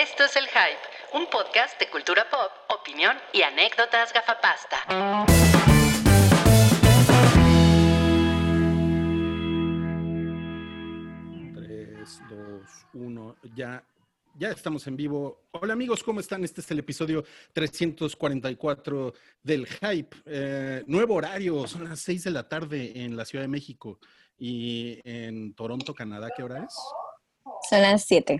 Esto es El Hype, un podcast de cultura pop, opinión y anécdotas gafapasta. 3, 2, 1, ya, ya estamos en vivo. Hola amigos, ¿cómo están? Este es el episodio 344 del Hype. Eh, nuevo horario, son las 6 de la tarde en la Ciudad de México y en Toronto, Canadá, ¿qué hora es? Son las 7.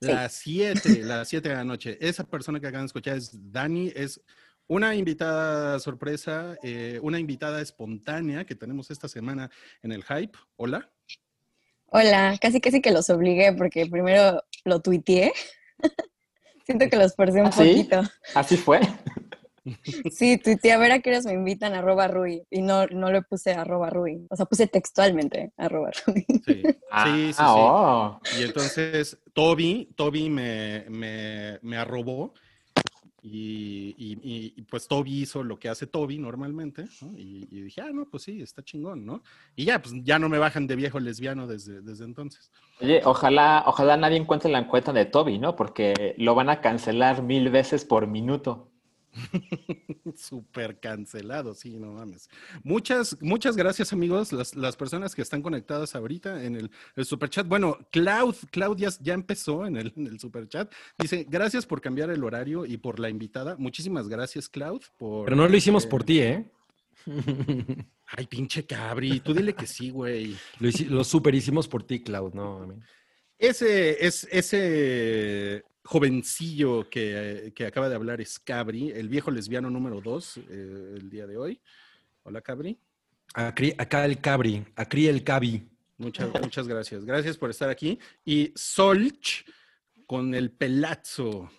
Las 7, las 7 de la noche. Esa persona que acaban de escuchar es Dani, es una invitada sorpresa, eh, una invitada espontánea que tenemos esta semana en el Hype. Hola. Hola, casi casi que los obligué porque primero lo tuiteé. Siento que los forcé un ¿Ah, sí? poquito. ¿Así fue? Sí, tuiteé a ver a qué horas me invitan arroba Rui y no, no le puse arroba Rui. O sea, puse textualmente arroba Rui. Sí, Ah, sí, sí. sí. oh. Y entonces Toby, Toby me, me, me arrobó y, y- y- y, pues Toby hizo lo que hace Toby normalmente, ¿no? Y, y dije, ah, no, pues sí, está chingón, ¿no? Y ya, pues ya no me bajan de viejo lesbiano desde, desde entonces. Oye, ojalá, ojalá nadie encuentre la encuesta de Toby, ¿no? Porque lo van a cancelar mil veces por minuto. Súper cancelado, sí, no mames. Muchas, muchas gracias, amigos, las, las personas que están conectadas ahorita en el, el superchat. Bueno, Cloud, Cloud ya, empezó en el, en el superchat. Dice, gracias por cambiar el horario y por la invitada. Muchísimas gracias, Cloud. Por, Pero no lo hicimos eh, por ti, ¿eh? Ay, pinche cabri, tú dile que sí, güey. Lo, super hicimos por ti, Cloud, no, mí. Ese, es, ese jovencillo que, que acaba de hablar es Cabri, el viejo lesbiano número dos, eh, el día de hoy. Hola, Cabri. Acri- acá el Cabri, Acri el Cabi. Muchas, muchas gracias. Gracias por estar aquí. Y Solch con el pelazo.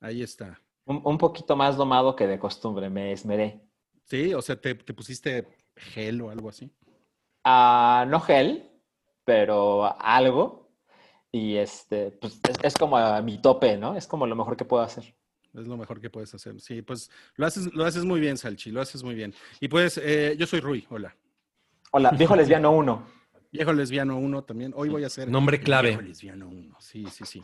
Ahí está. Un, un poquito más domado que de costumbre, me esmeré. Sí, o sea, te, te pusiste gel o algo así. Ah, no gel, pero algo. Y este, pues es, es como a mi tope, ¿no? Es como lo mejor que puedo hacer. Es lo mejor que puedes hacer. Sí, pues lo haces, lo haces muy bien, Salchi, lo haces muy bien. Y pues, eh, yo soy Rui, hola. Hola, viejo lesbiano uno. Viejo lesbiano 1 también. Hoy voy a hacer. Nombre clave. Viejo lesbiano 1. Sí, sí, sí.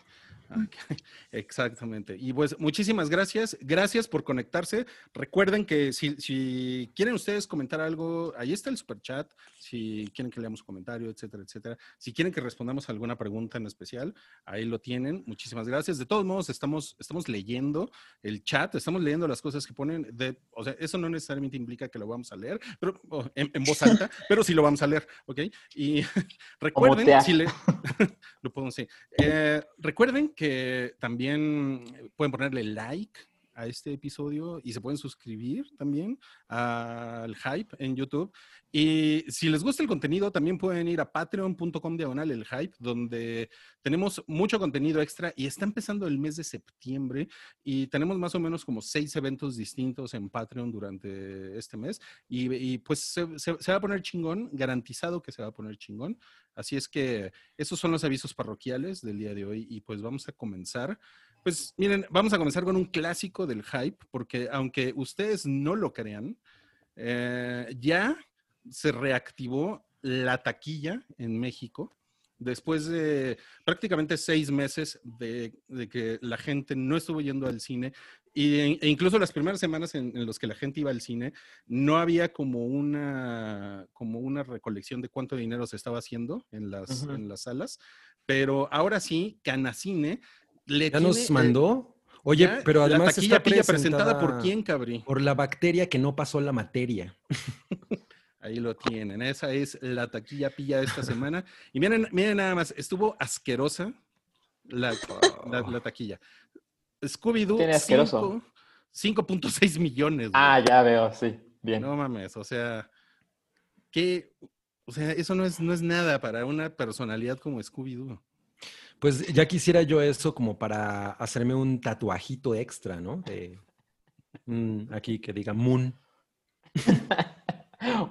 Ok, Exactamente. Y pues muchísimas gracias. Gracias por conectarse. Recuerden que si, si quieren ustedes comentar algo, ahí está el super chat. Si quieren que leamos comentario, etcétera, etcétera. Si quieren que respondamos alguna pregunta en especial, ahí lo tienen. Muchísimas gracias. De todos modos, estamos, estamos leyendo el chat, estamos leyendo las cosas que ponen. De, o sea, eso no necesariamente implica que lo vamos a leer, pero oh, en, en voz alta, pero sí lo vamos a leer, ¿ok? Y recuerden, si le, lo podemos sí. Eh, recuerden que también pueden ponerle like a este episodio y se pueden suscribir también al Hype en YouTube. Y si les gusta el contenido, también pueden ir a patreon.com diagonal el Hype, donde tenemos mucho contenido extra y está empezando el mes de septiembre y tenemos más o menos como seis eventos distintos en Patreon durante este mes. Y, y pues se, se- se va a poner chingón, garantizado que se va a poner chingón. Así es que esos son los avisos parroquiales del día de hoy y pues vamos a comenzar. Pues miren, vamos a comenzar con un clásico del hype, porque aunque ustedes no lo crean, eh, ya se reactivó la taquilla en México después de prácticamente seis meses de, de que la gente no estuvo yendo al cine y, e incluso las primeras semanas en, en las que la gente iba al cine no había como una como una recolección de cuánto dinero se estaba haciendo en las, en las salas, pero ahora sí, Canacine le ¿Ya tiene, nos eh, ya Oye, ya pero la además taquilla está pilla presentada por presentada quién, Cabri. Por la bacteria que no pasó la materia. Ahí lo tienen. Esa es la taquilla pilla de esta semana. Y miren, miren nada más, estuvo asquerosa la, la- la taquilla. Scooby-Doo, Tiene asqueroso. cinco- 5.6 millones. güey. Ah, ya veo, sí. Bien. No mames, o sea, que, o sea, eso no es, no es nada para una personalidad como Scooby-Doo. Pues ya quisiera yo eso como para hacerme un tatuajito extra, ¿no? De- mm, aquí que diga Moon.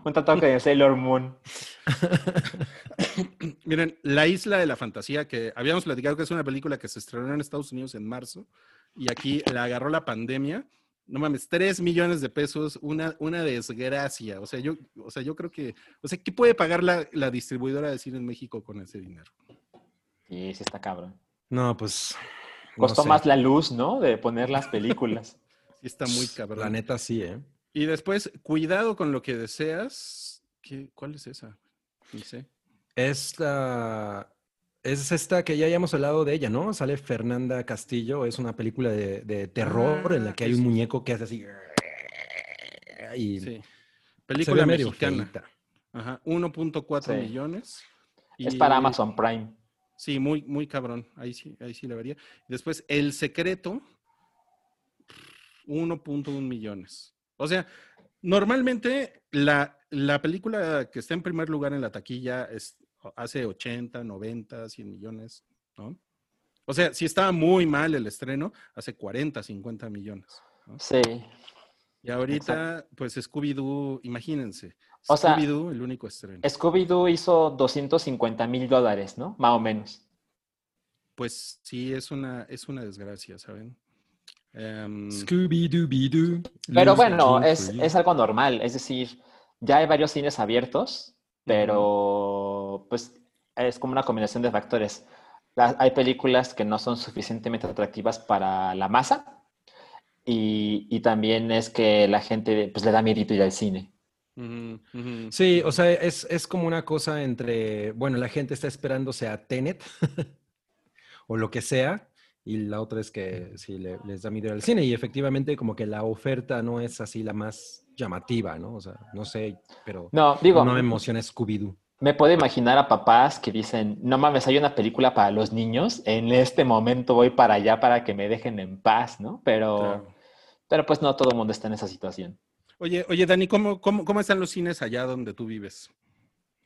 Un tatuaje de Sailor Moon. Miren, La Isla de la Fantasía, que habíamos platicado que es una película que se estrenó en Estados Unidos en marzo y aquí la agarró la pandemia. No mames, 3 millones de pesos, una, una desgracia. O sea, yo, o sea, yo creo que, o sea, ¿qué puede pagar la, la distribuidora de cine en México con ese dinero? Sí, sí está cabrón. No, pues Costó sé. más la luz, ¿no? De poner las películas. Sí está muy cabrón. La neta sí, ¿eh? Y después, cuidado con lo que deseas. ¿Qué, ¿Cuál es esa? Ni sé. Esta es esta que ya hayamos hablado de ella, ¿no? Sale Fernanda Castillo, es una película de, de terror en la que hay un Ah, es- muñeco que hace así. Y Sí. Película mexicana. feíta. Ajá, 1.4 Sí. millones. Es Y- para Amazon Prime. Sí, muy, muy cabrón. Ahí sí, ahí sí le vería. Después, El Secreto, 1.1 millones. O sea, normalmente la, la película que está en primer lugar en la taquilla es, hace 80, 90, 100 millones, ¿no? O sea, si estaba muy mal el estreno, hace 40, 50 millones. Sí. Y ahorita, pues Scooby-Doo, imagínense. O sea, Scooby-Doo, el único estreno. Scooby-Doo hizo 250 mil dólares, ¿no? Más o menos. Pues sí, es una, es una desgracia, ¿saben? Em, Scooby-Dooby-Doo. Pero bueno, es, es algo normal. Es decir, ya hay varios cines abiertos, pero pues es como una combinación de factores. La- hay películas que no son suficientemente atractivas para la masa y, y también es que la gente pues le da miedito ir al cine. Sí, o sea, es, es como una cosa entre, bueno, la gente está esperándose a Tenet o lo que sea, y la otra es que sí le- les da miedo ir al cine, y efectivamente como que la oferta no es así la más llamativa, ¿no? O sea, no sé, pero No, digo, no me emociona Scooby-Doo. me puedo imaginar a papás que dicen, no mames, hay una película para los niños, en este momento voy para allá para que me dejen en paz, ¿no? Pero, Claro. Pero pues no todo el mundo está en esa situación. Oye, oye, Dani, ¿cómo, cómo, cómo están los cines allá donde tú vives?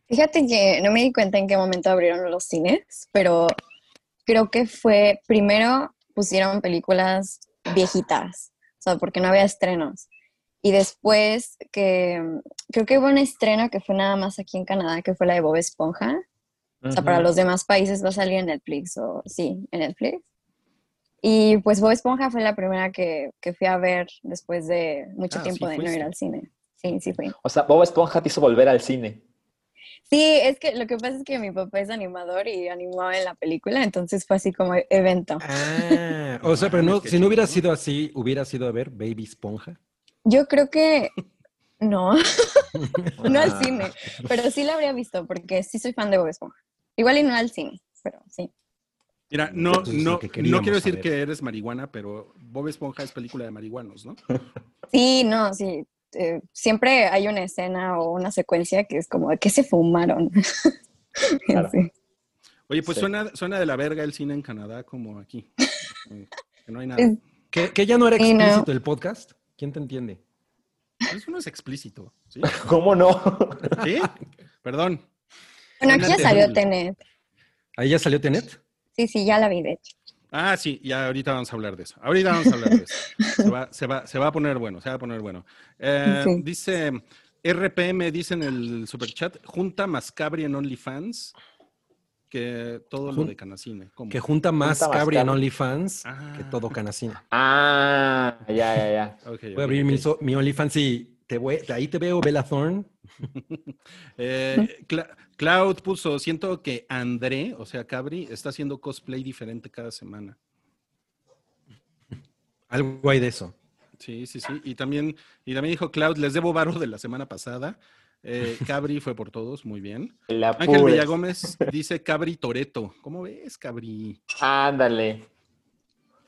Fíjate que no me di cuenta en qué momento abrieron los cines, pero creo que fue primero pusieron películas viejitas, o sea, porque no había estrenos. Y después que creo que hubo un estreno que fue nada más aquí en Canadá, que fue la de Bob Esponja. O sea, para los demás países va a salir en Netflix o sí, en Netflix. Y pues Bob Esponja fue la primera que, que fui a ver después de mucho Ah, tiempo sí de no ir al cine. Sí, sí fui. O sea, Bob Esponja te hizo volver al cine. Sí, es que lo que pasa es que mi papá es animador y animaba en la película, entonces fue así como evento. Ah, o sea, pero no, si no hubiera sido así, hubiera sido a ver Baby Esponja. Yo creo que no, no al Ah. cine, pero sí la habría visto porque sí soy fan de Bob Esponja. Igual y no al cine, pero sí. Mira, no, no, que no quiero decir saber. que eres marihuana, pero Bob Esponja es película de marihuanos, ¿no? Sí, no, sí. eh, siempre hay una escena o una secuencia que es como, ¿de qué se fumaron? Claro. Sí. Oye, pues Sí. suena, suena de la verga el cine en Canadá como aquí. Que no hay nada. ¿Que, que ya no era Sí, no. explícito el podcast? ¿Quién te entiende? Eso no es explícito, ¿sí? ¿Cómo no? ¿Sí? Perdón. Bueno, aquí ya salió. Tenet. ¿Ahí ya salió Tenet? Sí, sí, ya la vi, de hecho. Ah, sí, ya ahorita vamos a hablar de eso. Ahorita vamos a hablar de eso. Se va, se va, se va a poner bueno, se va a poner bueno. Eh, Sí. Dice RPM, dice en el superchat, junta Mascabri en OnlyFans que todo lo de Canacine. ¿Cómo? Que junta más Junta más Cabri en. OnlyFans Ah. que todo Canacine. Ah, ya, ya, ya. Ok, Voy a abrir mi, so- mi OnlyFans y te voy, ahí te veo, Bella Thorne. Eh, Cla- Cloud puso, siento que André, o sea, Cabri, está haciendo cosplay diferente cada semana. Algo hay de eso. Sí, sí, sí. Y también, y también dijo Cloud, les debo varo de la semana pasada. Eh, Cabri fue por todos, muy bien. La Ángel. Villagómez dice Cabri Toreto. ¿Cómo ves, Cabri? Ándale.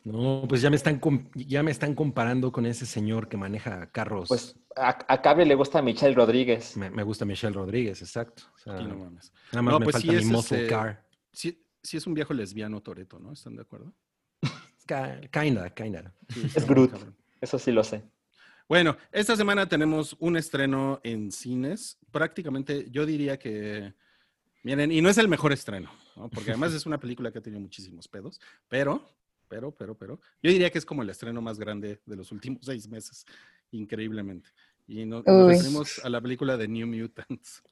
No, pues ya me están ya me están comparando con ese señor que maneja carros. Pues a, a Cabri le gusta Michelle Rodríguez. me, me gusta Michelle Rodríguez, exacto. O sea, no mames. nada más No, me pues falta sí mi es muscle ese- car. Sí, sí es un viejo lesbiano Toreto, ¿no? ¿Están de acuerdo? Kinda, kinda. Sí, Es Groot. cabrón. Eso sí lo sé. Bueno, esta semana tenemos un estreno en cines. Prácticamente yo diría que, miren, y no es el mejor estreno, ¿no? porque además es una película que ha tenido muchísimos pedos, pero, pero, pero, pero, yo diría que es como el estreno más grande de los últimos seis meses, increíblemente. Y no- nos referimos a la película de New Mutants.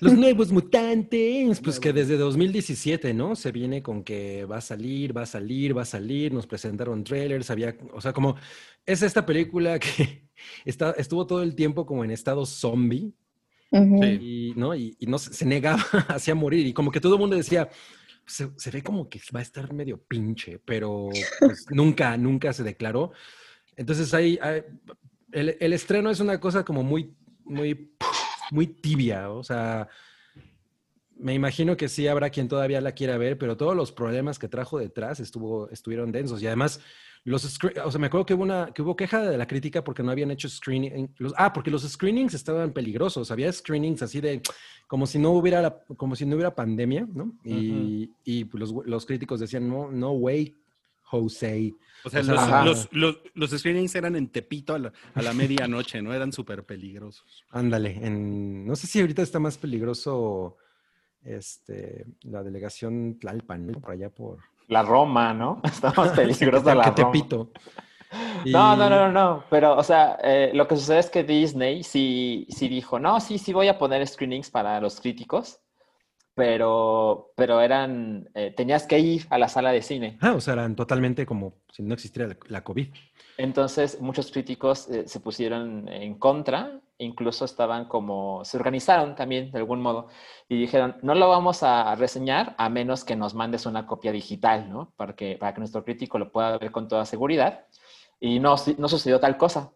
Los nuevos mutantes, pues que desde 2017, ¿no? Se viene con que va a salir, va a salir, va a salir, nos presentaron trailers, había, o sea, como es esta película que está, estuvo todo el tiempo como en estado zombie Ujú. Sí. y, ¿no? Y, y no se, se negaba hacia morir y como que todo el mundo decía, se, ve como que va a estar medio pinche, pero pues, nunca, nunca se declaró. Entonces ahí- el, el estreno es una cosa como muy, muy, muy tibia, o sea, me imagino que sí habrá quien todavía la quiera ver, pero todos los problemas que trajo detrás estuvo, estuvieron densos y además los o sea, me acuerdo que hubo una que hubo queja de la crítica porque no habían hecho screening, los- ah, porque los screenings estaban peligrosos, había screenings así de como si no hubiera la- como si no hubiera pandemia, ¿no? Y, y, pues, los, los críticos decían, "No, no way, Jose." O sea, O los, los- los screenings eran en Tepito a la, a la medianoche, ¿no? Eran súper peligrosos. Ándale, en, no sé si ahorita está más peligroso este, la delegación Tlalpan, ¿no? por allá por... La Roma, ¿no? Está más peligrosa la que Roma. Tepito. Y- No, no, no, no, no. Pero, o sea, eh, lo que sucede es que Disney sí, sí dijo, no, sí, sí voy a poner screenings para los críticos, pero, pero eran, eh, tenías que ir a la sala de cine. Ah, o sea, eran totalmente como si no existiera la, la COVID. Entonces, muchos críticos eh, se pusieron en contra, incluso estaban como, se organizaron también de algún modo y dijeron, no lo vamos a reseñar a menos que nos mandes una copia digital, ¿no? Para que, para que nuestro crítico lo pueda ver con toda seguridad. Y no, no sucedió tal cosa.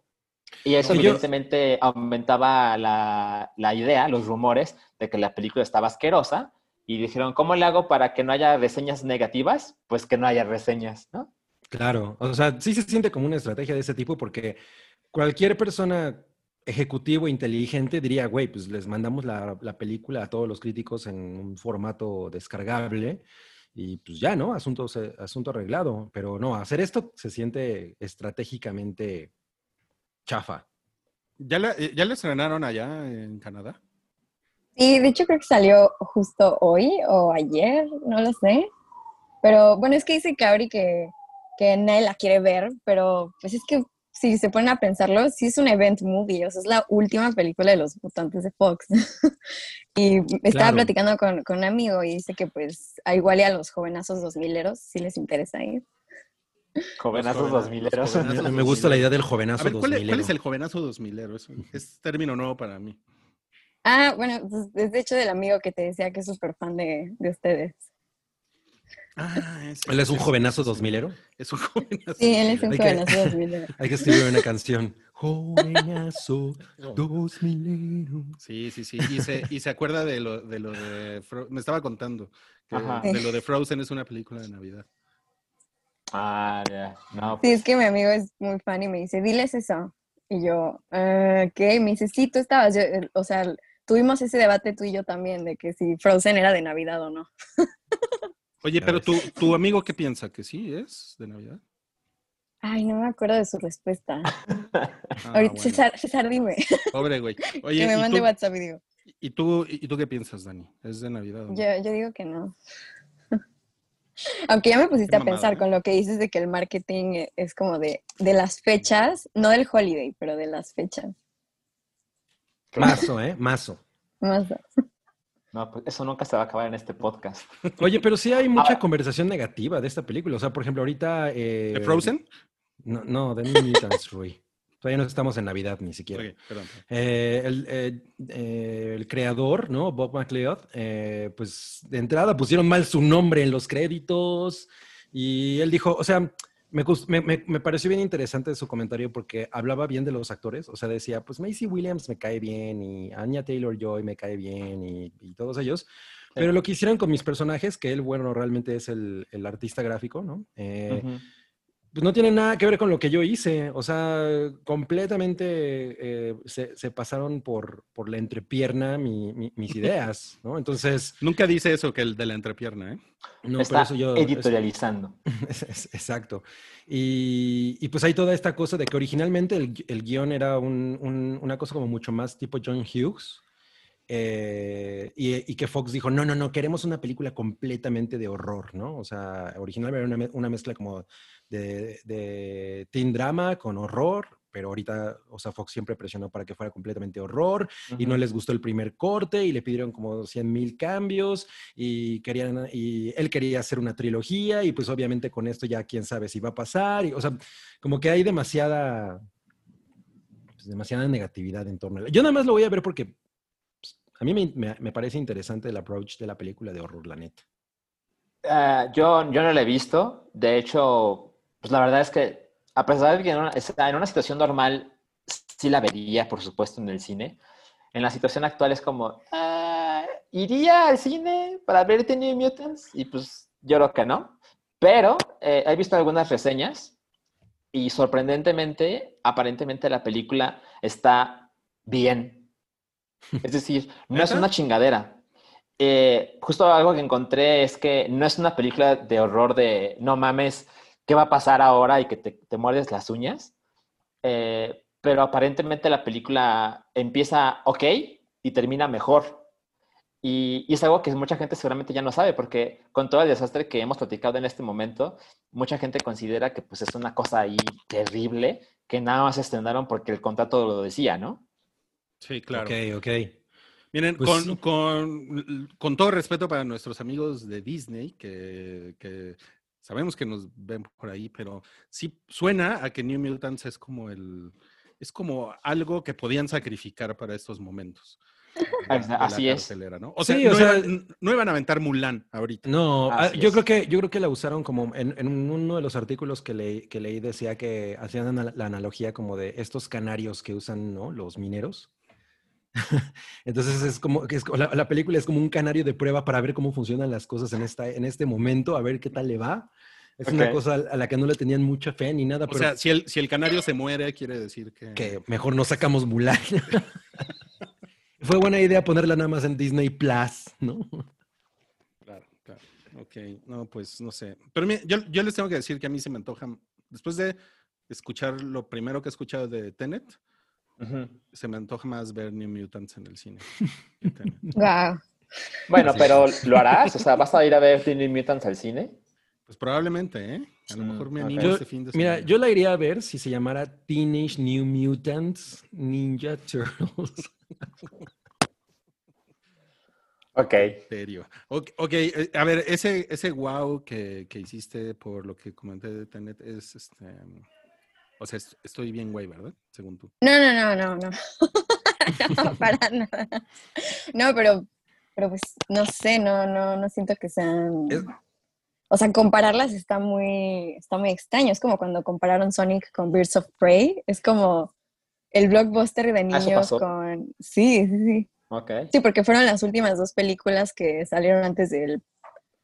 Y eso Y yo- evidentemente aumentaba la, la idea, los rumores de que la película estaba asquerosa. Y dijeron, ¿cómo le hago para que no haya reseñas negativas? Pues que no haya reseñas, ¿no? Claro, o sea, sí se siente como una estrategia de ese tipo porque cualquier persona ejecutivo inteligente diría, güey, pues les mandamos la, la película a todos los críticos en un formato descargable y pues ya, ¿no? Asunto, asunto arreglado. Pero no, hacer esto se siente estratégicamente chafa. ¿Ya la, eh, ¿Ya la estrenaron allá en Canadá? Sí, de hecho creo que salió justo hoy o ayer, no lo sé. Pero bueno, es que dice Cabri que, que nadie la quiere ver, pero pues es que si se ponen a pensarlo, sí es un event movie, o sea, es la última película de los mutantes de Fox. y estaba Claro. platicando con, con un amigo y dice que pues a igual y a los jovenazos dos mileros si les interesa ir. Jovenazos dos mileros. Me, gusta la idea del jovenazo A ver, ¿cuál, es- 2000. cuál es el jovenazo 2000? Es, es término nuevo para mí. Ah, bueno, pues, es de hecho del amigo que te decía que es súper fan de, de ustedes. Ah, ¿Él es un jovenazo ese- 2000ero? Es un jovenazo. Sí, él es un jovenazo dos mileros. Hay que escribir una canción. Jovenazo 2000ero. Sí, sí, sí. Y se, y se acuerda de lo de, lo de Fro- Me estaba contando que Ajá. de lo de Frozen es una película de Navidad. Ah, ya. No, Sí, es que mi amigo es muy fan y me dice, diles eso. Y yo, "Ah, ¿qué? Me dice, sí, tú estabas. Yo, o sea, tuvimos ese debate tú y yo también de que si Frozen era de Navidad o no. Oye, pero tu, tu amigo, ¿qué piensa? ¿Que sí es de Navidad? Ay, no me acuerdo de su respuesta. Ah, Ahorita, bueno. César, César, dime. Pobre güey. que me ¿y mande tú, WhatsApp y digo. y, tú, ¿y tú qué piensas, Dani? ¿Es de Navidad o no? Yo, yo digo que no. Aunque ya me pusiste Qué a mamada, pensar ¿eh? con lo que dices de que el marketing es como de, de las fechas, no del holiday, pero de las fechas. Mazo, ¿eh? Mazo. Más, no, pues eso nunca se va a acabar en este podcast. Oye, pero sí hay mucha Ahora- conversación negativa de esta película. O sea, por ejemplo, ahorita... eh, ¿De Frozen? No, no, de New Mutants, Rui. Todavía no estamos en Navidad ni siquiera. Ok, perdón. Eh, el, eh, eh, el creador, ¿no? Bob McLeod, eh, pues de entrada pusieron mal su nombre en los créditos y él dijo, o sea, me, me, me- pareció bien interesante su comentario porque hablaba bien de los actores, o sea, decía, pues Macy Williams me cae bien y Anya Taylor-Joy me cae bien y, y todos ellos, pero lo que hicieron con mis personajes, que él, bueno, realmente es el, el artista gráfico, ¿no? Eh. Pues no tiene nada que ver con lo que yo hice. O sea, completamente eh, se, se pasaron por, por la entrepierna mi- mi- mis ideas, ¿no? Entonces, Nunca dice eso que el de la entrepierna, ¿eh? no, Está por eso yo... editorializando. es- es- exacto. Y, y pues hay toda esta cosa de que originalmente el, el guion era un- un- una cosa como mucho más tipo John Hughes. eh, y, y que Fox dijo, no, no, no, queremos una película completamente de horror, ¿no? O sea, originalmente era una, una mezcla como de, de teen drama con horror, pero ahorita, o sea, Fox siempre presionó para que fuera completamente horror y no les gustó el primer corte y le pidieron como 100 mil cambios y querían y él quería hacer una trilogía y pues obviamente con esto ya quién sabe si va a pasar y o sea como que hay demasiada pues, demasiada negatividad en torno a yo nada más lo voy a ver porque pues, a mí me, me- me parece interesante el approach de la película de horror la neta Ah, yo, yo no la he visto. De hecho, pues la verdad es que, a pesar de que en una, en una situación normal sí la vería, por supuesto, en el cine. En la situación actual es como, ah, ¿iría al cine para ver The New Mutants? Y pues yo creo que no. Pero eh, he visto algunas reseñas y sorprendentemente, aparentemente la película está bien. Es decir, no es una chingadera. Eh, justo algo que encontré es que no es una película de horror de no mames, ¿qué va a pasar ahora? y que te, te muerdes las uñas. Eh, pero aparentemente la película empieza ok y termina mejor. Y, y es algo que mucha gente seguramente ya no sabe, porque con todo el desastre que hemos platicado en este momento, mucha gente considera que pues es una cosa ahí terrible, que nada más estrenaron porque el contrato lo decía, ¿no? Sí, claro. Ok, ok. Miren, Pues con, sí. con- con todo respeto para nuestros amigos de Disney, que, que sabemos que nos ven por ahí, pero sí suena a que New Mutants es como el es como algo que podían sacrificar para estos momentos. la- la Así es. ¿no? O sea, Sí, o no, sea- iban, no iban a aventar Mulan ahorita. No, ah, Así yo es. creo que yo creo que la usaron como en, en uno de los artículos que leí, que leí decía que hacían ana- la analogía como de estos canarios que usan, ¿no? Los mineros. Entonces es como que la, la película es como un canario de prueba para ver cómo funcionan las cosas en esta en este momento, a ver qué tal le va. Es una Ok. cosa a la que no le tenían mucha fe ni nada, O pero sea, si el, si el canario se muere, quiere decir que... que mejor no sacamos Mulan. Fue buena idea ponerla nada más en Disney Plus, ¿no? Claro, claro. Ok, no, pues no sé. Pero mira, yo, yo les tengo que decir que a mí se me antoja, después de escuchar lo primero que he escuchado de Tenet, Se me antoja más ver New Mutants en el cine. Wow. Bueno, pero ¿lo harás? O sea, ¿vas a ir a ver New Mutants al cine? Pues probablemente, ¿eh? A lo Mm, mejor me animo este fin de semana. Mira, yo la iría a ver si se llamara Teenage New Mutants Ninja Turtles. Ok. En serio. Ok, ok, eh, a ver, ese, ese wow que, que hiciste por lo que comenté de Tenet es, este, o sea, es- estoy bien güey, ¿verdad? Según tú. No, no, no, no, no. no, para nada. No, pero, pero pues, no sé, no, no, no siento que sean. Es- O sea, compararlas está muy, está muy extraño. Es como cuando compararon Sonic con Birds of Prey. Es como el blockbuster de ¿Ah, niños con. Sí, sí, sí. Ok. Sí, porque fueron las últimas dos películas que salieron antes del,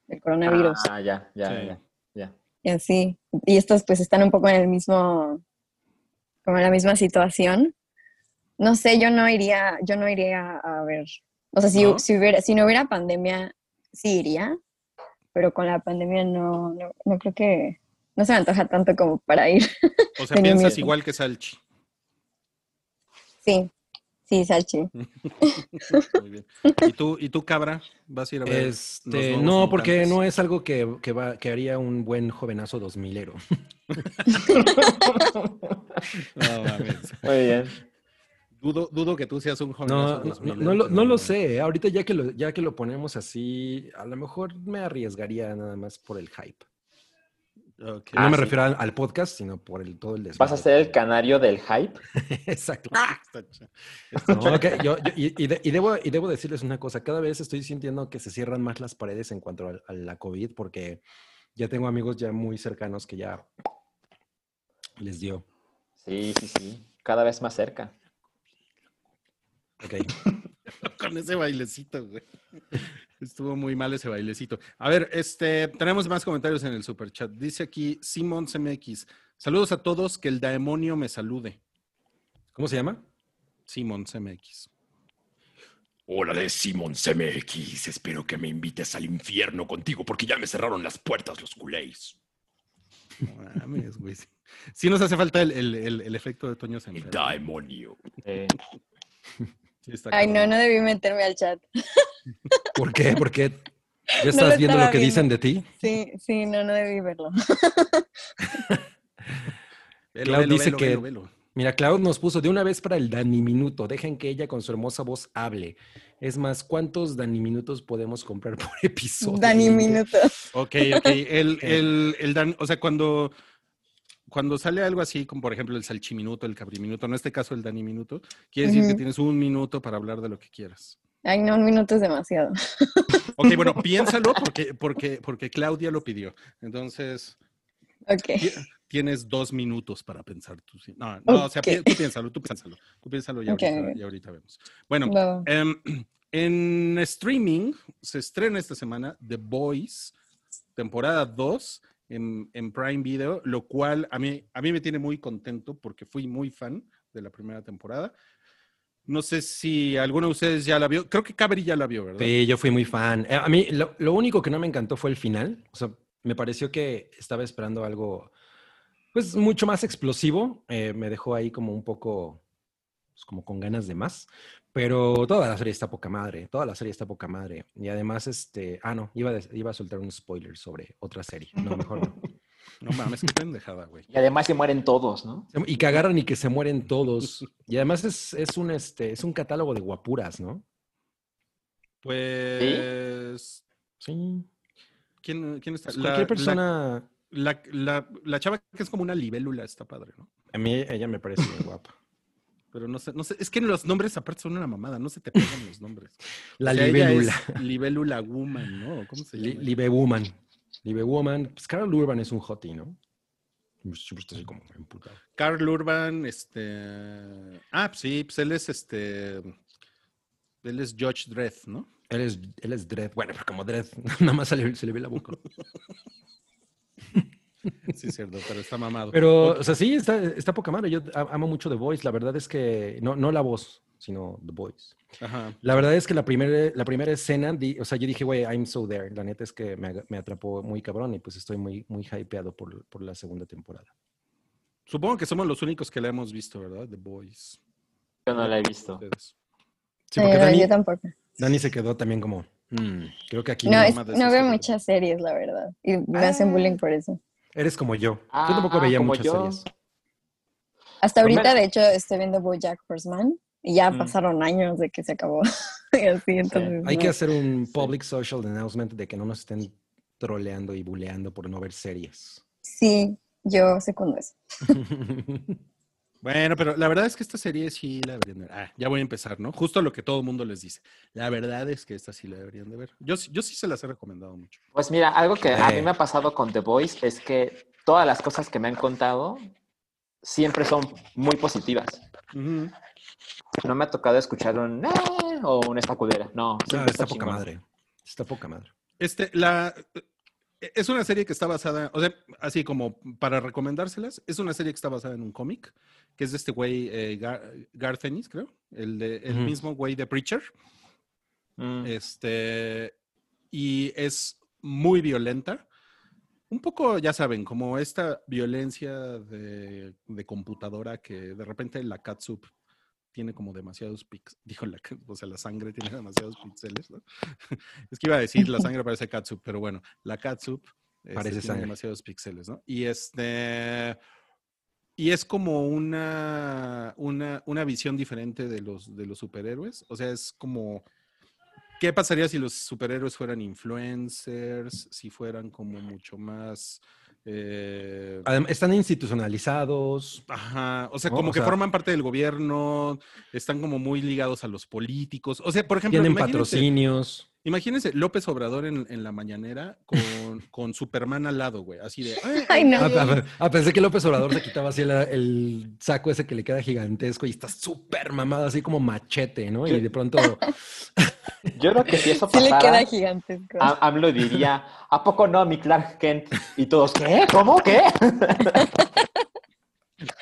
del coronavirus. Ah, ya, ya, Sí. ya, ya. Y así. Y estas pues están un poco en el mismo, como en la misma situación. No sé, yo no iría, yo no iría a ver. O sea, si, ¿No? si hubiera, si no hubiera pandemia, sí iría. Pero con la pandemia no, no, no creo que, no se me antoja tanto como para ir. O sea, piensas igual que Salchi. Sí, sí, Sachi. Muy bien. ¿Y tú, y tú cabra? ¿Vas a ir a ver? Este, no, porque mutantes? no es algo que, que, va, que haría un buen jovenazo dos milero. No, mames. Muy bien. Dudo, dudo que tú seas un joven. No, no, no lo, no lo sé. ¿eh? Ahorita ya que lo, ya que lo ponemos así, a lo mejor me arriesgaría nada más por el hype. No Ah, me sí. refiero al, al podcast, sino por el todo el desmadre. ¿Vas a ser el canario del hype? Exacto. Está ch- está No, ok, yo- yo- y, y de- y debo, y debo decirles una cosa, cada vez estoy sintiendo que se cierran más las paredes en cuanto a, a la COVID, porque ya tengo amigos ya muy cercanos que ya les dio. Sí, sí, sí. Cada vez más cerca. Ok. Con ese bailecito, güey. Estuvo muy mal ese bailecito. A ver, este, tenemos más comentarios en el super chat. Dice aquí Simon CMX. Saludos a todos, que el demonio me salude. ¿Cómo se llama? Simon CMX. Hola de Simon CMX, espero que me invites al infierno contigo porque ya me cerraron las puertas los culés. Mames, güey. Sí nos hace falta el, el- el- el efecto de Toño El Semper. demonio. Eh, Sí, está Ay, no, no debí meterme al chat. ¿Por qué? Porque ya lo estás viendo lo que viendo. dicen de ti. Sí, sí, no, no debí verlo. Velo, Clau velo, dice velo, que- velo, velo. Mira, Cloud nos puso de una vez para el Dani Minuto. Dejen que ella con su hermosa voz hable. Es más, ¿cuántos Dani Minutos podemos comprar por episodio? Dani Minuto. Ok, ok. El, el, el dan- o sea, cuando, cuando sale algo así, como por ejemplo el salchiminuto, el cabriminuto, en este caso el Dani Minuto, quiere decir que tienes un minuto para hablar de lo que quieras. Ay, no, un minuto es demasiado. Ok, bueno, piénsalo porque, porque, porque Claudia lo pidió. Entonces, Ok. ti- tienes dos minutos para pensar tú. No, no, o sea, pi- tú piénsalo, tú piénsalo. Tú piénsalo y ahorita, ok. y ahorita vemos. Bueno. Em, en streaming se estrena esta semana The Boys, temporada 2 en, en Prime Video, lo cual a mí, a mí me tiene muy contento porque fui muy fan de la primera temporada. No sé si alguno de ustedes ya la vio. Creo que Cabri ya la vio, ¿verdad? Sí, yo fui muy fan. Eh, A mí lo, lo único que no me encantó fue el final. O sea, me pareció que estaba esperando algo, pues, mucho más explosivo. Eh, me dejó ahí como un poco, pues, como con ganas de más. Pero toda la serie está poca madre. Toda la serie está poca madre. Y además, este, ah, no, iba iba a soltar un spoiler sobre otra serie. No, mejor no. No mames, qué pendejada, güey. Y además se mueren todos, ¿no? Y que agarran y que se mueren todos. Y además es, es un, este, es un catálogo de guapuras, ¿no? Pues. Sí. ¿Quién, quién está? Pues La- cualquier la- persona, La, la- la chava que es como una libélula está padre, ¿no? a mí ella me parece bien guapa. Pero no sé, no sé, es que los nombres aparte son una mamada, no se te pegan los nombres. La O sea, libélula. libélula woman, ¿no? ¿Cómo se llama? Libe Woman. Libe Woman. Pues Carol Urban es un hottie, ¿no? Estoy como emputado. Carl Urban, este. Ah, pues sí, pues él es este. Él es Judge Dredd, ¿no? Él es, él es Dredd. Bueno, pero como Dredd, nada más se le, se le ve la boca. Sí, es cierto, pero está mamado. Pero, o sea, sí, está, está poca madre. Yo amo mucho The Voice. La verdad es que, no, no la voz, sino The Voice. Ajá. La verdad es que la primera, la primera escena, di- o sea, yo dije, güey, I'm so there. La neta es que me, me atrapó muy cabrón y pues estoy muy, muy hypeado por, por la segunda temporada. Supongo que somos los únicos que la hemos visto, ¿verdad? The Boys. Yo no la he visto. Sí, porque Eh, Dani, yo tampoco. Dani se quedó también como, "Mm, creo que aquí No, no. es- no veo muchas series, la verdad. Y me hacen Ah. bullying por eso. Eres como yo. yo Ah, tampoco veía como muchas yo. series. Hasta ahorita, de hecho, estoy viendo BoJack Horseman y ya Mm. pasaron años de que se acabó. y así, entonces. Hay que hacer un public social announcement de que no nos estén troleando y buleando por no ver series. Sí, yo secundo eso. Bueno, pero la verdad es que esta serie sí la deberían de ver. Ah, ya voy a empezar, ¿no? Justo lo que todo el mundo les dice. La verdad es que esta sí la deberían de ver. Yo, sí- yo sí se las he recomendado mucho. Pues mira, algo que a mí Eh. me ha pasado con The Voice es que todas las cosas que me han contado siempre son muy positivas. No me ha tocado escuchar un "Eh", o una estacudera. No, No, siempre está poca chingón. madre. Está poca madre. Este, la, es una serie que está basada, o sea, así como para recomendárselas, es una serie que está basada en un cómic, que es de este güey, eh, Gar, Garth Ennis, creo, el, de, el mismo güey de Preacher. Mm. Este, y es muy violenta. Un poco, ya saben, como esta violencia de, de computadora que de repente la catsup tiene como demasiados pixeles. Dijo la, o sea, la sangre tiene demasiados píxeles, ¿no? Es que iba a decir la sangre parece catsup, pero bueno, la catsup este, Parece tiene sangre. demasiados píxeles, ¿no? Y este y es como una, una, una visión diferente de los, de los superhéroes. O sea, es como, ¿qué pasaría si los superhéroes fueran influencers? Si fueran como mucho más... eh, están institucionalizados. Ajá, o sea, como o que sea- forman parte del gobierno, están como muy ligados a los políticos. O sea, por ejemplo, Tienen imagínense- patrocinios. Imagínense López Obrador en, en la mañanera con, con Superman al lado, güey. Así de. "Ay, Ay, no. Ah, ah, pensé que López Obrador se quitaba así el, el saco ese que le queda gigantesco y está súper mamado, así como machete, ¿no? Y de pronto, Yo creo que si eso Sí le pasara, queda gigantesco. AMLO diría, ¿a poco no, mi Clark Kent? Y todos, ¿qué? ¿Cómo? ¿Qué?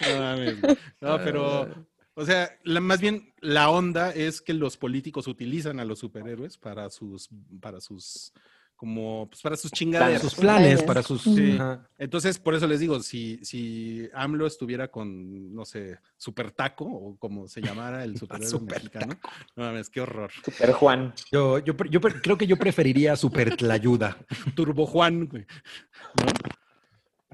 No, mames, güey. No, pero, o sea, la- más bien la onda es que los políticos utilizan a los superhéroes para sus, para sus, como, pues para sus chingaderas. sus planes, para sus... Sí. Entonces, por eso les digo, si, si AMLO estuviera con, no sé, Super Taco, o como se llamara el superhéroe Super mexicano, no mames, qué horror. Super Juan. Yo, yo, pre- yo creo que yo preferiría Super Tlayuda. Turbo Juan, güey. ¿no?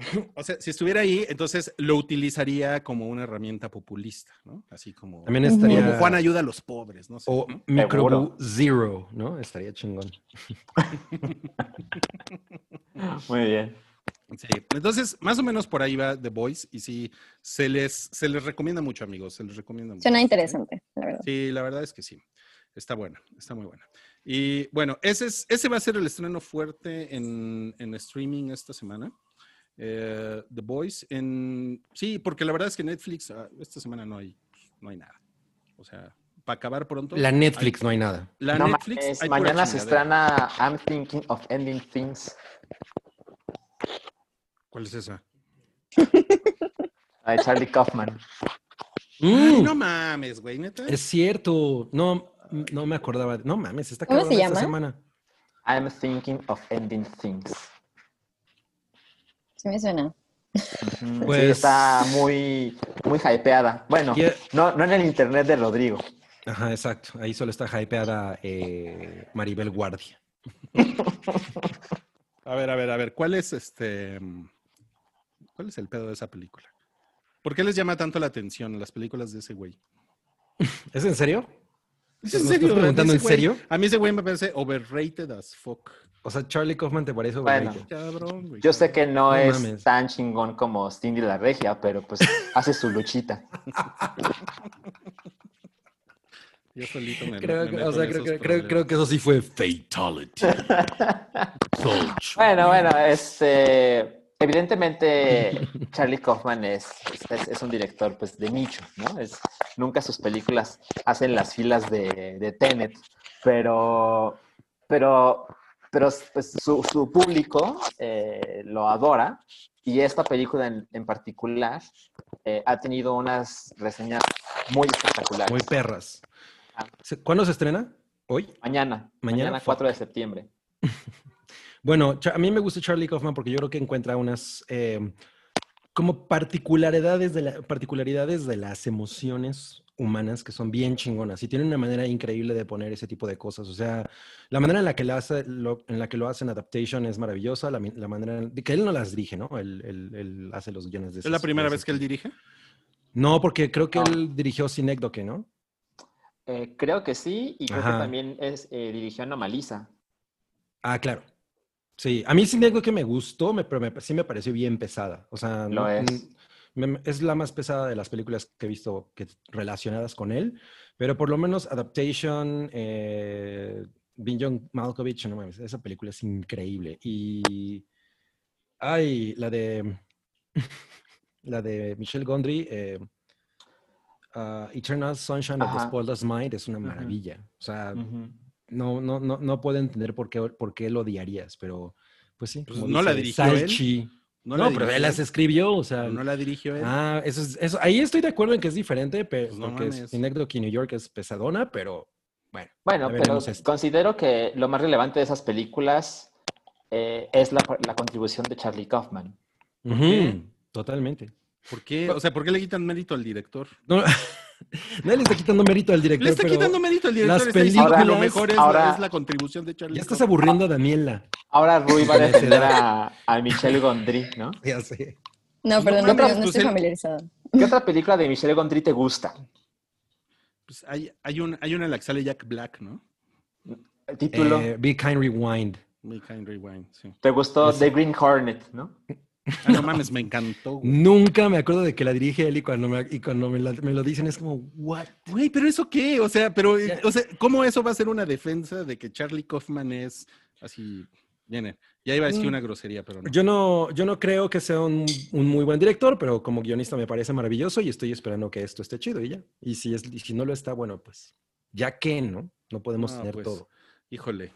O sea, si estuviera ahí, entonces lo utilizaría como una herramienta populista, ¿no? Así como, También Ujú. estaría... como Juan ayuda a los pobres, no sé. O ¿no? Microbu Zero, ¿no? Estaría chingón. Muy bien. Sí. Entonces, más o menos por ahí va The Voice y sí, se les, se les recomienda mucho, amigos, se les recomienda mucho. Suena interesante, la verdad. Sí, la verdad es que sí. Está buena, está muy buena. Y bueno, ese, es, ese va a ser el estreno fuerte en, en streaming esta semana. Eh, The Boys en sí, porque la verdad es que Netflix ah, esta semana no hay no hay nada. O sea, para acabar pronto. La Netflix no hay nada. La No Netflix hay mañana se estrena I'm Thinking of Ending Things. ¿Cuál es esa? De Charlie Kaufman. Ay, Mm, no mames, güey, neta. es cierto. No, no me acordaba. No mames, está ¿Cómo cabrón se esta llama? semana. I'm Thinking of Ending Things. Sí me suena. Sí, Pues- está muy, muy hypeada. Bueno, no, no en el internet de Rodrigo. Ajá, exacto. Ahí solo está hypeada eh, Maribel Guardia. A ver, a ver, a ver, ¿cuál es este cuál es el pedo de esa película? ¿Por qué les llama tanto la atención las películas de ese güey? ¿Es en serio? ¿Es ¿Me estás preguntando Ese en güey- serio? A mí ese güey me parece overrated as fuck. O sea, Charlie Kaufman te parece Bueno. overrated? Cabrón, güey. Yo sé que no, No es mames. tan chingón como Cindy la Regia, pero pues hace su luchita. Yo solito me, Creo, me que- o sea, en creo, creo, creo que eso sí fue Fatality. Bueno, bueno, este, evidentemente Charlie Kaufman es, es, es un director pues de nicho, ¿no? Es, nunca sus películas hacen las filas de, de Tenet, pero, pero, pero pues, su, su público eh, lo adora y esta película en, en particular eh, ha tenido unas reseñas muy espectaculares. muy perras. Ah. ¿Cuándo se estrena? ¿Hoy? Mañana, Mañana, mañana, 4 de septiembre. Bueno, a mí me gusta Charlie Kaufman porque yo creo que encuentra unas eh, como particularidades de, la- particularidades de las emociones humanas que son bien chingonas y tiene una manera increíble de poner ese tipo de cosas. O sea, la manera en la que, la hace, lo- en la que lo hace en Adaptation es maravillosa, la, manera en- de que él no las dirige, ¿no? Él, él- él hace los guiones de ¿Es la primera vez que él dirige? No, porque creo que No. él dirigió Synecdoche, ¿no? Eh, creo que sí, y creo Ajá. que también es, eh, dirigió Anomalisa. Ah, claro. Sí, a mí Synecdoche me gustó, me- pero me- sí me pareció bien pesada. O sea, no- es. n- me- es la más pesada de las películas que he visto que, relacionadas con él, pero por lo menos Adaptation, eh, Bin John Malkovich, no mames, esa película es increíble. Y, ay, la de, la de Michelle Gondry, eh, ah, Eternal Sunshine of the. Spotless Mind, es una maravilla. O sea. No, no, no, no puedo entender por qué, por qué lo odiarías, pero pues sí. Pues no la dirigió él. Salchi. No, la pero él las escribió, o sea. No la dirigió él. Ah, eso es, eso, ahí estoy de acuerdo en que es diferente, pero Pues no porque. Synecdoche New York es pesadona, pero bueno. Bueno, pero esto. considero que lo más relevante de esas películas eh, es la, la contribución de Charlie Kaufman. Ujú, totalmente. ¿Por qué? O sea, ¿por qué le quitan mérito al director? No, nadie le está quitando mérito al director. Le está pero quitando mérito al director. las Está diciendo que lo películas- mejor es, ahora- es la contribución de Charlie. Ya estás aburriendo a Daniela. Ahora Rui va a defender a, a Michelle Gondry, ¿no? Ya sé. No, perdón, no, no pues estoy familiarizada. ¿Qué otra película de Michelle Gondry te gusta? Pues hay, hay, un, hay una en la que sale Jack Black, ¿no? El título. Eh, Be Kind Rewind. Make Kind Rewind, sí. ¿Te gustó. The Green Hornet, no? Ah, no mames, me encantó. güey. Nunca me acuerdo de que la dirige él y cuando me, y cuando me, la- me lo dicen es como, ¿what? Güey, pero eso qué? O sea, pero, eh, o sea, ¿cómo eso va a ser una defensa de que Charlie Kaufman es así? Viene. Ya iba a decir una grosería, pero no. Yo no, yo no creo que sea un, un muy buen director, pero como guionista me parece maravilloso y estoy esperando que esto esté chido y ya. Y si, es, y si no lo está, bueno, pues ya que, ¿no? No podemos tener pues, todo. Híjole.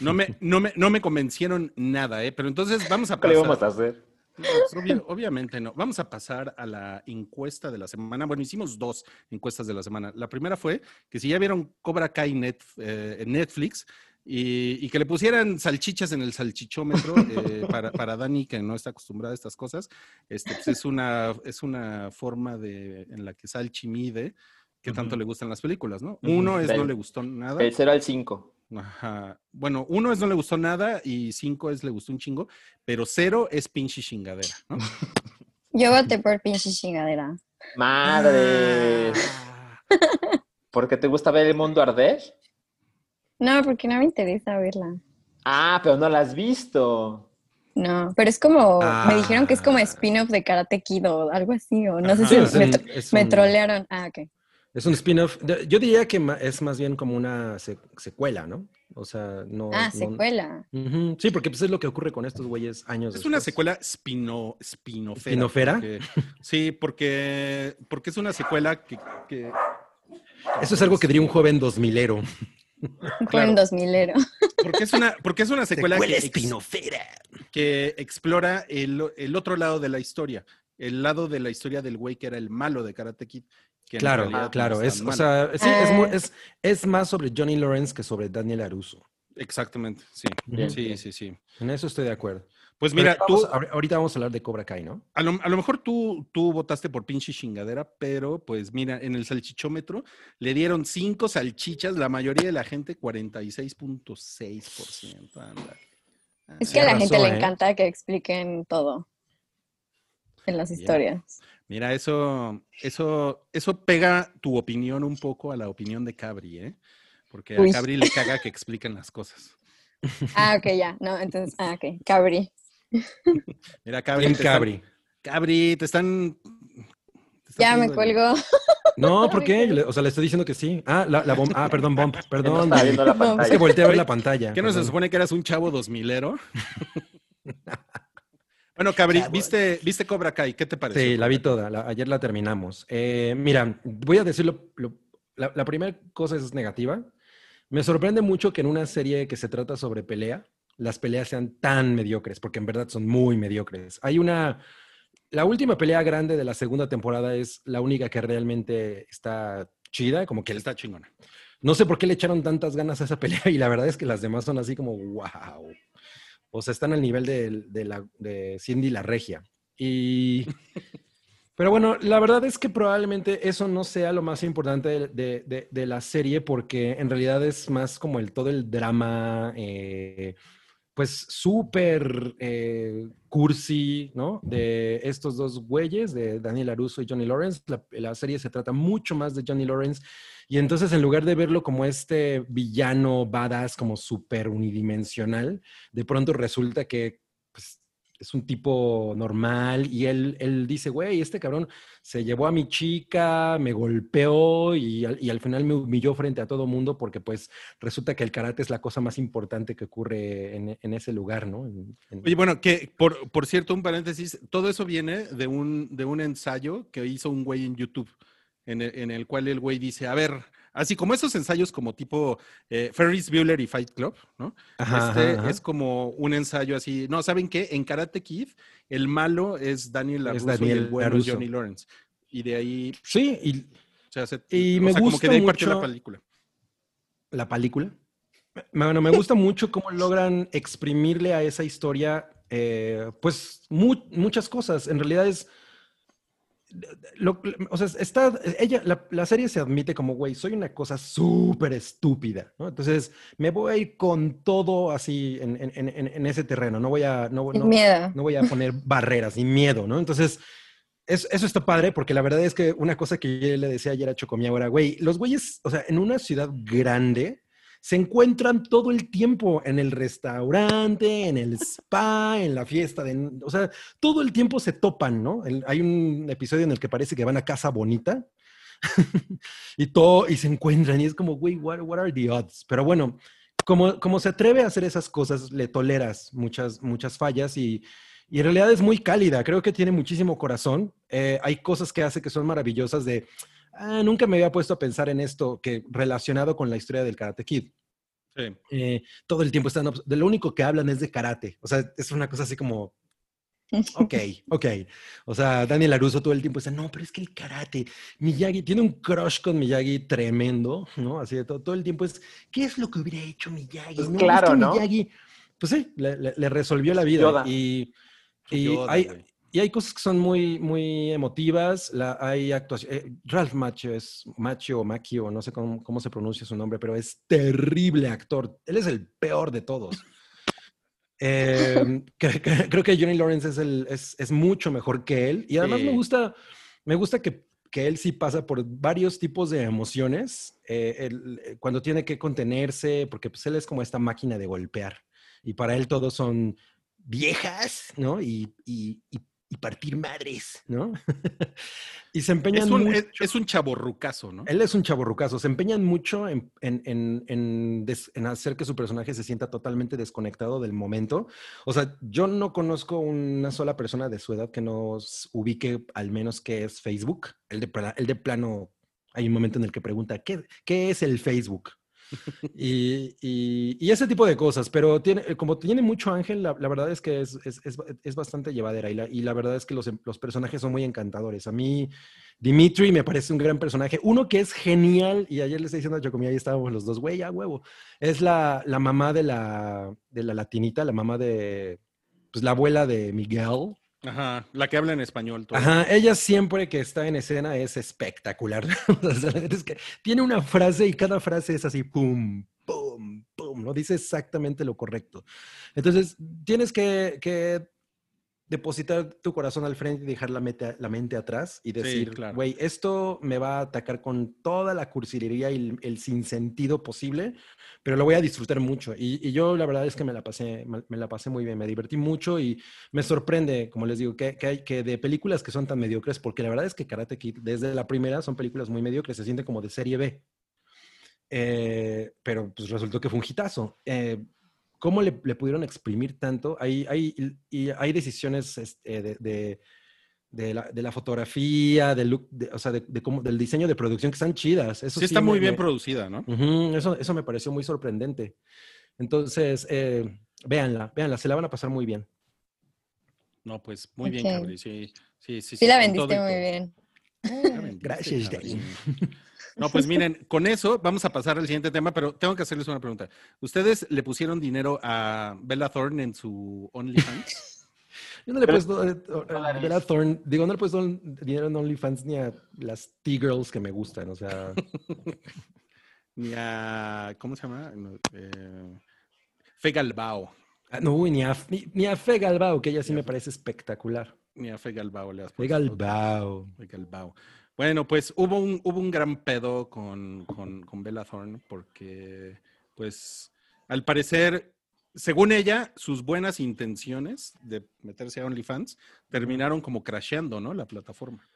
No me, no, me, no me convencieron nada, ¿eh? Pero entonces vamos a ¿Qué le pasar. vamos a hacer? No, obvia- obviamente no. Vamos a pasar a la encuesta de la semana. Bueno, hicimos dos encuestas de la semana. La primera fue que si ya vieron Cobra Kai net, eh, en Netflix y, y que le pusieran salchichas en el salchichómetro eh, para, para Dani, que no está acostumbrada a estas cosas, este, pues es, una, es una forma de, en la que Salchi mide qué tanto le gustan las películas, ¿no? Uno es no le gustó nada. Del 0 al 5. Ajá. Bueno, uno es no le gustó nada y cinco es le gustó un chingo, pero cero es pinche chingadera, ¿no? Yo voté por pinche chingadera. ¡Madres! Ah. ¿Por qué te gusta ver el mundo arder? No, porque no me interesa verla. Ah, pero no la has visto. No, pero es como, me dijeron que es como Ah. spin-off de Karate Kid o algo así, o no sé si Sí, me, un- tro- es me un- trolearon. Ah, ok. Es un spin-off. Yo diría que es más bien como una se- secuela, ¿no? O sea, no. Ah, no- secuela. Sí, porque pues es lo que ocurre con estos güeyes años Es una secuela spino, spinofera. ¿Spinofera? porque- sí, porque, porque es una secuela que... que- Eso es algo que diría un joven dos milero. Fue Claro. en 2000ero. porque, es una, porque es una secuela, Secuela que, espinofera. que explora el, el otro lado de la historia. El lado de la historia del güey que era el malo de Karate Kid. Claro, no claro. es o sea, sí, es, Ah. es, es más sobre Johnny Lawrence que sobre Daniel Aruso. Exactamente, sí. Bien, sí, bien. sí, sí. En eso estoy de acuerdo. Pues mira, vamos- tú, ahor- ahorita vamos a hablar de Cobra Kai, ¿no? a lo, a lo mejor tú, tú votaste por pinche chingadera, pero pues mira, en el salchichómetro le dieron cinco salchichas, la mayoría de la gente 46.6%. anda. Es que a la gente le ¿eh? encanta que expliquen todo en las historias. Mira, eso, eso, eso pega tu opinión un poco a la opinión de Cabri, ¿eh? Porque a Uy. Cabri le caga que expliquen las cosas. Ah, ok, ya. No, entonces, ah, ok. Cabri. Mira, Cabri. Te están- Cabri. Te están. te están Ya me el- cuelgo. No, ¿por qué? O sea, le estoy diciendo que sí. Ah, la, la bom- ah perdón, no Perdón. está viendo la No, Es que pantalla. volteé a ver la pantalla. ¿Qué no se supone que eras un chavo dos milero? Bueno, Cabri. ¿viste, ¿viste Cobra Kai? ¿Qué te pareció? Sí, la vi toda. la- ayer la terminamos. Eh, mira, voy a decirlo. lo- la, la primera cosa es negativa. Me sorprende mucho que en una serie que se trata sobre pelea, las peleas sean tan mediocres, porque en verdad son muy mediocres. Hay una. La última pelea grande de la segunda temporada es la única que realmente está chida, como que Está chingona. no sé por qué le echaron tantas ganas a esa pelea y la verdad es que las demás son así como wow. O sea, están al nivel de, de la, de Cindy la Regia. Y... Pero bueno, la verdad es que probablemente eso no sea lo más importante de, de- la serie porque en realidad es más como el todo el drama, eh, pues súper eh, cursi, ¿no? De estos dos güeyes, de Daniel Aruso y Johnny Lawrence. La, la serie se trata mucho más de Johnny Lawrence y entonces en lugar de verlo como este villano badass, como súper unidimensional, de pronto resulta que pues, es un tipo normal y él, él dice, güey, este cabrón se llevó a mi chica, me golpeó y al, final me humilló frente a todo mundo porque pues resulta que el karate es la cosa más importante que ocurre en, ese lugar, ¿no? Oye, bueno, que por, por cierto, un paréntesis, todo eso viene de un, de un ensayo que hizo un güey en YouTube, en el, en el cual el güey dice, a ver, así como esos ensayos como tipo eh, Ferris Bueller y Fight Club, ¿no? Ajá, este ajá, es como un ensayo así. No, ¿saben qué? En Karate Kid, el malo es Daniel Es LaRusso y el bueno es LaRusso. Johnny Lawrence. Y de ahí, Sí, y o sea, se- Y o me sea, como que gusta de ahí partió la mucho- película. la película. Bueno, me gusta mucho cómo logran exprimirle a esa historia, eh, pues, mu- muchas cosas. En realidad es... lo- o sea, está, ella, la, la serie se admite como, güey, soy una cosa súper estúpida, ¿no? Entonces, me voy a ir con todo así en, en- en- en ese terreno. No voy a... No, no- no voy a poner barreras ni miedo, ¿no? Entonces, es- eso está padre porque la verdad es que una cosa que yo le decía ayer a Chocomiao era, güey, los güeyes, o sea, en una ciudad grande se encuentran todo el tiempo en el restaurante, en el spa, en la fiesta, de, o sea, todo el tiempo se topan, ¿no? Hay un episodio en el que parece que van a casa bonita y todo, y se encuentran y es como, güey, what, what are the odds? Pero bueno, como, como se atreve a hacer esas cosas, le toleras muchas, muchas fallas y, y en realidad es muy cálida. Creo que tiene muchísimo corazón. Eh, hay cosas que hace que son maravillosas de, ah, nunca me había puesto a pensar en esto, que relacionado con la historia del Karate Kid. Sí. Eh, todo el tiempo están, obs- de lo único que hablan es de karate. O sea, es una cosa así como, ok, ok. O sea, Daniel Aruso todo el tiempo está, no, pero es que el karate, Miyagi, tiene un crush con Miyagi tremendo, ¿no? Así de todo, todo el tiempo es, ¿qué es lo que hubiera hecho Miyagi? Pues No, es claro, que ¿no? Miyagi, pues sí, le, le- le resolvió la vida. Yoda. Y, Yoda, hay, güey. Y hay cosas que son muy, muy emotivas. La, hay actuaciones. Ralph Macchio es Macchio o Macchio, no sé cómo, cómo se pronuncia su nombre, pero es terrible actor. Él es el peor de todos. Eh, cre- cre- creo que Johnny Lawrence es, el, es, es mucho mejor que él. Y además Sí. me gusta, me gusta que, que él sí pasa por varios tipos de emociones. eh, él, eh, cuando tiene que contenerse, porque pues él es como esta máquina de golpear. Y para él todos son viejas, ¿no? Y, y- y y partir madres, ¿no? y se empeñan Es un, mucho. es, es un chaborrucazo, ¿no? Él es un chaborrucazo. Se empeñan mucho en, en- en- en des- en hacer que su personaje se sienta totalmente desconectado del momento. O sea, yo no conozco una sola persona de su edad que nos ubique al menos qué es Facebook. El de, el de plano, hay un momento en el que pregunta, ¿qué, qué es el Facebook? Y, y- ese tipo de cosas, pero tiene, eh, como tiene mucho ángel, la, verdad es que es, es- es- bastante llevadera y la, y la verdad es que los, los personajes son muy encantadores. A mí, Dimitri me parece un gran personaje. Uno que es genial, y ayer le estoy diciendo a Chocomía, ahí estábamos los dos, güey, a huevo. Es la, la mamá de la, de la latinita, la mamá de, pues la abuela de Miguel. Ajá, la que habla en español. todo. Ajá, ella siempre que está en escena es espectacular. Es que tiene una frase y cada frase es así, pum, pum, pum, ¿no? Dice exactamente lo correcto. Entonces, tienes que, que depositar tu corazón al frente y dejar la mente, la mente atrás y decir, claro. güey, esto me va a atacar con toda la cursilería y el, el sinsentido posible, pero lo voy a disfrutar mucho. Y, y yo la verdad es que me la pasé, me me la pasé muy bien, me divertí mucho y me sorprende, como les digo, que, que hay que de películas que son tan mediocres, porque la verdad es que Karate Kid, desde la primera, son películas muy mediocres, se siente como de serie B. Eh, pero pues resultó que fue un hitazo. Eh, ¿Cómo le, le pudieron exprimir tanto? Hay, hay, y hay decisiones este, de, de, de la, de la fotografía, del look, de- o sea, de, de cómo, del diseño de producción que están chidas. Eso sí, está me- muy bien me- producida, ¿no? Eso, eso me pareció muy sorprendente. Entonces, eh, véanla, véanla, se la van a pasar muy bien. No, pues muy bien. Cabri. Sí, sí, sí. Sí, la con todo vendiste muy bien. La vendiste, Gracias. Dani. No, pues miren, con eso vamos a pasar al siguiente tema, pero tengo que hacerles una pregunta. ¿Ustedes le pusieron dinero a Bella Thorne en su OnlyFans? Yo no le he puesto eh, dólares. Bella Thorne, digo, no le he puesto dinero en OnlyFans ni a las T-Girls que me gustan, o sea, Ni a, ¿cómo se llama? No, eh, Fe Galbao. ah, no, uy, ni a, ni, ni a Fe Galbao, que ella sí Ni a me parece espectacular. Ni a Fe Galbao le has Fe puesto. Galbao. Fe Galbao. Bueno, pues hubo un, hubo un gran pedo con, con, con Bella Thorne porque, pues, al parecer, según ella, sus buenas intenciones de meterse a OnlyFans terminaron como crasheando, ¿no? La plataforma.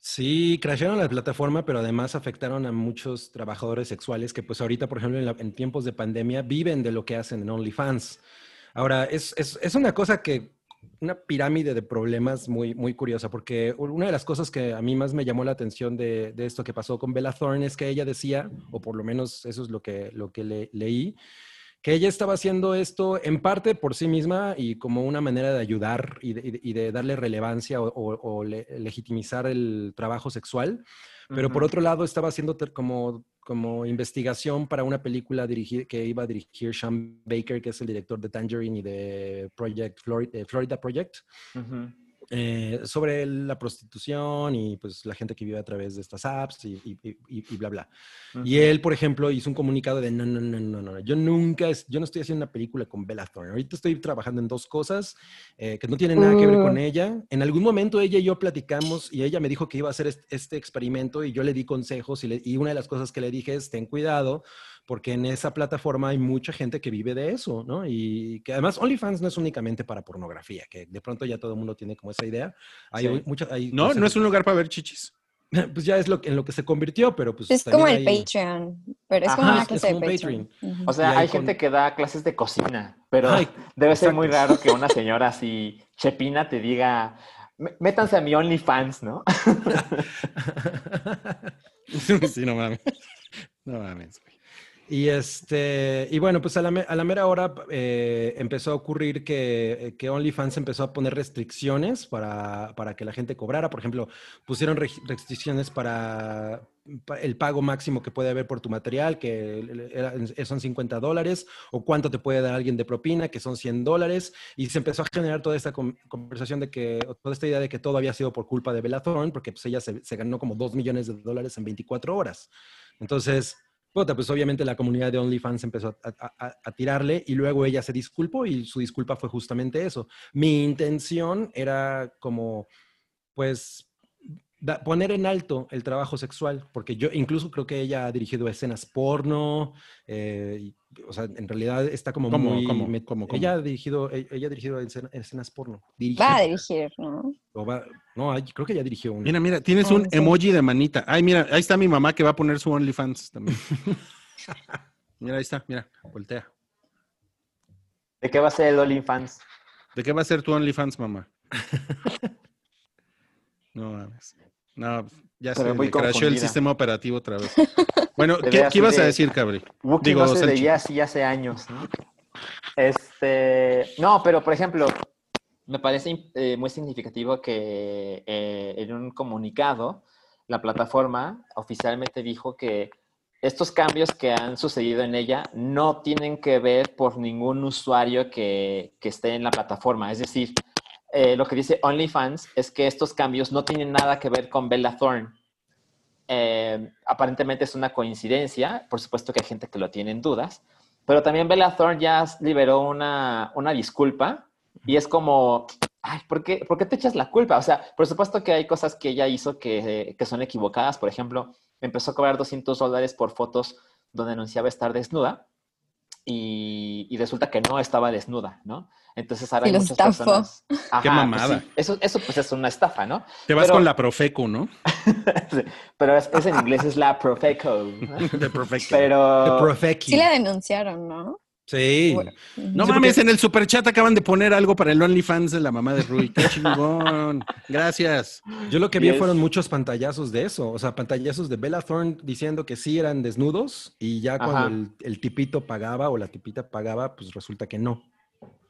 Sí, crashearon la plataforma, pero además afectaron a muchos trabajadores sexuales que pues ahorita, por ejemplo, en, la- en tiempos de pandemia viven de lo que hacen en OnlyFans. Ahora, es, es, es una cosa que, una pirámide de problemas muy, muy curiosa, porque una de las cosas que a mí más me llamó la atención de, de esto que pasó con Bella Thorne es que ella decía, o por lo menos eso es lo que, lo que le- leí, que ella estaba haciendo esto en parte por sí misma y como una manera de ayudar y de, y de- darle relevancia o, o- o le- legitimizar el trabajo sexual, pero por otro lado estaba haciendo como, como investigación para una película dirigir, que iba a dirigir Sean Baker, que es el director de Tangerine y de Project Florida, eh, Florida Project. Eh, sobre la prostitución y pues la gente que vive a través de estas apps y, y- y- y bla, bla. Y Ujú. él, por ejemplo, hizo un comunicado de no, no, no, no, no, yo nunca, es- yo no estoy haciendo una película con Bella Thorne. Ahorita estoy trabajando en dos cosas eh, que no tienen nada que ver con Uh. ella. En algún momento ella y yo platicamos y ella me dijo que iba a hacer est- este, experimento y yo le di consejos y, le- y una de las cosas que le dije es ten cuidado porque en esa plataforma hay mucha gente que vive de eso, ¿no? Y que además OnlyFans no es únicamente para pornografía, que de pronto ya todo el mundo tiene como esa idea. Hay Sí. mucha, hay No, no es un lugar para ver chichis. Pues ya es lo que, en lo que se convirtió, pero pues Es como el hay- Patreon, pero es como una clase es de como un Patreon. O sea, hay con- gente que da clases de cocina, pero Ay, debe ser muy raro que una señora así, chepina, te diga, "Mé- métanse a mi OnlyFans, ¿no? sí, no mames. No mames. Y este, y bueno, pues a la, mera hora eh, empezó a ocurrir que, que OnlyFans empezó a poner restricciones para, para que la gente cobrara. Por ejemplo, pusieron restricciones para, pa- el pago máximo que puede haber por tu material, que era- son 50 dólares, o cuánto te puede dar alguien de propina, que son 100 dólares. Y se empezó a generar toda esta con- conversación de que, toda esta idea de que todo había sido por culpa de Thorne, porque pues ella se, se ganó como 2 millones de dólares en 24 horas. Entonces, Pues obviamente la comunidad de OnlyFans empezó a, tirarle y luego ella se disculpó y su disculpa fue justamente eso. Mi intención era como, pues, poner en alto el trabajo sexual, porque yo incluso creo que ella ha dirigido escenas porno, eh, o sea, en realidad está como ¿Cómo, muy... cómo, met- cómo, cómo? Ella ha dirigido, e- ella ha dirigido escena- escenas porno. Dirige- Va a dirigir, ¿no? va- no, creo que ya dirigió una. Mira, mira, tienes Ah, un sí. emoji de manita. Ay, mira, ahí está mi mamá que va a poner su OnlyFans también. mira, ahí está, mira, voltea. ¿De qué va a ser el OnlyFans? ¿De qué va a ser tu OnlyFans, mamá? no mames. No, ya Pero se le crashó el sistema operativo otra vez. Bueno, ¿qué, ibas a de- decir, Cabri? Wookiee Digo, no se Salchi. veía así hace años, ¿no? Este, no, pero por ejemplo, me parece eh, muy significativo que eh, en un comunicado la plataforma oficialmente dijo que estos cambios que han sucedido en ella no tienen que ver por ningún usuario que, que esté en la plataforma. Es decir, eh, lo que dice OnlyFans es que estos cambios no tienen nada que ver con Bella Thorne. Eh, aparentemente es una coincidencia, por supuesto que hay gente que lo tiene en dudas, pero también Bella Thorne ya liberó una, una disculpa y es como, ay, ¿por qué, ¿por qué te echas la culpa? O sea, por supuesto que hay cosas que ella hizo que, que son equivocadas. Por ejemplo, empezó a cobrar 200 dólares por fotos donde anunciaba estar desnuda y, y resulta que no estaba desnuda, ¿no? Entonces ahora Y hay muchas estafó. personas... Ajá, pues mamada. sí, eso, eso pues es una estafa, ¿no? Te vas Pero- con la Profeco, ¿no? Pero es, es en inglés, es la Profeco. ¿no? De Profeco. The Pero... Sí la denunciaron, ¿no? Sí. Bueno. No Sí, mames, porque- en el superchat acaban de poner algo para el OnlyFans de la mamá de Rui. Qué chingón. Gracias. Yo lo que vi fueron muchos pantallazos de eso, o sea, pantallazos de Bella Thorne diciendo que sí eran desnudos y ya cuando el, el tipito pagaba o la tipita pagaba, pues resulta que no.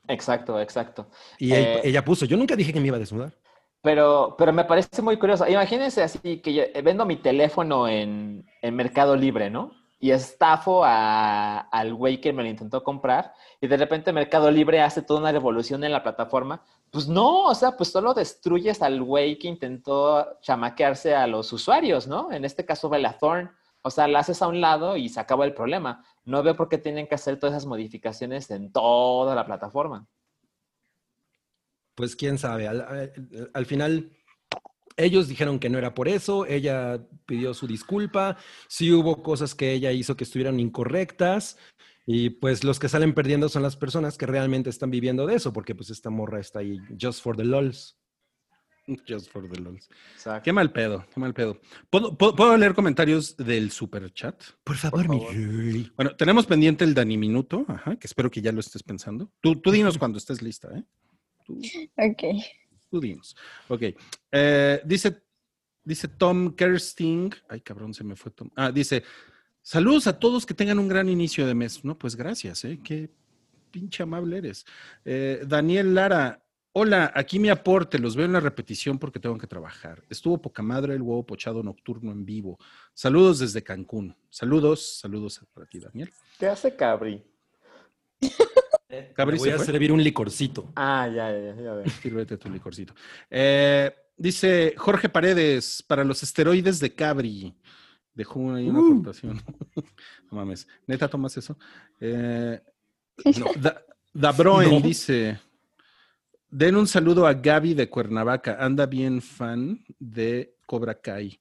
Exacto, exacto. Y él- Eh, ella puso, yo nunca dije que me iba a desnudar. Pero, pero me parece muy curioso. Imagínense así que yo eh, vendo mi teléfono en, en Mercado Libre, ¿no? Y estafo al güey que me lo intentó comprar y de repente Mercado Libre hace toda una revolución en la plataforma. Pues no, o sea, pues solo destruyes al güey que intentó chamaquearse a los usuarios, ¿no? En este caso, Bella Thorne. O sea, la haces a un lado y se acaba el problema. No veo por qué tienen que hacer todas esas modificaciones en toda la plataforma. Pues quién sabe, al final ellos dijeron que no era por eso, ella pidió su disculpa, sí hubo cosas que ella hizo que estuvieran incorrectas y pues los que salen perdiendo son las personas que realmente están viviendo de eso, porque pues esta morra está ahí just for the lols. Just for the lols. Exacto. Qué mal pedo, qué mal pedo. ¿Puedo, puedo- puedo leer comentarios del super chat? Por favor, Por mi favor. Bueno, tenemos pendiente el Dani Minuto, ajá, que espero que ya lo estés pensando. Tú, tú dinos cuando estés lista, ¿eh? Tú, Ok. Tú dinos. Ok. Eh, dice, dice Tom Kersting. Ay, cabrón, se me fue Tom. Ah, dice, saludos a todos que tengan un gran inicio de mes. No, pues gracias, ¿eh? Qué pinche amable eres. Eh, Daniel Lara. Hola, aquí mi aporte, los veo en la repetición porque tengo que trabajar. Estuvo poca madre el huevo pochado nocturno en vivo. Saludos desde Cancún. Saludos, saludos para ti, Daniel. ¿Qué hace Cabri? Cabri voy se a fue. servir un licorcito. Ah, ya, ya, ya veo. Sírvete tu licorcito. Eh, dice Jorge Paredes, para los esteroides de Cabri. Dejó ahí una Uh. aportación. no mames. ¿Neta tomas eso? Eh, No. Da- Dabroen No. dice, den un saludo a Gaby de Cuernavaca. Anda bien fan de Cobra Kai.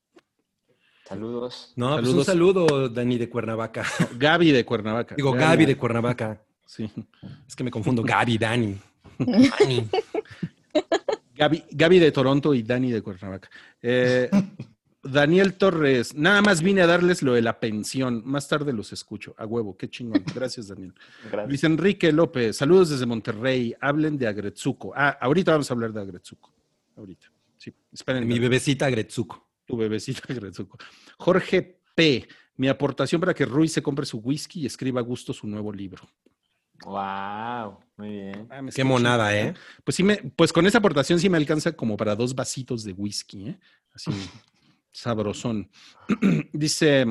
Saludos. No, pues un Saludos. saludo, Dani de Cuernavaca. No, Gaby de Cuernavaca. Digo, Gaby de Cuernavaca. Sí. Es que me confundo. Gaby, Dani. Dani. Gaby, Gaby de Toronto y Dani de Cuernavaca. Eh, Daniel Torres, nada más vine a darles lo de la pensión. Más tarde los escucho. A huevo, qué chingón. Gracias, Daniel. Gracias. Luis Enrique López, saludos desde Monterrey. Hablen de Agretsuko. Ah, ahorita vamos a hablar de Agretsuko. Ahorita. Sí, esperen. Mi bebecita Gretsuko. Tu bebecita Agretsuko. Jorge P. Mi aportación para que Ruiz se compre su whisky y escriba a gusto su nuevo libro. Wow, muy bien. Mames, Qué monada. ¿eh? Pues sí, me, pues con esa aportación sí me alcanza como para dos vasitos de whisky, ¿eh? Así, sabrosón. Dice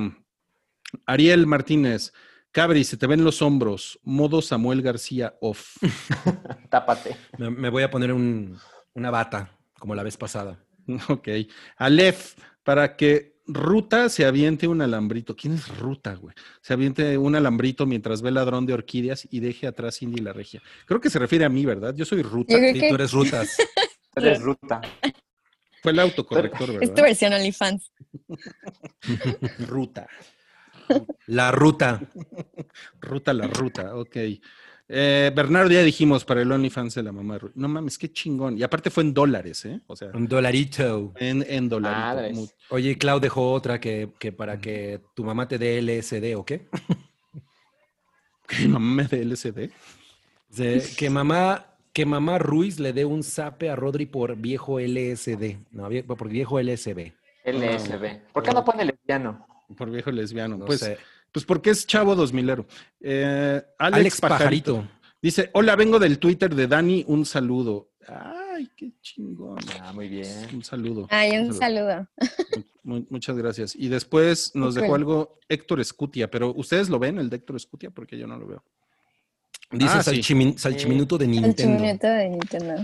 Ariel Martínez, Cabri, se te ven los hombros, modo Samuel García off. Tápate. Me, me voy a poner un- una bata, como la vez pasada. ok. Aleph, para que Ruta se aviente un alambrito. ¿Quién es Ruta, güey? Se aviente un alambrito mientras ve ladrón de orquídeas y deje atrás Indy la regia. Creo que se refiere a mí, ¿verdad? Yo soy Ruta. Yo creo Sí, que tú eres rutas. Eres ruta. Fue el autocorrector, Es tu ¿verdad? versión OnlyFans. Ruta. La ruta. Ruta la ruta, ok. Eh, Bernardo, ya dijimos para el OnlyFans de la mamá. Ru- No mames, qué chingón. Y aparte fue en dólares, ¿eh? O sea, Un dolarito. en, en dólares. Madres. Oye, Clau dejó otra que, que para que tu mamá te dé LSD, ¿o qué? ¿Qué mamá me de LSD? De- que mamá que mamá Ruiz le dé un zape a Rodri por viejo LSD. No, vie- por viejo LSB. LSB. ¿Por qué no pone lesbiano? Por viejo lesbiano. No pues, sé. Pues porque es chavo 2000ero. Eh, Alex, Alex Pajarito. Pajarito. Dice, hola, vengo del Twitter de Dani, un saludo. Ay, qué chingón. Ah, muy bien. Un saludo. Ay, un saludo. Mu- muchas gracias. Y después nos dejó algo Héctor Escutia, pero ¿ustedes lo ven, el de Héctor Escutia? Porque yo no lo veo. Dice Ah, sí. salchimin- salchiminuto de Nintendo. chiminuto de Nintendo.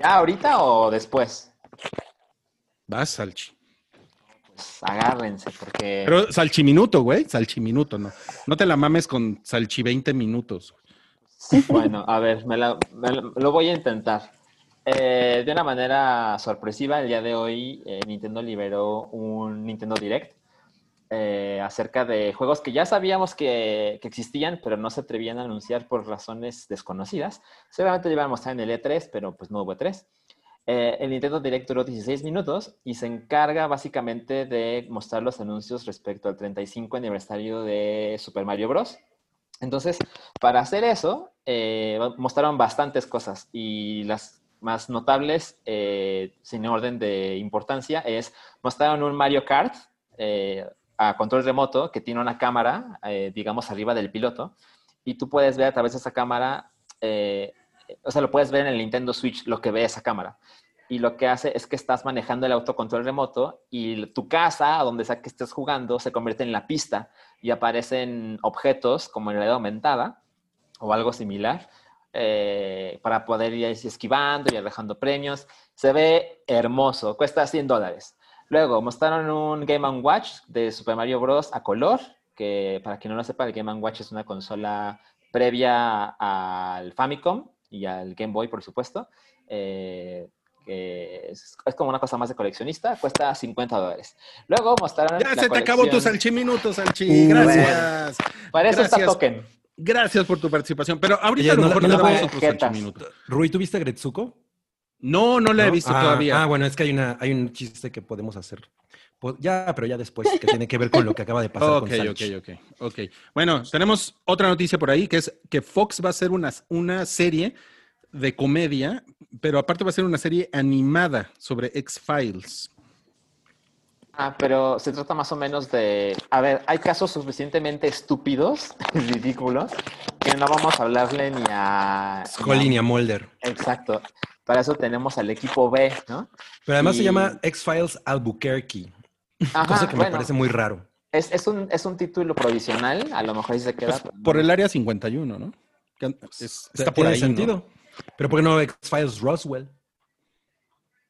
¿Ya ahorita o después? Vas, Salchi. Pues agárrense, porque Pero Salchiminuto, güey. Salchiminuto, no. No te la mames con Salchi 20 minutos. Bueno, a ver, me, la- me la- lo voy a intentar. Eh, de una manera sorpresiva, el día de hoy eh, Nintendo liberó un Nintendo Direct eh, acerca de juegos que ya sabíamos que, que existían, pero no se atrevían a anunciar por razones desconocidas. Seguramente lo iban a mostrar en el E3, pero pues no hubo E3. Eh, el Nintendo Direct duró 16 minutos y se encarga básicamente de mostrar los anuncios respecto al 35 aniversario de Super Mario Bros. Entonces, para hacer eso, eh, mostraron bastantes cosas y las más notables, eh, sin orden de importancia, es mostraron un Mario Kart eh, a control remoto que tiene una cámara, eh, digamos, arriba del piloto y tú puedes ver a través de esa cámara, eh, o sea, lo puedes ver en el Nintendo Switch lo que ve esa cámara. Y lo que hace es que estás manejando el autocontrol remoto y tu casa, a donde sea que estés jugando, se convierte en la pista y aparecen objetos como en realidad aumentada o algo similar eh, para poder ir esquivando y dejando premios. Se ve hermoso, cuesta 100 dólares. Luego mostraron un Game Watch de Super Mario Bros. a color, que para quien no lo sepa, el Game Watch es una consola previa al Famicom y al Game Boy, por supuesto. Eh, que es, es como una cosa más de coleccionista, cuesta 50 dólares. Luego mostraron. Ya la se te acabó tu Salchiminuto, Salchi. Uh, Gracias. Para eso está. Token. Gracias por tu participación. Pero ahorita Oye, a lo ¿no- mejor no le le damos otro. Salchiminuto. Rui, ¿tuviste a Gretsuko? No, no la he ¿No? visto ah, todavía. Ah, bueno, es que hay, una, hay un chiste que podemos hacer. Po- Ya, pero ya después, que tiene que ver con lo que acaba de pasar Ok, con ok, ok, ok. Bueno, tenemos otra noticia por ahí, que es que Fox va a hacer una, una serie de comedia, pero aparte va a ser una serie animada sobre X-Files. Ah, pero se trata más o menos de. A ver, hay casos suficientemente estúpidos, ridículos, que no vamos a hablarle ni a. Scully ni a Mulder. Exacto. Para eso tenemos al equipo B, ¿no? Pero además se llama X-Files Albuquerque, Ajá, cosa que me parece muy raro. es, es un, es un título provisional, a lo mejor ahí se queda. Pues, por el área 51, ¿no? Que an- es- está por ¿Tiene ahí, ¿no? sentido. Pero ¿por qué no X-Files Roswell?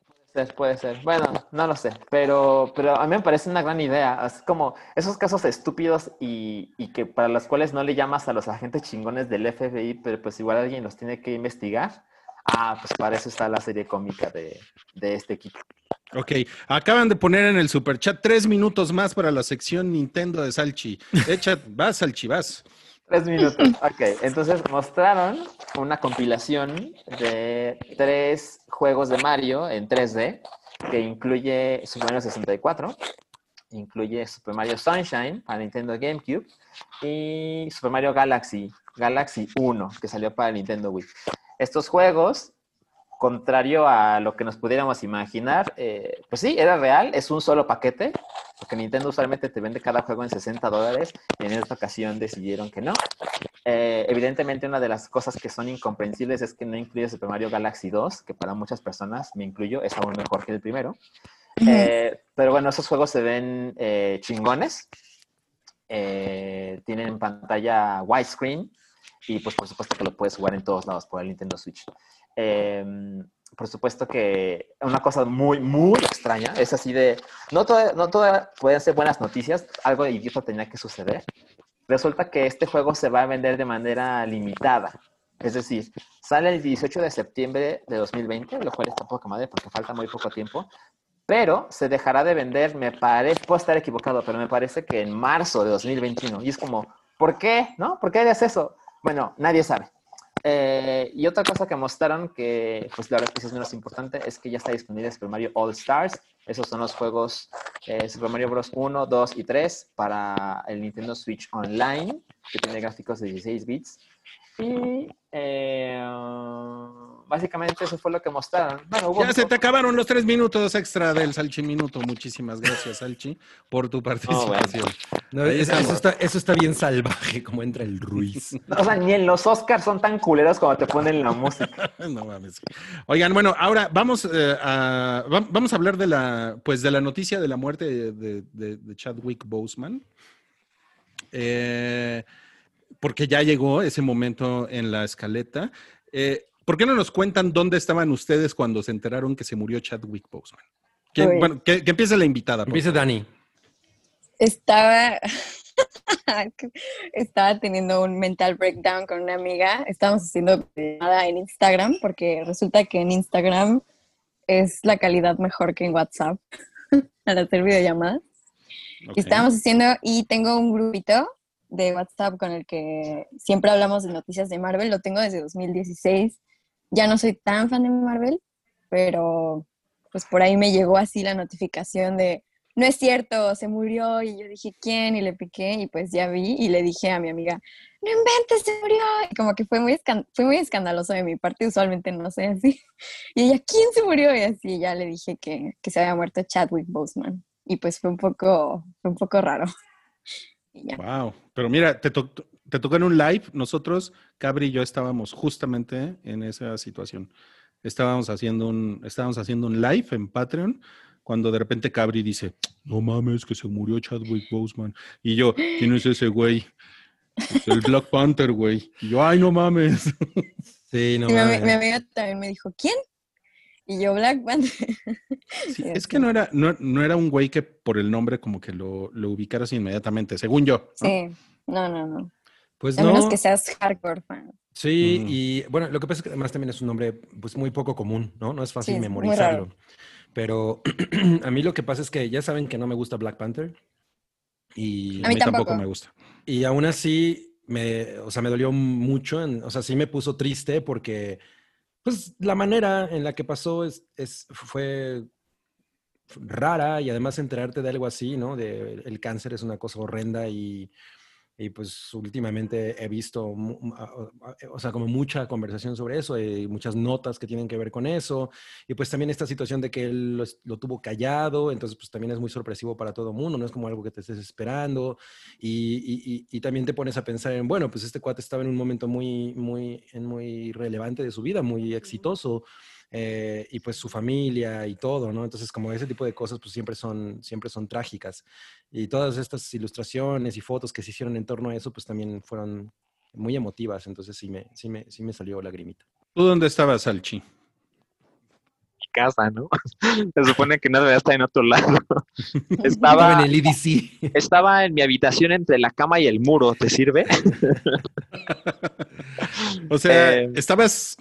Puede ser, puede ser. Bueno, no lo sé, pero, pero a mí me parece una gran idea. Es como esos casos estúpidos y, y que para los cuales no le llamas a los agentes chingones del FBI, pero pues igual alguien los tiene que investigar. Ah, pues para eso está la serie cómica de, de este equipo. Ok, acaban de poner en el superchat tres minutos más para la sección Nintendo de Salchi. Echa, vas, Salchi, vas. Tres minutos. Ok, entonces mostraron una compilación de tres juegos de Mario en 3D que incluye Super Mario 64, incluye Super Mario Sunshine para Nintendo GameCube y Super Mario Galaxy, Galaxy 1 que salió para Nintendo Wii. Estos juegos, contrario a lo que nos pudiéramos imaginar, eh, pues sí, era real, es un solo paquete, porque Nintendo usualmente te vende cada juego en 60 dólares y en esta ocasión decidieron que no. Eh, evidentemente, una de las cosas que son incomprensibles es que no incluye Super Mario Galaxy 2, que para muchas personas, me incluyo, es aún mejor que el primero. Eh, pero bueno, esos juegos se ven chingones. Tienen pantalla widescreen y pues por supuesto que lo puedes jugar en todos lados por el Nintendo Switch. Eh, por supuesto que una cosa muy, muy extraña es así de, no todas no toda pueden ser buenas noticias, algo idiota tenía que suceder. Resulta que este juego se va a vender de manera limitada. Es decir, sale el 18 de septiembre de 2020, lo cual está poca madre porque falta muy poco tiempo, pero se dejará de vender, me parece, puedo estar equivocado, pero me parece que en marzo de 2021. Y es como, ¿por qué? ¿No? ¿Por qué harías eso? Bueno, nadie sabe. Eh, y otra cosa que mostraron que, pues la verdad que es menos importante, es que ya está disponible Super Mario All Stars. Esos son los juegos eh, Super Mario Bros. 1, 2 y 3 para el Nintendo Switch Online, que tiene gráficos de 16 bits. Y eh, básicamente eso fue lo que mostraron. Bueno, hubo Ya se te acabaron los tres minutos extra del Salchi Minuto. Muchísimas gracias, Salchi, por tu participación. No, Ahí eso, está, eso está bien salvaje, como entra el Ruiz. O sea, ni en los Oscars son tan culeros como te ponen la música. No mames. Oigan, bueno, ahora vamos eh, a va- vamos a hablar de la pues de la noticia de la muerte de, de- de- de Chadwick Boseman. Eh, porque ya llegó ese momento en la escaleta. Eh, ¿Por qué no nos cuentan dónde estaban ustedes cuando se enteraron que se murió Chadwick Boseman? Que, bueno, que, que empiece la invitada. favor. Dani. Estaba, estaba teniendo un mental breakdown con una amiga. Estábamos haciendo nada en Instagram porque resulta que en Instagram es la calidad mejor que en WhatsApp al hacer videollamadas. Y estábamos haciendo, y tengo un grupito de WhatsApp con el que siempre hablamos de noticias de Marvel. Lo tengo desde 2016. Ya no soy tan fan de Marvel, pero pues por ahí me llegó así la notificación de no es cierto, se murió y yo dije, ¿quién? Y le piqué y pues ya vi y le dije a mi amiga, no inventes, se murió. Y como que fue muy, fue muy escandaloso de mi parte, usualmente no soy así. Y ella, ¿quién se murió? Y así ya le dije que, que se había muerto Chadwick Boseman. Y pues fue un poco, fue un poco raro. Wow. Pero mira, te, te tocó en un live. Nosotros, Cabri y yo estábamos justamente en esa situación. Estábamos haciendo un, estábamos haciendo un live en Patreon cuando de repente Cabri dice, no mames, que se murió Chadwick Boseman. Y yo, ¿quién es ese güey? "Es el Black Panther, güey. Y yo, ay, no mames. Sí, no mi, mames. mi amiga también me dijo, ¿quién? Y yo, Black Panther. Sí, es que no era, no, no era un güey que por el nombre como que lo, lo ubicaras inmediatamente, según yo. ¿no? Sí, no, no, no. Pues A no. menos que seas hardcore fan. Sí, Ujú. y bueno, lo que pasa es que además también es un nombre pues muy poco común, ¿no? No es fácil Sí, es memorizarlo. Pero a mí lo que pasa es que ya saben que no me gusta Black Panther. Y, A mí tampoco tampoco. me gusta. y aún así, me, o sea, me dolió mucho, en- o sea, sí me puso triste porque, pues, la manera en la que pasó es, es, fue rara y además enterarte de algo así, ¿no? De el cáncer es una cosa horrenda y, y, pues últimamente he visto, a- o sea, como mucha conversación sobre eso y muchas notas que tienen que ver con eso y pues también esta situación de que él lo, tuvo callado, entonces pues también es muy sorpresivo para todo el mundo, no es como algo que te estés esperando y, y- y- también te pones a pensar en, bueno, pues este cuate estaba en un momento muy, muy, muy relevante de su vida, muy exitoso, eh, y pues su familia y todo, ¿no? Entonces como ese tipo de cosas pues siempre son, siempre son trágicas. Y todas estas ilustraciones y fotos que se hicieron en torno a eso pues también fueron muy emotivas, entonces sí me, sí me, sí me salió lagrimita. ¿Tú dónde estabas, Salchi? mi casa, ¿no? Se supone que no debería estar en otro lado. Estaba en el EDC. estaba en mi habitación entre la cama y el muro, ¿te sirve? O sea, Eh, estabas,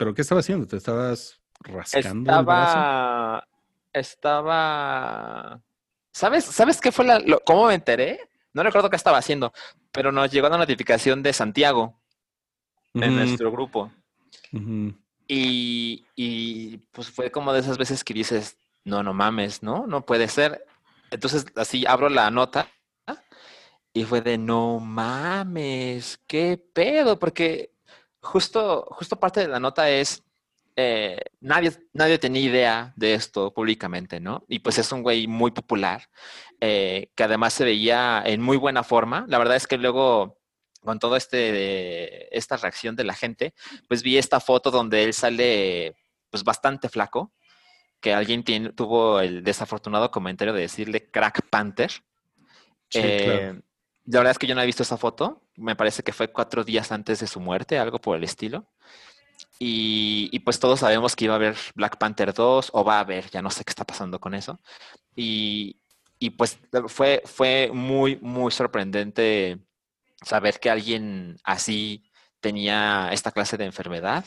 ¿pero qué estabas haciendo? ¿Te estabas rascando el brazo? Estaba, estaba, ¿sabes? ¿Sabes qué fue la, lo- cómo me enteré? No recuerdo qué estaba haciendo, pero nos llegó una notificación de Santiago en nuestro grupo. Y, y, pues fue como de esas veces que dices, no, no mames, ¿no? No puede ser. Entonces así abro la nota y fue de, no mames, qué pedo, porque justo, justo parte de la nota es, eh, nadie, nadie tenía idea de esto públicamente, ¿no? Y pues es un güey muy popular, eh, que además se veía en muy buena forma. La verdad es que luego, con todo este, esta reacción de la gente, pues vi esta foto donde él sale pues bastante flaco, que alguien tiene- tuvo el desafortunado comentario de decirle crack panther. Sí, Eh, claro. La verdad es que yo no he visto esa foto, me parece que fue cuatro días antes de su muerte, algo por el estilo. Y, y pues todos sabemos que iba a haber Black Panther 2 o va a haber, ya no sé qué está pasando con eso. Y, y pues fue, fue muy, muy sorprendente saber que alguien así tenía esta clase de enfermedad.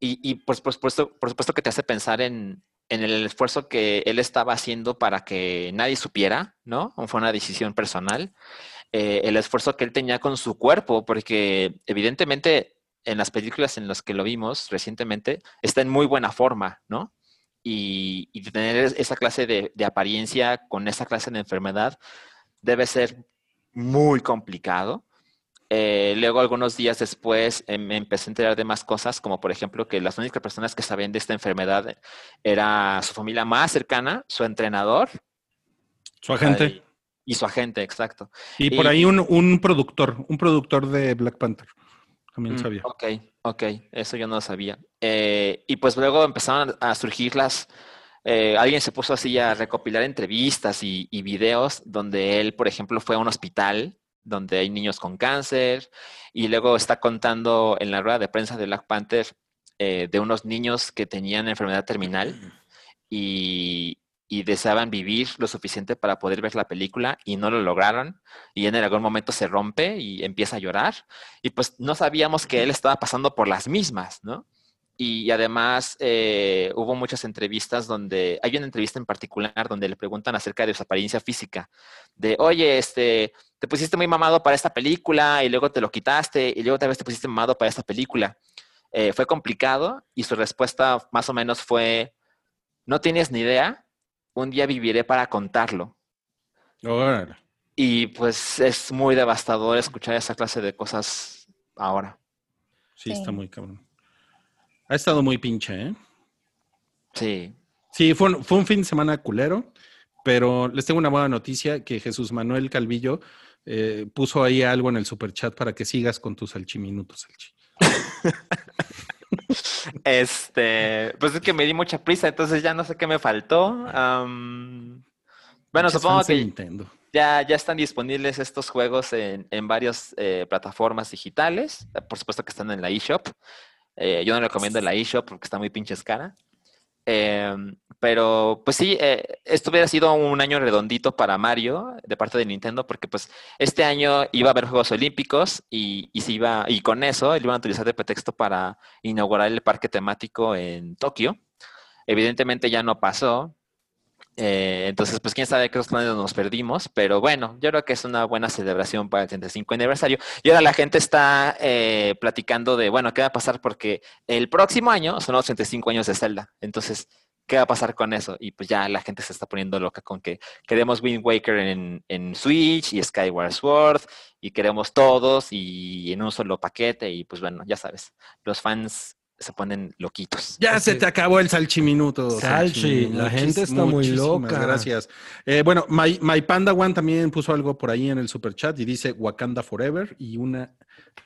Y, y por, por supuesto, por supuesto que te hace pensar en, en el esfuerzo que él estaba haciendo para que nadie supiera, ¿no? Fue una decisión personal. Eh, el esfuerzo que él tenía con su cuerpo, porque evidentemente en las películas en las que lo vimos recientemente está en muy buena forma, ¿no? Y, y tener esa clase de, de apariencia con esa clase de enfermedad debe ser muy complicado. Eh, luego, algunos días después, eh, me empecé a enterar de más cosas, como por ejemplo que las únicas personas que sabían de esta enfermedad era su familia más cercana, su entrenador. Su agente. Y su agente, exacto. Y por y- ahí un, un productor, un productor de Black Panther. También Mm, sabía. Ok, ok, eso yo no lo sabía. Eh, y pues luego empezaron a surgir las... eh, alguien se puso así a recopilar entrevistas y, y videos donde él, por ejemplo, fue a un hospital donde hay niños con cáncer y luego está contando en la rueda de prensa de Black Panther eh, de unos niños que tenían enfermedad terminal y, y deseaban vivir lo suficiente para poder ver la película y no lo lograron y en algún momento se rompe y empieza a llorar y pues no sabíamos que él estaba pasando por las mismas, ¿no? Y además eh, hubo muchas entrevistas donde, hay una entrevista en particular donde le preguntan acerca de su apariencia física, de, oye, este, te pusiste muy mamado para esta película y luego te lo quitaste y luego tal vez te pusiste mamado para esta película. Eh, fue complicado y su respuesta más o menos fue, no tienes ni idea, un día viviré para contarlo. Órale. Y pues es muy devastador escuchar esa clase de cosas ahora. Sí, Sí. está muy cabrón. Ha estado muy pinche, ¿eh? Sí. Sí, fue un, fue un fin de semana culero, pero les tengo una buena noticia que Jesús Manuel Calvillo eh, puso ahí algo en el superchat para que sigas con tus salchiminutos, Salchi. Este, pues es que me di mucha prisa, entonces ya no sé qué me faltó. Bueno, supongo que Nintendo. ya, ya están disponibles estos juegos en, en varias eh, plataformas digitales. Por supuesto que están en la eShop. Eh, yo no recomiendo la eShop porque está muy pinches cara. Em, pero pues sí, eh, esto hubiera sido un año redondito para Mario de parte de Nintendo porque pues este año iba a haber Juegos Olímpicos y, y se iba, y con eso lo iban a utilizar de pretexto para inaugurar el parque temático en Tokio. Evidentemente ya no pasó. Eh, entonces, pues quién sabe qué otros planes nos perdimos, pero bueno, yo creo que es una buena celebración para el 35 aniversario. Y ahora la gente está eh, platicando de, bueno, ¿qué va a pasar? Porque el próximo año son los 35 años de Zelda. Entonces, ¿qué va a pasar con eso? Y pues ya la gente se está poniendo loca con que queremos Wind Waker en, en Switch y Skyward Sword y queremos todos y en un solo paquete. Y pues bueno, ya sabes, los fans se ponen loquitos. Ya se te acabó el salchiminuto. Salchi, la gente está muy loca. Gracias. Eh, bueno, My, My Panda One también puso algo por ahí en el super chat y dice Wakanda Forever y una,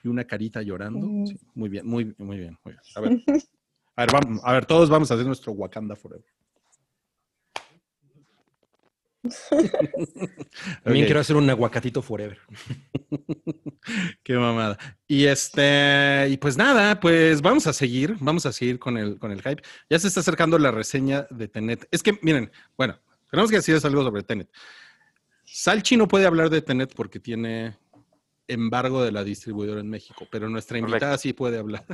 y una carita llorando. Mm. Sí, muy bien, muy, muy bien, muy bien. A ver, a ver, vamos, a ver, todos vamos a hacer nuestro Wakanda Forever. También Ok. quiero hacer un aguacatito forever. Qué mamada. Y este, y pues nada, pues vamos a seguir, vamos a seguir con el, con el hype. Ya se está acercando la reseña de Tenet. Es que, miren, bueno, tenemos que decirles algo sobre Tenet. Salchi no puede hablar de Tenet porque tiene embargo de la distribuidora en México, pero nuestra Correcto. invitada sí puede hablar.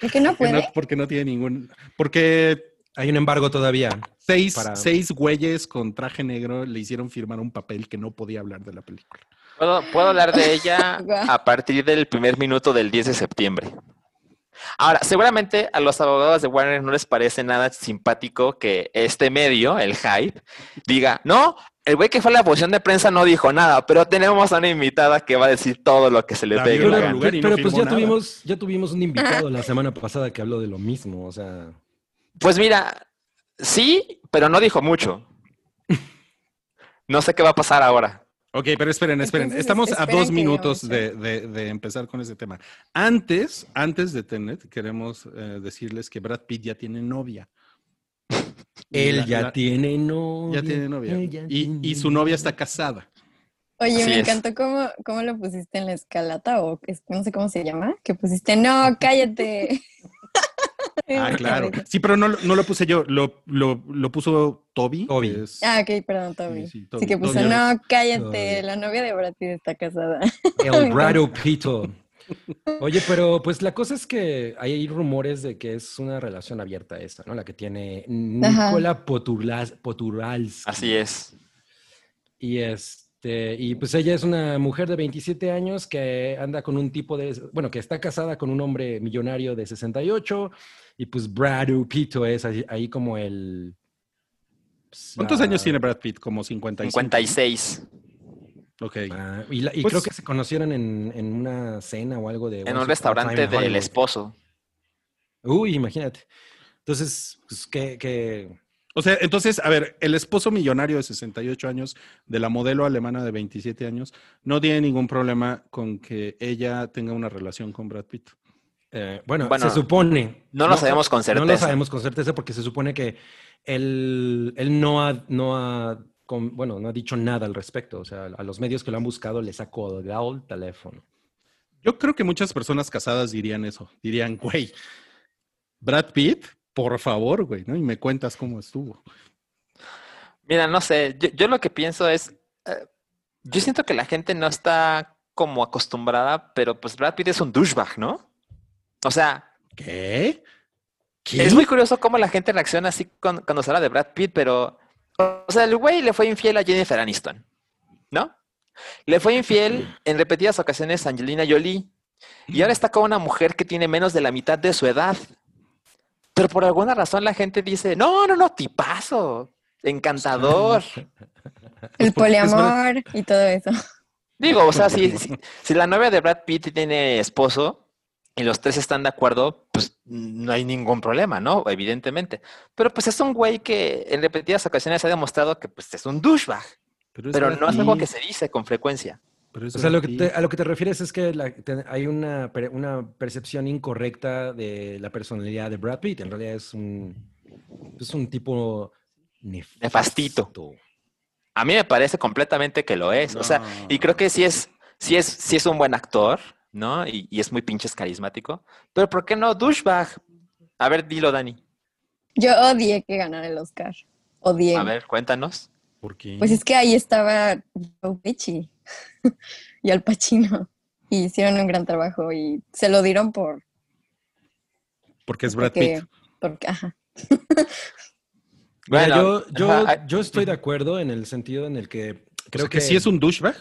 ¿Por qué no Porque puede? no, porque no tiene ningún. Porque Hay un embargo todavía. seis, Para- seis güeyes con traje negro le hicieron firmar un papel que no podía hablar de la película. Puedo, puedo hablar de ella a partir del primer minuto del 10 de septiembre. Ahora, seguramente a los abogados de Warner no les parece nada simpático que este medio, el hype, diga, no, el güey que fue a la posición de prensa no dijo nada, pero tenemos a una invitada que va a decir todo lo que se le pegue la Pero, gana. lugar y no pero pues ya nada. tuvimos, ya tuvimos un invitado la semana pasada que habló de lo mismo. O sea, Pues mira, sí, pero no dijo mucho. No sé qué va a pasar ahora. Ok, pero esperen, esperen. Entonces, Estamos a dos minutos avance. de, de- de empezar con ese tema. Antes, antes de Tenet, queremos eh, decirles que Brad Pitt ya tiene novia. Y él la- ya la- tiene novia. ya tiene novia. él ya Y, y tiene su novia está casada. Oye, Así me es. encantó cómo, cómo lo pusiste en la escalata o es- no sé cómo se llama, que pusiste, no, cállate. Ah, claro. Sí, pero no, lo- no lo puse yo, lo, lo, lo puso Toby. Toby. es- Ah, ok, perdón, Toby. Sí, sí, Sí, Toby, que puso, Toby. no, cállate, Toby. la novia de Brad Pitt está casada. El Brado Pito. Oye, pero pues la cosa es que hay rumores de que es una relación abierta esta, ¿no? La que tiene. Nicola Poturalski. Así es. Y este, y pues ella es una mujer de 27 años que anda con un tipo de, bueno, que está casada con un hombre millonario de 68 y pues Brad Pito es ahí, ahí como el... pues, ¿Cuántos la- años tiene Brad Pitt? Como 55. 56. Ok. Ah, y, la- y Pues- creo que se conocieron en, en una cena o algo de... En un restaurante del Hollywood. esposo. Uy, imagínate. Entonces, pues que, que O sea, entonces, a ver, el esposo millonario de 68 años de la modelo alemana de 27 años no tiene ningún problema con que ella tenga una relación con Brad Pitt. Eh, bueno, Bueno, se supone. no lo sabemos con No lo certeza. sabemos con certeza porque se supone que él, él no ha, no ha, con- bueno, no ha dicho nada al respecto. O sea, a los medios que lo han buscado les ha colgado el teléfono. Yo creo que muchas personas casadas dirían eso. Dirían, güey, Brad Pitt, por favor, güey, ¿no? Y me cuentas cómo estuvo. Mira, no sé, yo, yo lo que pienso es, eh, yo siento que la gente no está como acostumbrada, pero pues Brad Pitt es un douchebag, ¿no? O sea, ¿Qué? ¿Qué? es muy curioso cómo la gente reacciona así con- cuando se habla de Brad Pitt, pero, o sea, el güey le fue infiel a Jennifer Aniston, ¿no? Le fue infiel en repetidas ocasiones a Angelina Jolie y ahora está con una mujer que tiene menos de la mitad de su edad. Pero por alguna razón la gente dice, no, no, no, tipazo, encantador. El poliamor y todo eso. Digo, o sea, si, si, si la novia de Brad Pitt tiene esposo y los tres están de acuerdo, pues no hay ningún problema, ¿no? Evidentemente. Pero pues es un güey que en repetidas ocasiones ha demostrado que pues es un douchebag, es pero no es algo que se dice con frecuencia. pero es O sea, lo que te- a lo que te refieres es que la- te- hay una, una percepción incorrecta de la personalidad de Brad Pitt. En realidad es un, es un tipo nefasto. Nefastito. A mí me parece completamente que lo es. O sea, y creo que sí es, sí es, sí es un buen actor, ¿no? Y, y es muy pinches carismático. Pero ¿por qué no douchebag? A ver, dilo, Dani. Yo odié que ganara el Oscar. Odié. A ver, cuéntanos. ¿Por qué? Pues es que ahí estaba Joe Pesci y Al Pacino. Y hicieron un gran trabajo y se lo dieron por... Porque es Brad porque, Pitt. porque, ajá. Mira, Bueno, yo, yo, ajá, yo estoy de acuerdo en el sentido en el que creo Creo que sí es un douchebag.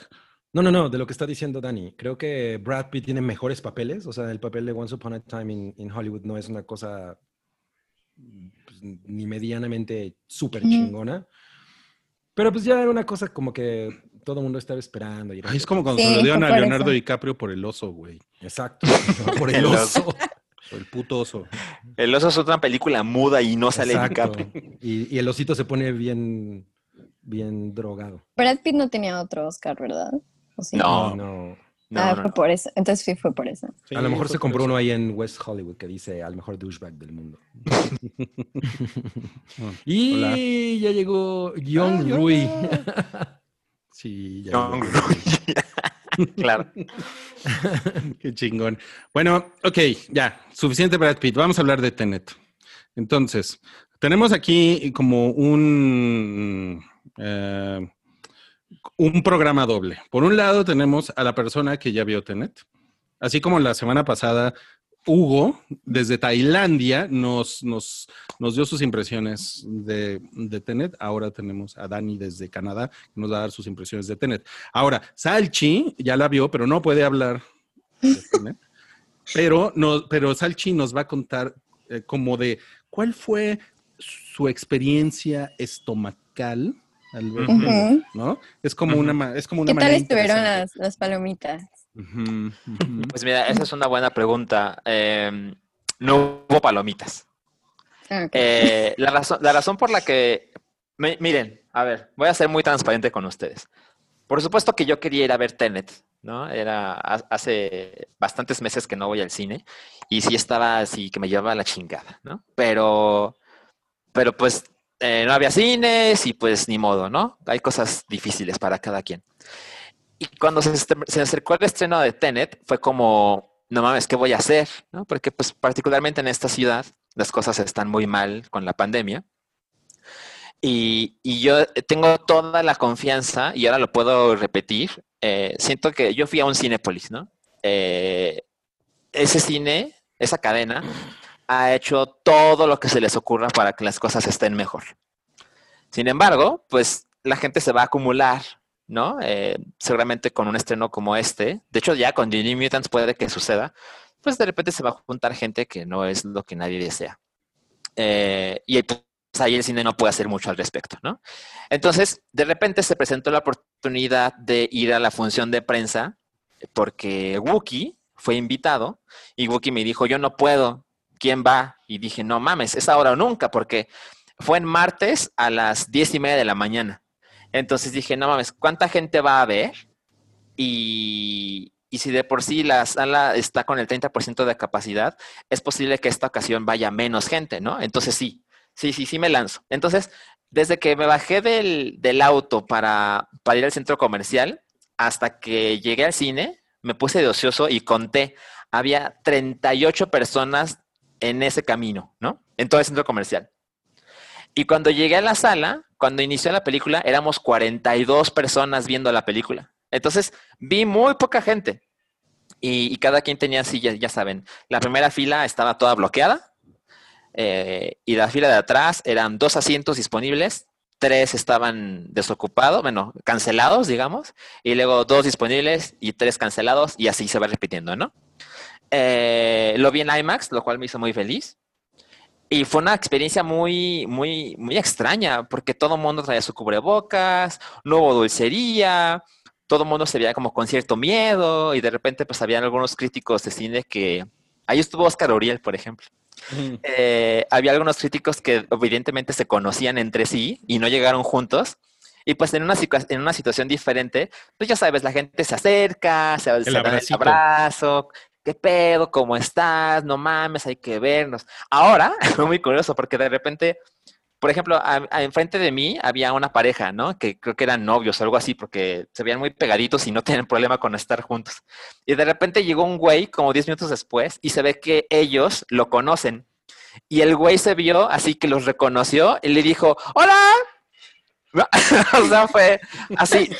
No, no, no, de lo que está diciendo Dani. Creo que Brad Pitt tiene mejores papeles. O sea, el papel de Once Upon a Time in, in Hollywood no es una cosa pues, ni medianamente súper chingona. Pero pues ya era una cosa como que todo el mundo estaba esperando. y era Ay, es como- cuando Sí, se lo dieron a Leonardo eso. DiCaprio por el oso, güey. Exacto. Por el El oso. Por el puto oso. El oso es otra película muda y no sale Exacto. DiCaprio. Y, y el osito se pone bien, bien drogado. Brad Pitt no tenía otro Oscar, ¿verdad? ¿O sí? No. no. No, ah, no, fue no. por eso. Entonces sí fue por eso. Sí, a lo mejor se compró uno ahí en West Hollywood que dice al mejor douchebag del mundo. y Hola. ya llegó Young Ah, Rui. Sí, ya. Young claro. Qué chingón. Bueno, ok, ya, suficiente Brad Pitt. Vamos a hablar de Tenet. Entonces, tenemos aquí como un, eh, un programa doble. Por un lado, tenemos a la persona que ya vio Tenet, así como la semana pasada. Hugo, desde Tailandia, nos, nos, nos dio sus impresiones de, de Tenet. Ahora tenemos a Dani desde Canadá, que nos va a dar sus impresiones de Tenet. Ahora, Salchi ya la vio, pero no puede hablar de Tenet. Pero, no, pero Salchi nos va a contar eh, como de cuál fue su experiencia estomacal al ver. ¿no? Es como una, es como una ¿Qué tal estuvieron las, las palomitas? Pues mira, esa es una buena pregunta. Eh, no hubo palomitas. Ah. Eh, la, razón, la razón por la que... mi- miren, a ver, voy a ser muy transparente con ustedes. Por supuesto que yo quería ir a ver Tenet, ¿no? Era ha- hace bastantes meses que no voy al cine y sí estaba así que me llevaba la chingada, ¿no? Pero, pero pues eh, no había cines y pues ni modo, ¿no? Hay cosas difíciles para cada quien. Y cuando se, se acercó el estreno de Tenet, fue como, no mames, ¿qué voy a hacer? ¿No? Porque pues particularmente en esta ciudad las cosas están muy mal con la pandemia. Y, y yo tengo toda la confianza, y ahora lo puedo repetir, eh, siento que yo fui a un Cinépolis, ¿no? Eh, ese cine, esa cadena, ha hecho todo lo que se les ocurra para que las cosas estén mejor. Sin embargo, pues la gente se va a acumular, ¿no? Eh, seguramente con un estreno como este. De hecho, ya con New Mutants puede que suceda. Pues de repente se va a juntar gente que no es lo que nadie desea. Eh, y pues, ahí el cine no puede hacer mucho al respecto, ¿no? Entonces, de repente se presentó la oportunidad de ir a la función de prensa porque Wookie fue invitado y Wookie me dijo, yo no puedo, ¿quién va? Y dije, no mames, es ahora o nunca, porque fue en martes a las diez y media de la mañana. Entonces dije, no mames, ¿cuánta gente va a ver? Y, y si de por sí la sala está con el 30% de capacidad, es posible que esta ocasión vaya menos gente, ¿no? Entonces sí, sí, sí, sí me lanzo. Entonces, desde que me bajé del, del auto para, para ir al centro comercial hasta que llegué al cine, me puse de ocioso y conté. Había 38 personas en ese camino, ¿no? En todo el centro comercial. Y cuando llegué a la sala, cuando inició la película, éramos 42 personas viendo la película. Entonces, vi muy poca gente. Y, cada quien tenía sillas, ya saben. La primera fila estaba toda bloqueada. eh, y la fila de atrás eran dos asientos disponibles, tres estaban desocupados, bueno, cancelados, digamos, y luego dos disponibles y tres cancelados, y así se va repitiendo, ¿no? Eh, lo vi en IMAX, lo cual me hizo muy feliz. Y fue una experiencia muy, muy, muy extraña, porque todo el mundo traía su cubrebocas, no hubo dulcería, todo el mundo se veía como con cierto miedo, y de repente pues habían algunos críticos de cine que... Ahí estuvo Oscar Uriel, por ejemplo. Eh, había algunos críticos que evidentemente se conocían entre sí y no llegaron juntos. Y pues en una, en una situación diferente, pues ya sabes, la gente se acerca, se, se dan el abrazo, ¿qué pedo? ¿Cómo estás? No mames, hay que vernos. Ahora, muy curioso porque de repente, por ejemplo, a- a- enfrente de mí había una pareja, ¿no? Que creo que eran novios o algo así porque se veían muy pegaditos y no tenían problema con estar juntos. Y de repente llegó un güey como 10 minutos después y se ve que ellos lo conocen. Y el güey se vio así que los reconoció y le dijo, ¡Hola! o sea, fue así,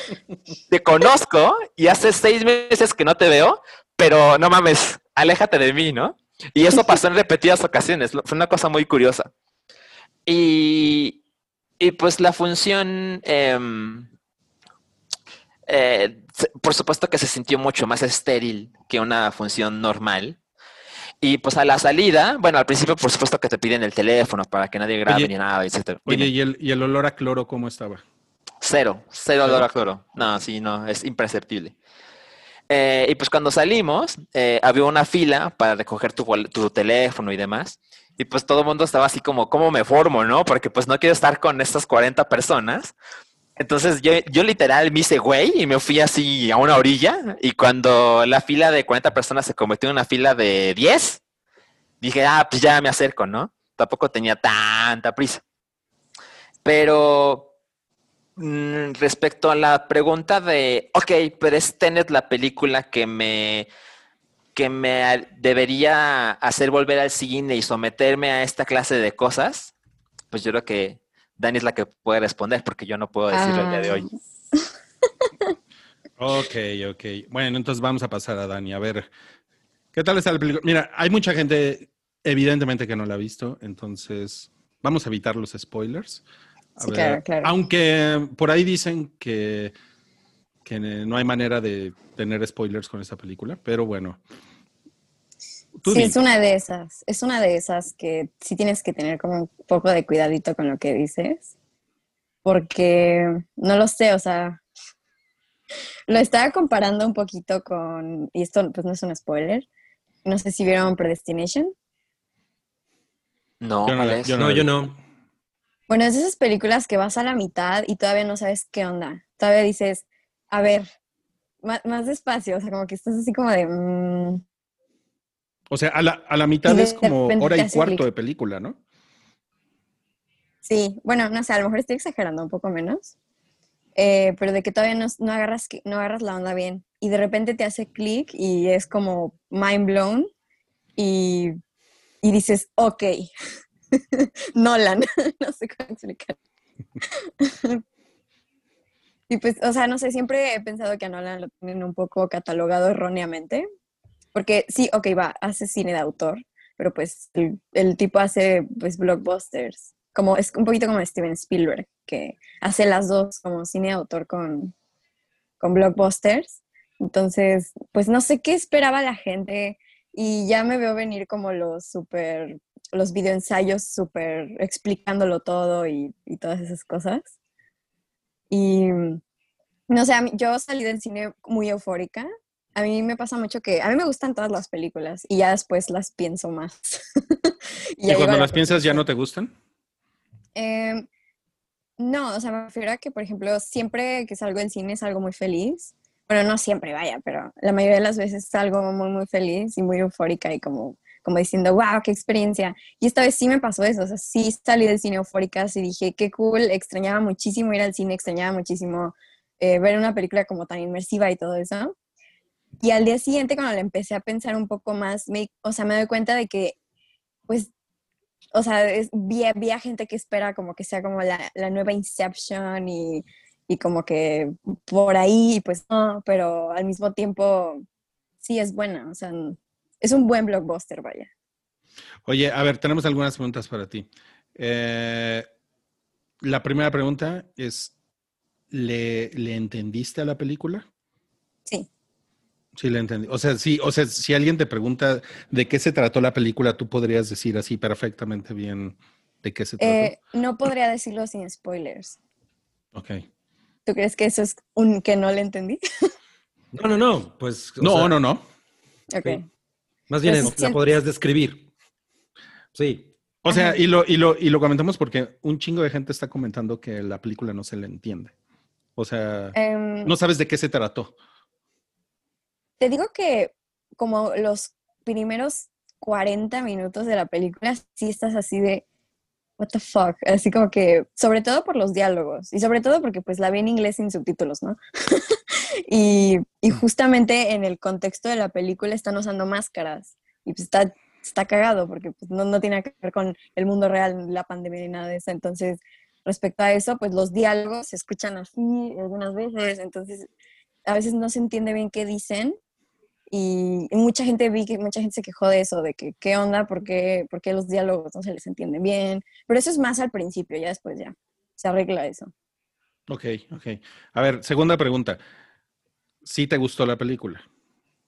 te conozco y hace seis meses que no te veo, pero no mames, aléjate de mí, ¿no? Y eso pasó en repetidas ocasiones, fue una cosa muy curiosa. Y, y pues la función, em, eh, por supuesto que se sintió mucho más estéril que una función normal. Y pues a la salida, bueno, al principio por supuesto que te piden el teléfono para que nadie grabe Oye, ni nada, etcétera. Oye. ¿y el, ¿y el olor a cloro cómo estaba? Cero, cero olor a cloro. No, sí, no, es imperceptible. Eh, y pues cuando salimos, eh, había una fila para recoger tu, tu teléfono y demás. Y pues todo el mundo estaba así como, ¿cómo me formo, no? Porque pues no quiero estar con estas 40 personas. Entonces yo, yo literal me hice güey y me fui así a una orilla. Y cuando la fila de 40 personas se convirtió en una fila de 10, dije, ah, pues ya me acerco, ¿no? Tampoco tenía tanta prisa. Pero respecto a la pregunta de, ok, pero es Tenet la película que me, que me debería hacer volver al cine y someterme a esta clase de cosas, pues yo creo que Dani es la que puede responder porque yo no puedo decirlo el día de hoy. Ok, ok. Bueno, entonces vamos a pasar a Dani. A ver, ¿qué tal está la película? Mira, hay mucha gente, evidentemente, que no la ha visto, entonces vamos a evitar los spoilers. A Sí, claro, claro. Aunque por ahí dicen que, que no hay manera de tener spoilers con esta película, pero bueno. Tú Sí, es una de esas. Es una de esas que sí tienes que tener como un poco de cuidadito con lo que dices. Porque no lo sé, o sea, lo estaba comparando un poquito con, y esto pues no es un spoiler, no sé si vieron Predestination. No, Yo no yo No, yo no. Bueno, es de esas películas que vas a la mitad y todavía no sabes qué onda. Todavía dices, a ver, más, más despacio, o sea, como que estás así como de... mm, O sea, a la, a la mitad es como hora y cuarto de película, ¿no? Sí, bueno, no sé, a lo mejor estoy exagerando un poco menos, eh, pero de que todavía no, no agarras, que- no agarras la onda bien y de repente te hace clic y es como mind blown y, y dices, ok, Nolan, no sé cómo explicar. y pues, o sea, no sé, siempre he pensado que a Nolan lo tienen un poco catalogado erróneamente, Porque sí, ok, va, hace cine de autor, pero pues el, el tipo hace pues blockbusters. Como, es un poquito como Steven Spielberg, que hace las dos, como cine de autor con, con blockbusters. Entonces, pues no sé qué esperaba la gente y ya me veo venir como los super, los videoensayos súper explicándolo todo y, y todas esas cosas. Y no sé, mí- yo salí del cine muy eufórica. A mí me pasa mucho que a mí me gustan todas las películas y ya después las pienso más. ¿Y, cuando la las piensas ya no te gustan? Em, no, o sea, me refiero a que, por ejemplo, siempre que salgo del cine salgo muy feliz. Bueno, no siempre, vaya, pero la mayoría de las veces salgo muy, muy feliz y muy eufórica y como, como diciendo, wow, qué experiencia. Y esta vez sí me pasó eso, o sea, sí salí del cine eufórica, y dije, qué cool, extrañaba muchísimo ir al cine, extrañaba muchísimo eh, ver una película como tan inmersiva y todo eso. Y al día siguiente, cuando le empecé a pensar un poco más, me, o sea, me doy cuenta de que, pues, o sea, es, vi, vi a gente que espera como que sea como la, la nueva Inception y, y como que por ahí, pues no, pero al mismo tiempo sí es buena, o sea, es un buen blockbuster, vaya. Oye, a ver, tenemos algunas preguntas para ti. Eh, la primera pregunta es, ¿le, ¿le entendiste a la película? Sí. Sí, le entendí. O sea, sí, o sea, si alguien te pregunta de qué se trató la película, tú podrías decir así perfectamente bien de qué se trató. Eh, no podría decirlo sin spoilers. ok. ¿Tú crees que eso es un que no le entendí? No, no, no. Pues. No, sea, no, no. Ok. Sí. Más bien es- la podrías describir. Sí. O sea, y lo, y, lo, y lo comentamos porque un chingo de gente está comentando que la película no se le entiende. O sea, Em, no sabes de qué se trató. Te digo que como los primeros 40 minutos de la película, sí estás así de, what the fuck, así como que, sobre todo por los diálogos y sobre todo porque pues la vi en inglés sin subtítulos, ¿no? y, y justamente en el contexto de la película están usando máscaras y pues está, está cagado porque pues, no, no tiene que ver con el mundo real, la pandemia ni nada de eso. Entonces, respecto a eso, pues los diálogos se escuchan así algunas veces, entonces a veces no se entiende bien qué dicen y y mucha gente vi que mucha gente se quejó de eso, de que qué onda, por qué, por qué los diálogos no se les entienden bien, pero eso es más al principio, ya después ya se arregla eso. Ok, ok. A ver, segunda pregunta. ¿Sí te gustó la película?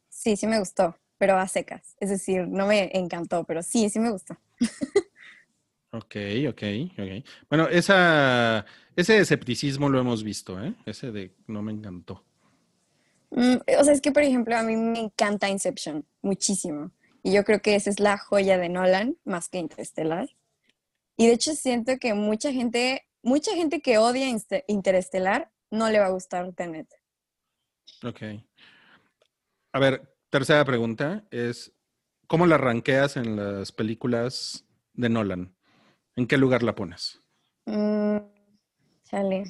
Sí, sí me gustó, pero a secas, es decir, no me encantó, pero sí, sí me gustó. Ok, ok, ok. Bueno, esa, ese escepticismo lo hemos visto, ¿eh? Ese de no me encantó. Mm, o sea, es que, por ejemplo, a mí me encanta Inception, muchísimo. Y yo creo que esa es la joya de Nolan, más que Interestelar. Y de hecho siento que mucha gente, mucha gente que odia Interestelar no le va a gustar Tenet. Ok. A ver, tercera pregunta es, ¿cómo la ranqueas en las películas de Nolan? ¿En qué lugar la pones? Mm, chale.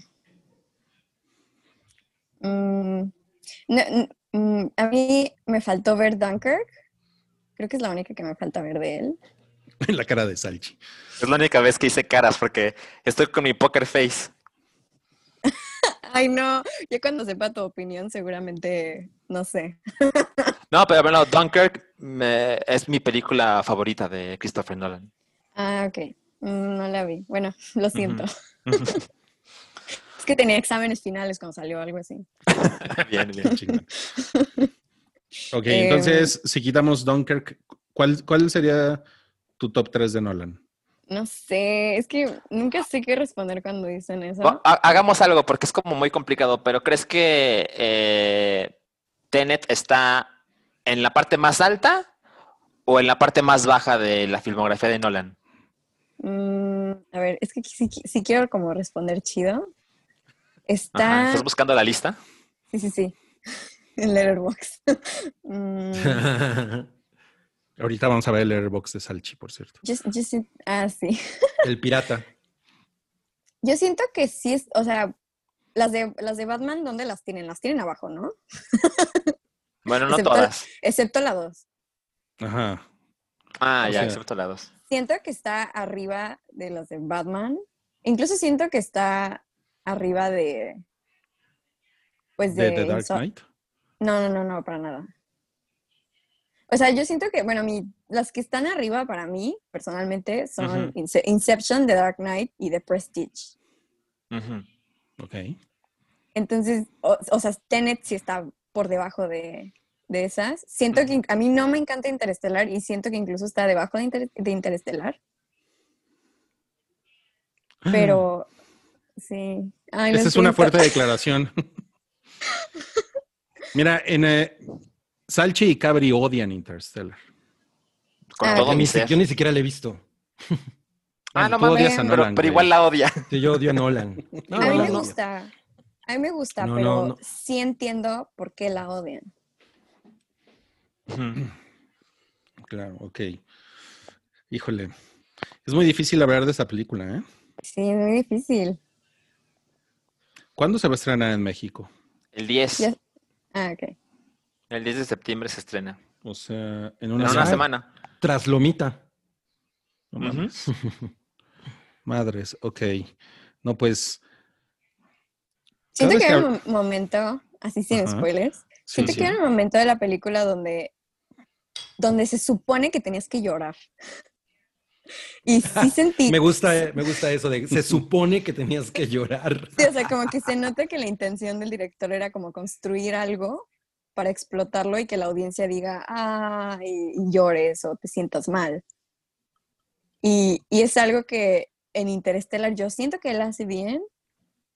Mm, no, mm, a mí me faltó ver Dunkirk. Creo que es la única que me falta ver de él. En la cara de Salchi. Es la única vez que hice caras porque estoy con mi poker face. Ay, no. Yo cuando sepa tu opinión, seguramente, no sé. No, pero bueno, Dunkirk me- es mi película favorita de Christopher Nolan. Ah, ok. Mm, No la vi. Bueno, lo siento. Es que tenía exámenes finales cuando salió algo así. Bien, bien. Chingón. Ok, Em. entonces, si quitamos Dunkirk, ¿cuál, ¿cuál sería tu top 3 de Nolan? No sé, es que nunca sé qué responder cuando dicen eso. Hagamos algo porque es como muy complicado, pero ¿crees que eh, Tenet está en la parte más alta o en la parte más baja de la filmografía de Nolan? Mm, a ver, es que si, si quiero como responder chido. Ajá, Está. ¿Estás buscando la lista? Sí, sí, sí. En Letterboxd. Mm, Ahorita vamos a ver el airbox de Salchi, por cierto. yo, ah, sí. El pirata. Yo siento que sí es, o sea, las de, las de Batman, ¿dónde las tienen? Las tienen abajo, ¿no? Bueno, no Excepto- todas. Excepto la 2. Ajá. Ah, o ya, sea- excepto la dos. Siento que está arriba de las de Batman. Incluso siento que está arriba de. Pues De de. The Dark Knight. No, no, no, no, para nada. O sea, yo siento que, bueno, mi, las que están arriba para mí, personalmente, son Inception, The Dark Knight y The Prestige. Ujú. Ok. Entonces, o, o sea, Tenet sí está por debajo de, de esas. Siento que a mí no me encanta Interestelar y siento que incluso está debajo de, Inter- de Interestelar. Pero, sí. Ay, Esa es una fuerte declaración. Mira, en eh, Salchi y Cabri odian Interstellar. Con Ah, todo Yo mi ser. yo ni siquiera la he visto. Ah, no mames, pero, Nolan, pero igual la odia. Sí, yo odio a Nolan. No, A mí me gusta. A mí me gusta, No, pero no, no. sí entiendo por qué la odian. Claro, ok. Híjole. Es muy difícil hablar de esa película, ¿eh? Sí, es muy difícil. ¿Cuándo se va a estrenar en México? El 10. Ya- Ah, ok. El 10 de septiembre se estrena. O sea, en En una, una semana. semana. Tras Lomita. No mames. Madres, ok. No, pues. Siento que que hay un momento, así sin Ajá. spoilers, Sí, siento sí. que hay un momento de la película donde, donde se supone que tenías que llorar. Y sí sentí, Me gusta, me gusta eso de se supone que tenías que llorar. sí, o sea, como que se nota que la intención del director era como construir algo para explotarlo y que la audiencia diga, ah, y, llores o te sientas mal. Y, y es algo que en Interstellar yo siento que él hace bien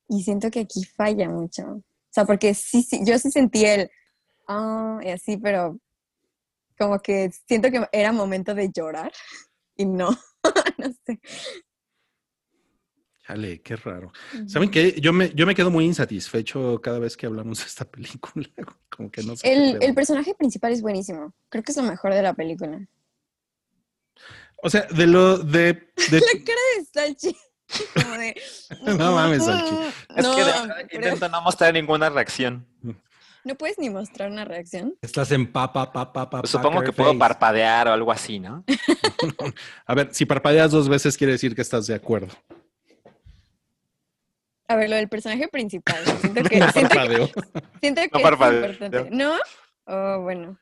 y siento que aquí falla mucho. O sea, porque sí, sí, yo sí sentí el, ah, y así, pero como que siento que era momento de llorar y no, no sé. Chale, qué raro. ¿Saben qué? Yo me, yo me quedo muy insatisfecho cada vez que hablamos de esta película. Como que no sé. El, el personaje principal es buenísimo. Creo que es lo mejor de la película. O sea, de lo de. de- La cara de Salchi. Como de. No mames, Salchi. Es No, que de- pero intento no mostrar ninguna reacción. no puedes ni mostrar una reacción. Estás en papa, papa, papa. Pues supongo que puedo parpadear o algo así, ¿no? A ver, si parpadeas dos veces quiere decir que estás de acuerdo. A ver, lo del personaje principal. Siento que, No siento que, parpadeo. siento que No es parpadeo. importante. ¿No? Oh, bueno.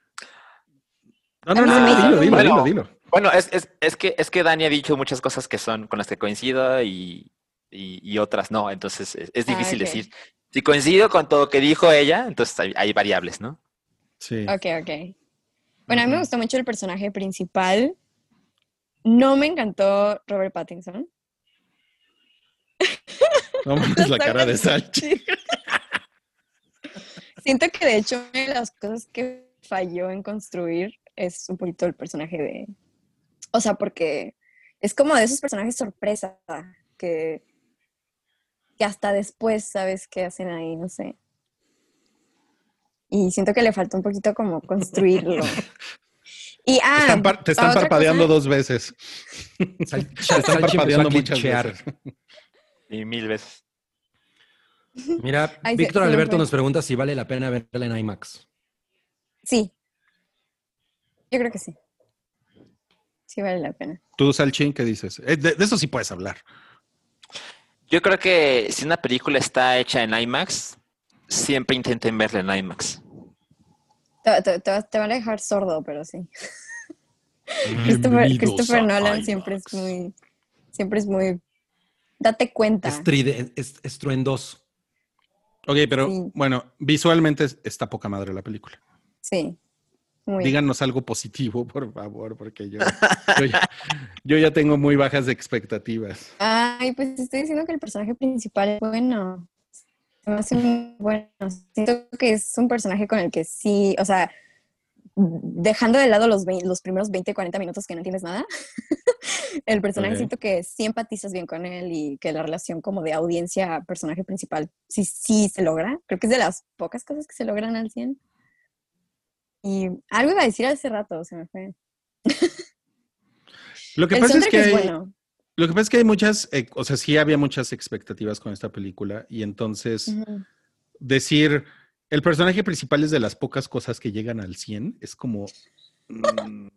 No, no, no, Ah, no, dilo, dilo, bueno. dilo, dilo. Bueno, es, es, es, que, es que Dani ha dicho muchas cosas que son con las que coincido y, y, y otras no. Entonces es, es Ah, difícil decir. Si coincido con todo lo que dijo ella, entonces hay, hay variables, ¿no? Sí. Ok, ok. Bueno, a mí me gustó mucho el personaje principal. No me encantó Robert Pattinson. No mames la cara de Salchi. Siento que de hecho una de las cosas que falló en construir es un poquito el personaje de... O sea, porque es como de esos personajes sorpresa que, que hasta después sabes qué hacen ahí, no sé. Y siento que le falta un poquito como construirlo. Y ah, Están par- te están parpadeando cosa- dos veces. Sal- Te están parpadeando muchas veces. Y mil veces. Mira, Ay, Víctor Alberto nos pregunta si vale la pena verla en IMAX. Sí. Yo creo que sí. Sí vale la pena. Tú, Salchín, ¿qué dices? Eh, de, de eso sí puedes hablar. Yo creo que si una película está hecha en IMAX, siempre intenten verla en IMAX. Te, te- te vas- te van a dejar sordo, pero sí. Christopher, Bienvenidos Christopher Nolan IMAX. siempre es muy, siempre es muy, date cuenta. Estride- es- estruendoso. Ok, pero Sí. bueno, visualmente es- está poca madre la película. Sí, muy. Díganos algo positivo, por favor, porque yo, yo, ya, yo ya tengo muy bajas expectativas. Ay, pues estoy diciendo que el personaje principal es bueno. Se me hace muy bueno. Siento que es un personaje con el que sí, o sea, dejando de lado los, los primeros 20, 40 minutos que no entiendes nada, el personaje siento que sí empatizas bien con él y que la relación como de audiencia personaje principal sí, sí se logra. Creo que es de las pocas cosas que se logran al 100. Y algo iba a decir hace rato, se me fue. Lo que el pasa es que es bueno. lo que pasa es que hay muchas, eh, o sea, sí había muchas expectativas con esta película y entonces decir el personaje principal es de las pocas cosas que llegan al 100 es como mm,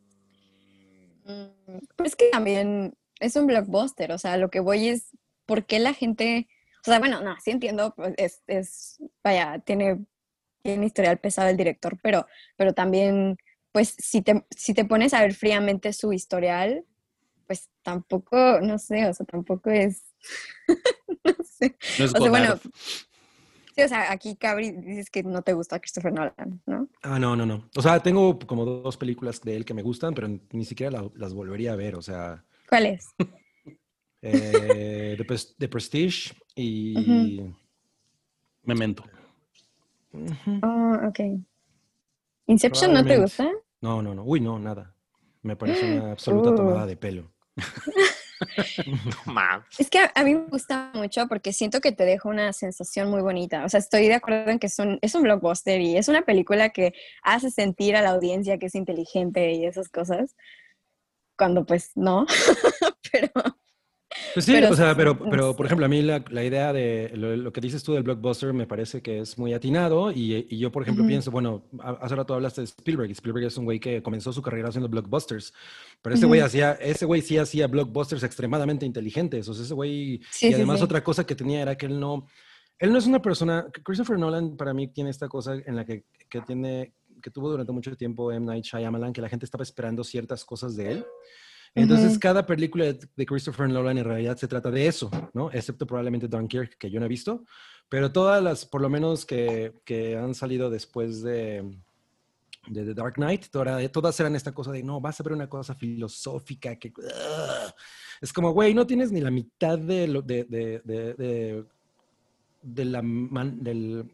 Mm, Pero es que también es un blockbuster, o sea, lo que voy es, ¿por qué la gente, o sea, bueno, no, sí entiendo, pues, es, es vaya, tiene, tiene historial pesado el director, pero, pero también pues si te, si te pones a ver fríamente su historial, pues tampoco, no sé, o sea, tampoco es, no sé. No es O sea, bueno. Sí, o sea, aquí Cabri dices que no te gusta Christopher Nolan, ¿no? Ah, no, no, no. O sea, tengo como dos películas de él que me gustan, pero ni siquiera la- las volvería a ver. O sea, ¿Cuál es? eh, The, Pres- The Prestige y... Memento. Ujú. Oh, ok. ¿Inception no te gusta? No, no, no. Uy, no, nada. Me parece una absoluta Uh. tomada de pelo. Es que a, mí me gusta mucho porque siento que te deja una sensación muy bonita. O sea, estoy de acuerdo en que es es un blockbuster y es una película que hace sentir a la audiencia que es inteligente y esas cosas. Cuando pues no. Pero Pues sí, Pero o sea, sí, pero, pero por ejemplo, a mí la, la idea de lo, lo que dices tú del blockbuster me parece que es muy atinado y, y yo, por ejemplo, Ujú. pienso, bueno, hace rato hablaste de Spielberg y Spielberg es un güey que comenzó su carrera haciendo blockbusters, pero ese güey Ujú. hacía, ese güey sí hacía blockbusters extremadamente inteligentes, o sea, ese güey, Sí, y sí, además sí. otra cosa que tenía era que él no, él no es una persona, Christopher Nolan para mí tiene esta cosa en la que, que tiene, que tuvo durante mucho tiempo M. Night Shyamalan, que la gente estaba esperando ciertas cosas de él. Entonces, Ujú. cada película de, Christopher Nolan en realidad se trata de eso, ¿no? Excepto probablemente Dunkirk, que yo no he visto, pero todas las, por lo menos que, que han salido después de, de The Dark Knight, toda- todas eran esta cosa de, no, vas a ver una cosa filosófica que... ugh". Es como, güey, no tienes ni la mitad de, lo, de, de, de, de- de la man- del,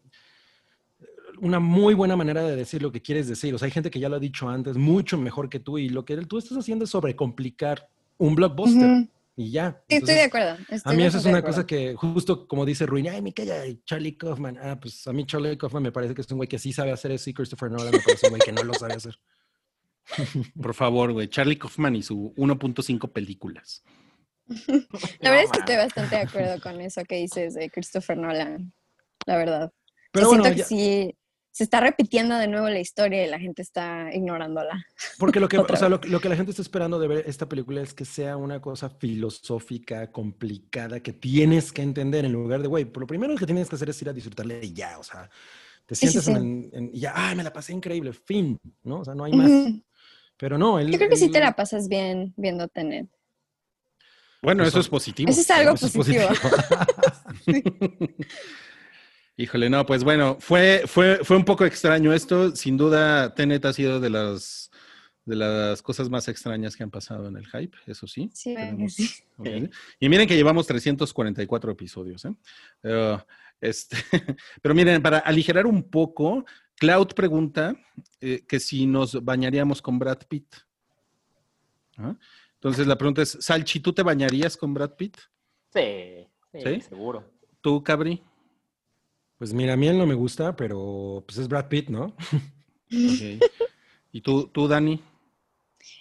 una muy buena manera de decir lo que quieres decir. O sea, hay gente que ya lo ha dicho antes, mucho mejor que tú, y lo que tú estás haciendo es sobrecomplicar un blockbuster y ya. Sí, estoy de acuerdo. a mí eso es una cosa que justo como dice Ruin, ay, me calla Charlie Kaufman. Ah, pues a mí Charlie Kaufman me parece que es un güey que sí sabe hacer eso y Christopher Nolan me parece un güey que no lo sabe hacer. Por favor, güey. Charlie Kaufman y su 1.5 películas. La verdad es que estoy bastante de acuerdo con eso que dices de Christopher Nolan. La verdad. Pero Yo bueno, siento que ya- sí se está repitiendo de nuevo la historia y la gente está ignorándola. porque lo que, Otra o sea, lo, lo que la gente está esperando de ver esta película es que sea una cosa filosófica, complicada, que tienes que entender en lugar de, güey, por lo primero que tienes que hacer es ir a disfrutarle y ya, o sea, te Sí, sí, sientes sí. En, en- y ya, ay, me la pasé increíble, fin, ¿no? O sea, no hay más. Pero no, él, Yo creo que sí te la pasas bien viendo Tenet. Bueno, Eso- eso es positivo. Eso es algo eso es positivo. Híjole, no, pues bueno, fue, fue, fue un poco extraño esto. Sin duda, Tenet ha sido de las, de las cosas más extrañas que han pasado en el hype, eso sí. Sí, Tenemos- sí. Y miren que llevamos 344 episodios, ¿eh? Eh, este, pero miren, para aligerar un poco, Cloud pregunta eh, que si nos bañaríamos con Brad Pitt. ¿Ah? Entonces la pregunta es, Salchi, ¿tú te bañarías con Brad Pitt? Sí, sí, ¿Sí? seguro. ¿Tú, Cabri? Pues mira, a mí él no me gusta, pero pues es Brad Pitt, ¿no? ¿Y tú, tú, Dani?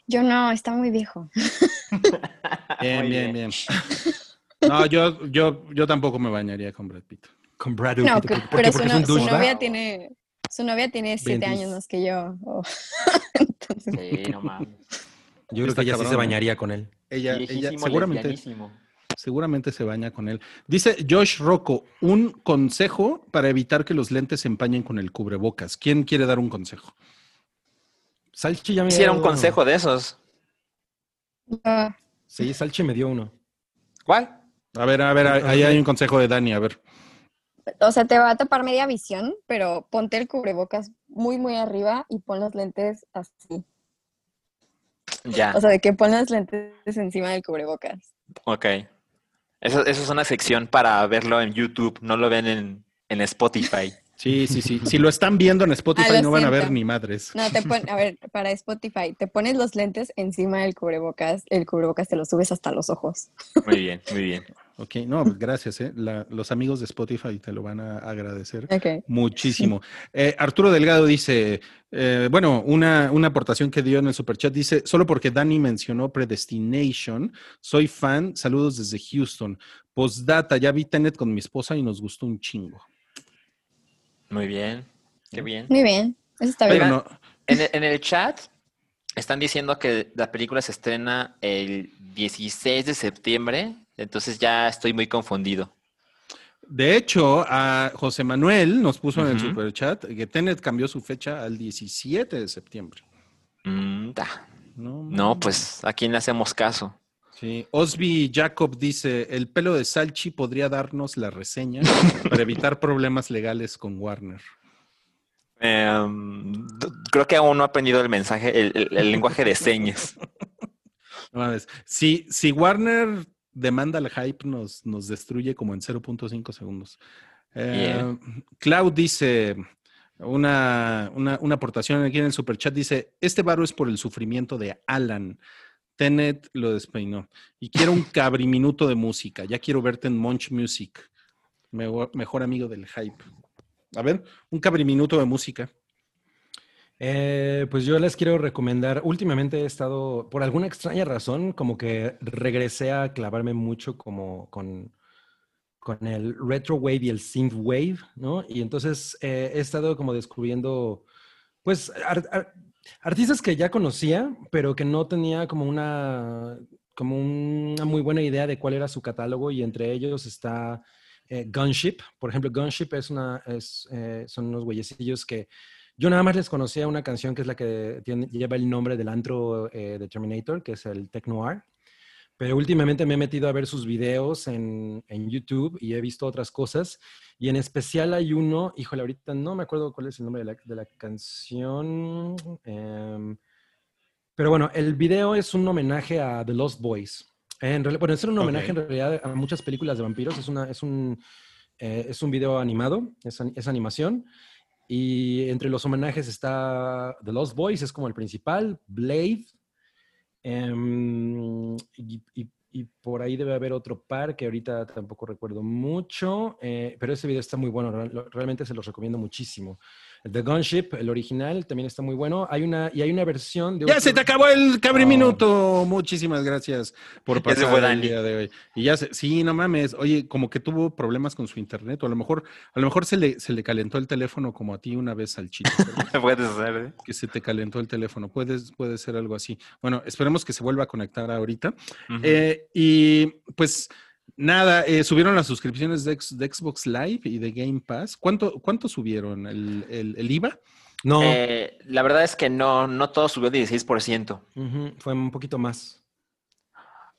Yo no, está muy viejo. Bien, Muy bien, bien. No, yo, yo, yo tampoco me bañaría con Brad Pitt. Con Brad No, Pitt. que- ¿Por qué? pero su, Porque no- novia tiene, su novia tiene siete 20. años más que yo. oh. Entonces, Sí, no mames. Yo creo que ella sí se ¿no? bañaría con él. Ella, ella seguramente, lesbianísimo. Seguramente se baña con él. Dice Josh Rocco, un consejo para evitar que los lentes se empañen con el cubrebocas. ¿Quién quiere dar un consejo? Salchi ya me dio un uno. consejo de esos. ah, Sí, Salchi me dio uno. ¿Cuál? A ver, a ver, ahí hay un consejo de Dani, a ver. o sea, te va a tapar media visión, pero ponte el cubrebocas muy, muy arriba y pon los lentes así. Ya, O sea, de que pon los lentes encima del cubrebocas. ok. Eso, eso es una sección para verlo en YouTube, no lo ven en, en Spotify. Sí, sí, sí. Si lo están viendo en Spotify Ah, no van a ver ni madres. No, te pon, a ver, para Spotify, te pones los lentes encima del cubrebocas, el cubrebocas te lo subes hasta los ojos. Muy bien, muy bien. Ok, no, pues gracias. ¿eh? La- los amigos de Spotify te lo van a agradecer. Muchísimo. Eh, Arturo Delgado dice, eh, bueno, una, una aportación que dio en el superchat dice, solo porque Dani mencionó Predestination, soy fan, saludos desde Houston. Postdata, ya vi Tenet con mi esposa y nos gustó un chingo. Muy bien. Qué bien. Muy bien. Eso está bien. no, En el, en el chat están diciendo que la película se estrena el 16 de septiembre, entonces ya estoy muy confundido. de hecho, a José Manuel nos puso en el superchat que Tenet cambió su fecha al 17 de septiembre. Mm, da. No, pues, ¿a quién le hacemos caso? Sí. Osby Jacob dice: El pelo de Salchi podría darnos la reseña para evitar problemas legales con Warner. Em, creo que aún no ha aprendido el mensaje, el, el- el lenguaje de señas. No mames. Si, si Warner demanda el hype, nos, nos destruye como en 0.5 segundos. Eh, Cloud dice, una, una, una aportación aquí en el superchat, dice, este varo es por el sufrimiento de Alan. Tenet lo despeinó. Y quiero un cabriminuto de música. Ya quiero verte en Munch Music. Mejor, mejor amigo del hype. A ver, un cabriminuto de música. Eh, pues yo les quiero recomendar, últimamente he estado, por alguna extraña razón, como que regresé a clavarme mucho como con, con el retro wave y el synth wave, ¿no? Y entonces eh, he estado como descubriendo, pues, ar- ar- artistas que ya conocía, pero que no tenía como una, como una muy buena idea de cuál era su catálogo y entre ellos está eh, Gunship. Por ejemplo, Gunship es una, es, son unos güeyecillos que yo nada más les conocía una canción que es la que tiene- lleva el nombre del antro eh, de Terminator, que es el Tech Noir. Pero últimamente me he metido a ver sus videos en, en YouTube y he visto otras cosas. Y en especial hay uno, híjole, ahorita no me acuerdo cuál es el nombre de la, de la canción. em, pero bueno, el video es un homenaje a The Lost Boys. En bueno, es un homenaje en realidad a muchas películas de vampiros. Es, una, es, un, eh, es un video animado, es, es animación. Y entre los homenajes está The Lost Boys, es como el principal, Blade, em, y, por ahí debe haber otro par que ahorita tampoco recuerdo mucho, eh, pero ese video está muy bueno, realmente se los recomiendo muchísimo. The Gunship, el original, también está muy bueno. Hay una, y hay una versión de... Ya otro- se te acabó el cabriminuto. Muchísimas gracias por pasar fue el día de hoy. Y ya se, sí, no mames. Oye, como que tuvo problemas con su internet, o a lo mejor, a lo mejor se le, se le calentó el teléfono como a ti una vez al chito. Puede ser, ¿eh? que se te calentó el teléfono. Puede, puede ser algo así. Bueno, esperemos que se vuelva a conectar ahorita. Eh, y pues nada, eh, subieron las suscripciones de, Xbox Live y de Game Pass. ¿Cuánto, cuánto subieron? ¿El, el- el IVA? No, Eh, la verdad es que no, no todo subió 16%. ujú, fue un poquito más.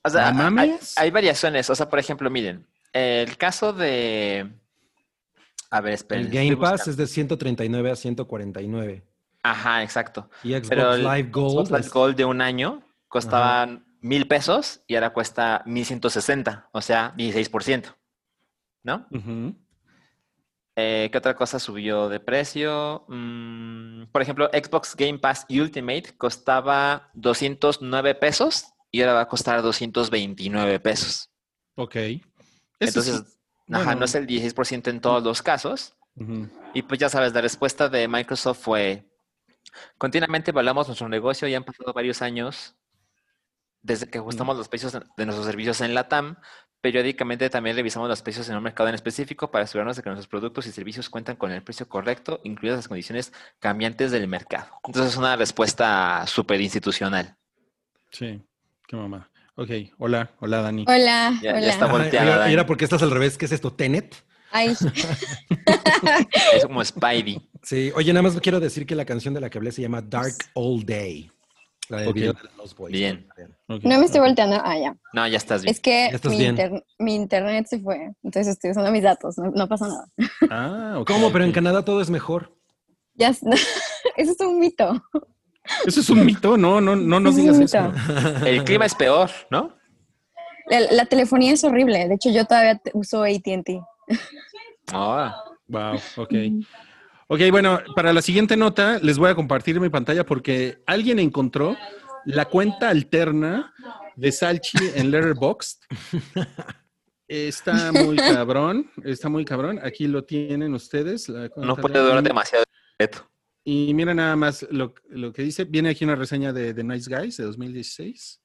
O sea, ¿No hay, mames? hay variaciones. O sea, por ejemplo, miren, el caso de. A ver, esperen. El Game Pass es de 139 a 149. Ajá, exacto. Y Xbox Pero el Live Gold. Xbox Live es- Gold de un año costaban mil pesos y ahora cuesta 1160, o sea, 16%. ¿No? Eh, ¿Qué otra cosa subió de precio? Mm, por ejemplo, Xbox Game Pass Ultimate costaba 209 pesos y ahora va a costar 229 pesos. Ok. Entonces, ajá, no es el 16% en todos los casos. Y pues ya sabes, la respuesta de Microsoft fue, continuamente evaluamos nuestro negocio y han pasado varios años desde que ajustamos los precios de nuestros servicios en la TAM. Periódicamente también revisamos los precios en un mercado en específico para asegurarnos de que nuestros productos y servicios cuentan con el precio correcto, incluidas las condiciones cambiantes del mercado. Entonces es una respuesta súper institucional. Sí, qué mamá. Ok, hola, hola Dani. Hola, Ya- está volteada, Dani. y ahora porque estás al revés, ¿qué es esto? ¿Tenet? Ay, Es como Spidey. Sí, oye, nada más quiero decir que la canción de la que hablé se llama Dark All Day. La de Los Boys. Bien. No me estoy volteando. Ah, ya. No, ya estás bien. Es que mi, bien. inter- mi internet se fue. Entonces estoy usando mis datos. No, no pasa nada. Ah, ok, ¿Cómo? Pero en. Canadá todo es mejor. Ya, es- eso es un mito. Eso es un mito, no, no, no nos Es digas eso. El clima es peor, ¿no? La, la telefonía es horrible. De hecho, yo todavía uso AT&T. Ah, Wow, ok. Ok, bueno, para la siguiente nota les voy a compartir mi pantalla porque alguien encontró la cuenta alterna de Salchi en Letterboxd. Está muy cabrón, está muy cabrón. Aquí lo tienen ustedes. la no puede de- durar demasiado. Y mira nada más lo, lo que dice. Viene aquí una reseña de The Nice Guys de 2016.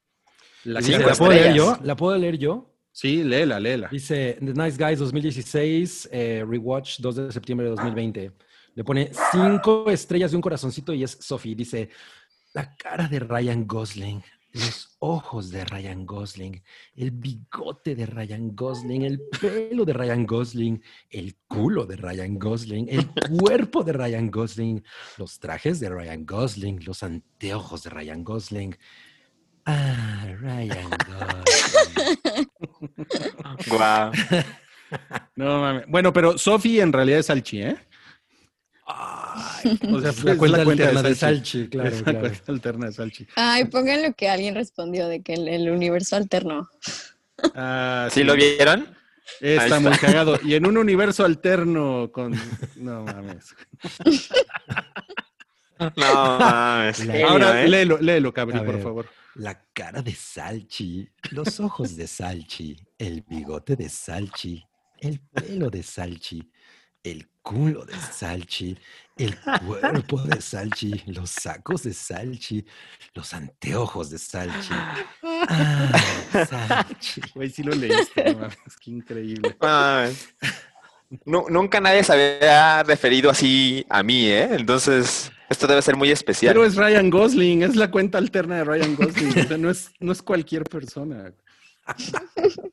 La cinco ¿La puedo leer yo? ¿La puedo leer yo? Sí, léela, léela. Dice The Nice Guys 2016, eh, Rewatch 2 de septiembre de 2020. Le pone cinco estrellas de un corazoncito y es Sophie. Dice, la cara de Ryan Gosling. los ojos de Ryan Gosling, el bigote de Ryan Gosling, el pelo de Ryan Gosling, el culo de Ryan Gosling, el cuerpo de Ryan Gosling, los trajes de Ryan Gosling, los anteojos de Ryan Gosling. Ah, Ryan Gosling. Guau. No mames. Bueno, pero Sophie en realidad es Salchi, ¿eh? Ay, O sea, fue la cuenta la cuenta de alterna de Salchi. Salchi, claro, la claro. cuenta alterna de Salchi. Ay, pongan lo que alguien respondió de que el, el universo alterno. Ah, ¿Sí lo vieron? Está está. muy cagado. Y en un universo alterno con... No mames. No mames. Ahora ¿eh? léelo, léelo, Cabri, por favor. La cara de Salchi, los ojos de Salchi, el bigote de Salchi, el pelo de Salchi, el culo de Salchi, el cuerpo de Salchi, los sacos de Salchi, los anteojos de Salchi. Ah, Salchi. Güey, sí lo leíste, no mames. Qué increíble. No mames. Nu- nunca nadie se había referido así a mí, ¿eh? Entonces, esto debe ser muy especial. Pero es Ryan Gosling, es la cuenta alterna de Ryan Gosling. O sea, no es, no es cualquier persona.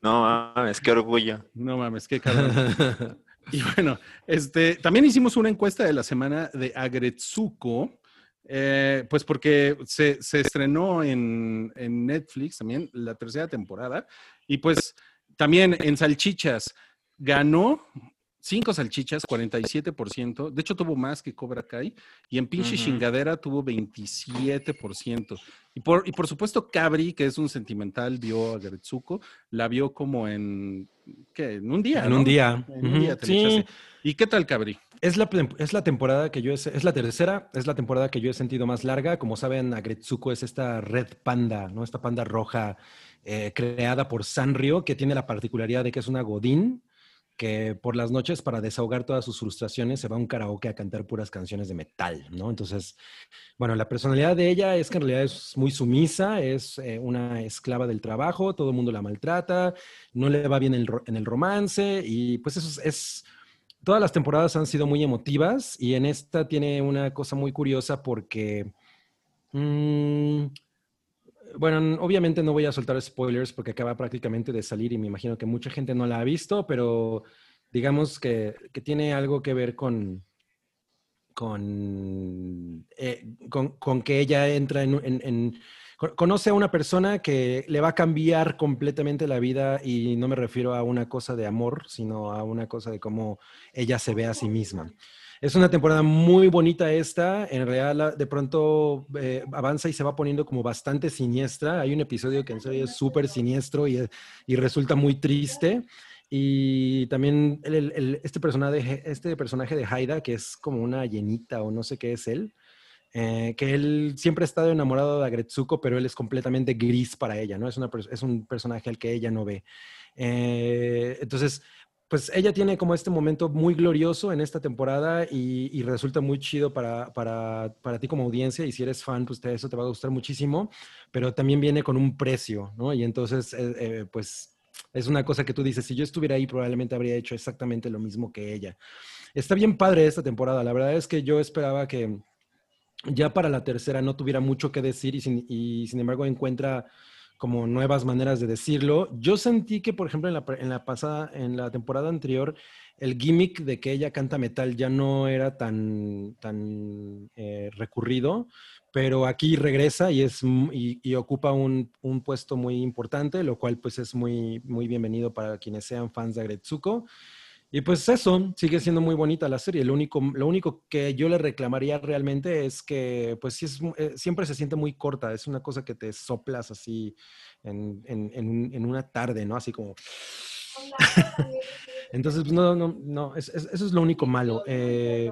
No mames, qué orgullo. No mames, qué cabrón. Y bueno, este, también hicimos una encuesta de la semana de Agretsuko, eh, pues porque se, se estrenó en, en Netflix también la tercera temporada. Y pues también en Salchichas ganó cinco salchichas, 47%. De hecho, tuvo más que Cobra Kai. Y en pinche Ujú. chingadera tuvo 27%. Y por, y por supuesto, Cabri, que es un sentimental, vio a Gretsuko, la vio como en, ¿qué? En un día. En ¿no? un día. En un Ujú, día te lo sí. ¿Y qué tal, Cabri? Es la, es la temporada que yo he, es la tercera, es la temporada que yo he sentido más larga. Como saben, Agretsuko es esta red panda, ¿no? Esta panda roja eh, creada por Sanrio, que tiene la particularidad de que es una godín que por las noches, para desahogar todas sus frustraciones, se va a un karaoke a cantar puras canciones de metal, ¿no? Entonces, bueno, la personalidad de ella es que en realidad es muy sumisa, es eh, una esclava del trabajo, todo el mundo la maltrata, no le va bien el en el romance y pues eso es- es todas las temporadas han sido muy emotivas y en esta tiene una cosa muy curiosa porque, mm, bueno, obviamente no voy a soltar spoilers porque acaba prácticamente de salir y me imagino que mucha gente no la ha visto, pero digamos que, que tiene algo que ver con, con, eh, con, que ella entra en, en- en- co- conoce a una persona que le va a cambiar completamente la vida y no me refiero a una cosa de amor, sino a una cosa de cómo ella se ve a sí misma. Es una temporada muy bonita esta, en realidad de pronto eh, avanza y se va poniendo como bastante siniestra. Hay un episodio que en serio es súper siniestro y, resulta muy triste. Y también este, personaje, este personaje de Haida, que es como una llenita o no sé qué es él, eh, que él siempre ha estado enamorado de Agretsuko, pero él es completamente gris para ella, ¿no? Es, una, es un personaje al que ella no ve. Eh, entonces, pues ella tiene como este momento muy glorioso en esta temporada y, resulta muy chido para, para, para ti como audiencia y si eres fan, pues te- eso te va a gustar muchísimo, pero también viene con un precio, ¿no? Y entonces, eh, eh, pues es una cosa que tú dices, si yo estuviera ahí probablemente habría hecho exactamente lo mismo que ella. Está bien padre esta temporada, la verdad es que yo esperaba que ya para la tercera no tuviera mucho que decir y sin, y sin embargo encuentra como nuevas maneras de decirlo. Yo sentí que, por ejemplo, en la, en la pasada, en la temporada anterior, el gimmick de que ella canta metal ya no era tan, tan eh, recurrido, pero aquí regresa y, es, y ocupa un, un puesto muy importante, lo cual pues es muy, muy bienvenido para quienes sean fans de Agretsuko. Y pues eso, sigue siendo muy bonita la serie. Lo único, lo único que yo le reclamaría realmente es que, pues sí, es, eh, siempre se siente muy corta. Es una cosa que te soplas así en, en- en en una tarde, ¿no? Así como... Entonces, pues, no, no, no, es- es- eso es lo único malo. Eh,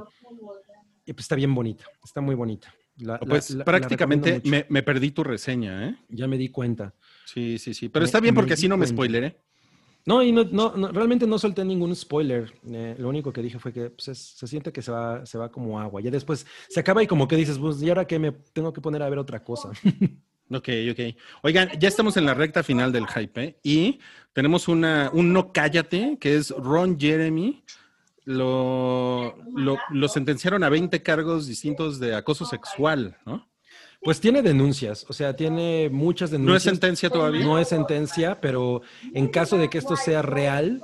y pues está bien bonita, está muy bonita. La- la- Pues la- la prácticamente mucho. me, me perdí tu reseña, ¿eh? Ya me di cuenta. Sí, sí, sí. Pero Me- está bien porque así no me spoileré. No, y no, no, no, realmente no solté ningún spoiler. Eh, lo único que dije fue que pues, es- se siente que se va, se va como agua. Ya después se acaba y como que dices, pues, ¿y ahora qué me tengo que poner a ver otra cosa? Ok, ok. Oigan, ya estamos en la recta final del hype ¿eh? y tenemos una, un no cállate que es Ron Jeremy. Lo, lo, lo sentenciaron a 20 cargos distintos de acoso sexual, ¿no? Pues tiene denuncias, o sea, tiene muchas denuncias. ¿No es sentencia todavía? No es sentencia, pero en caso de que esto sea real,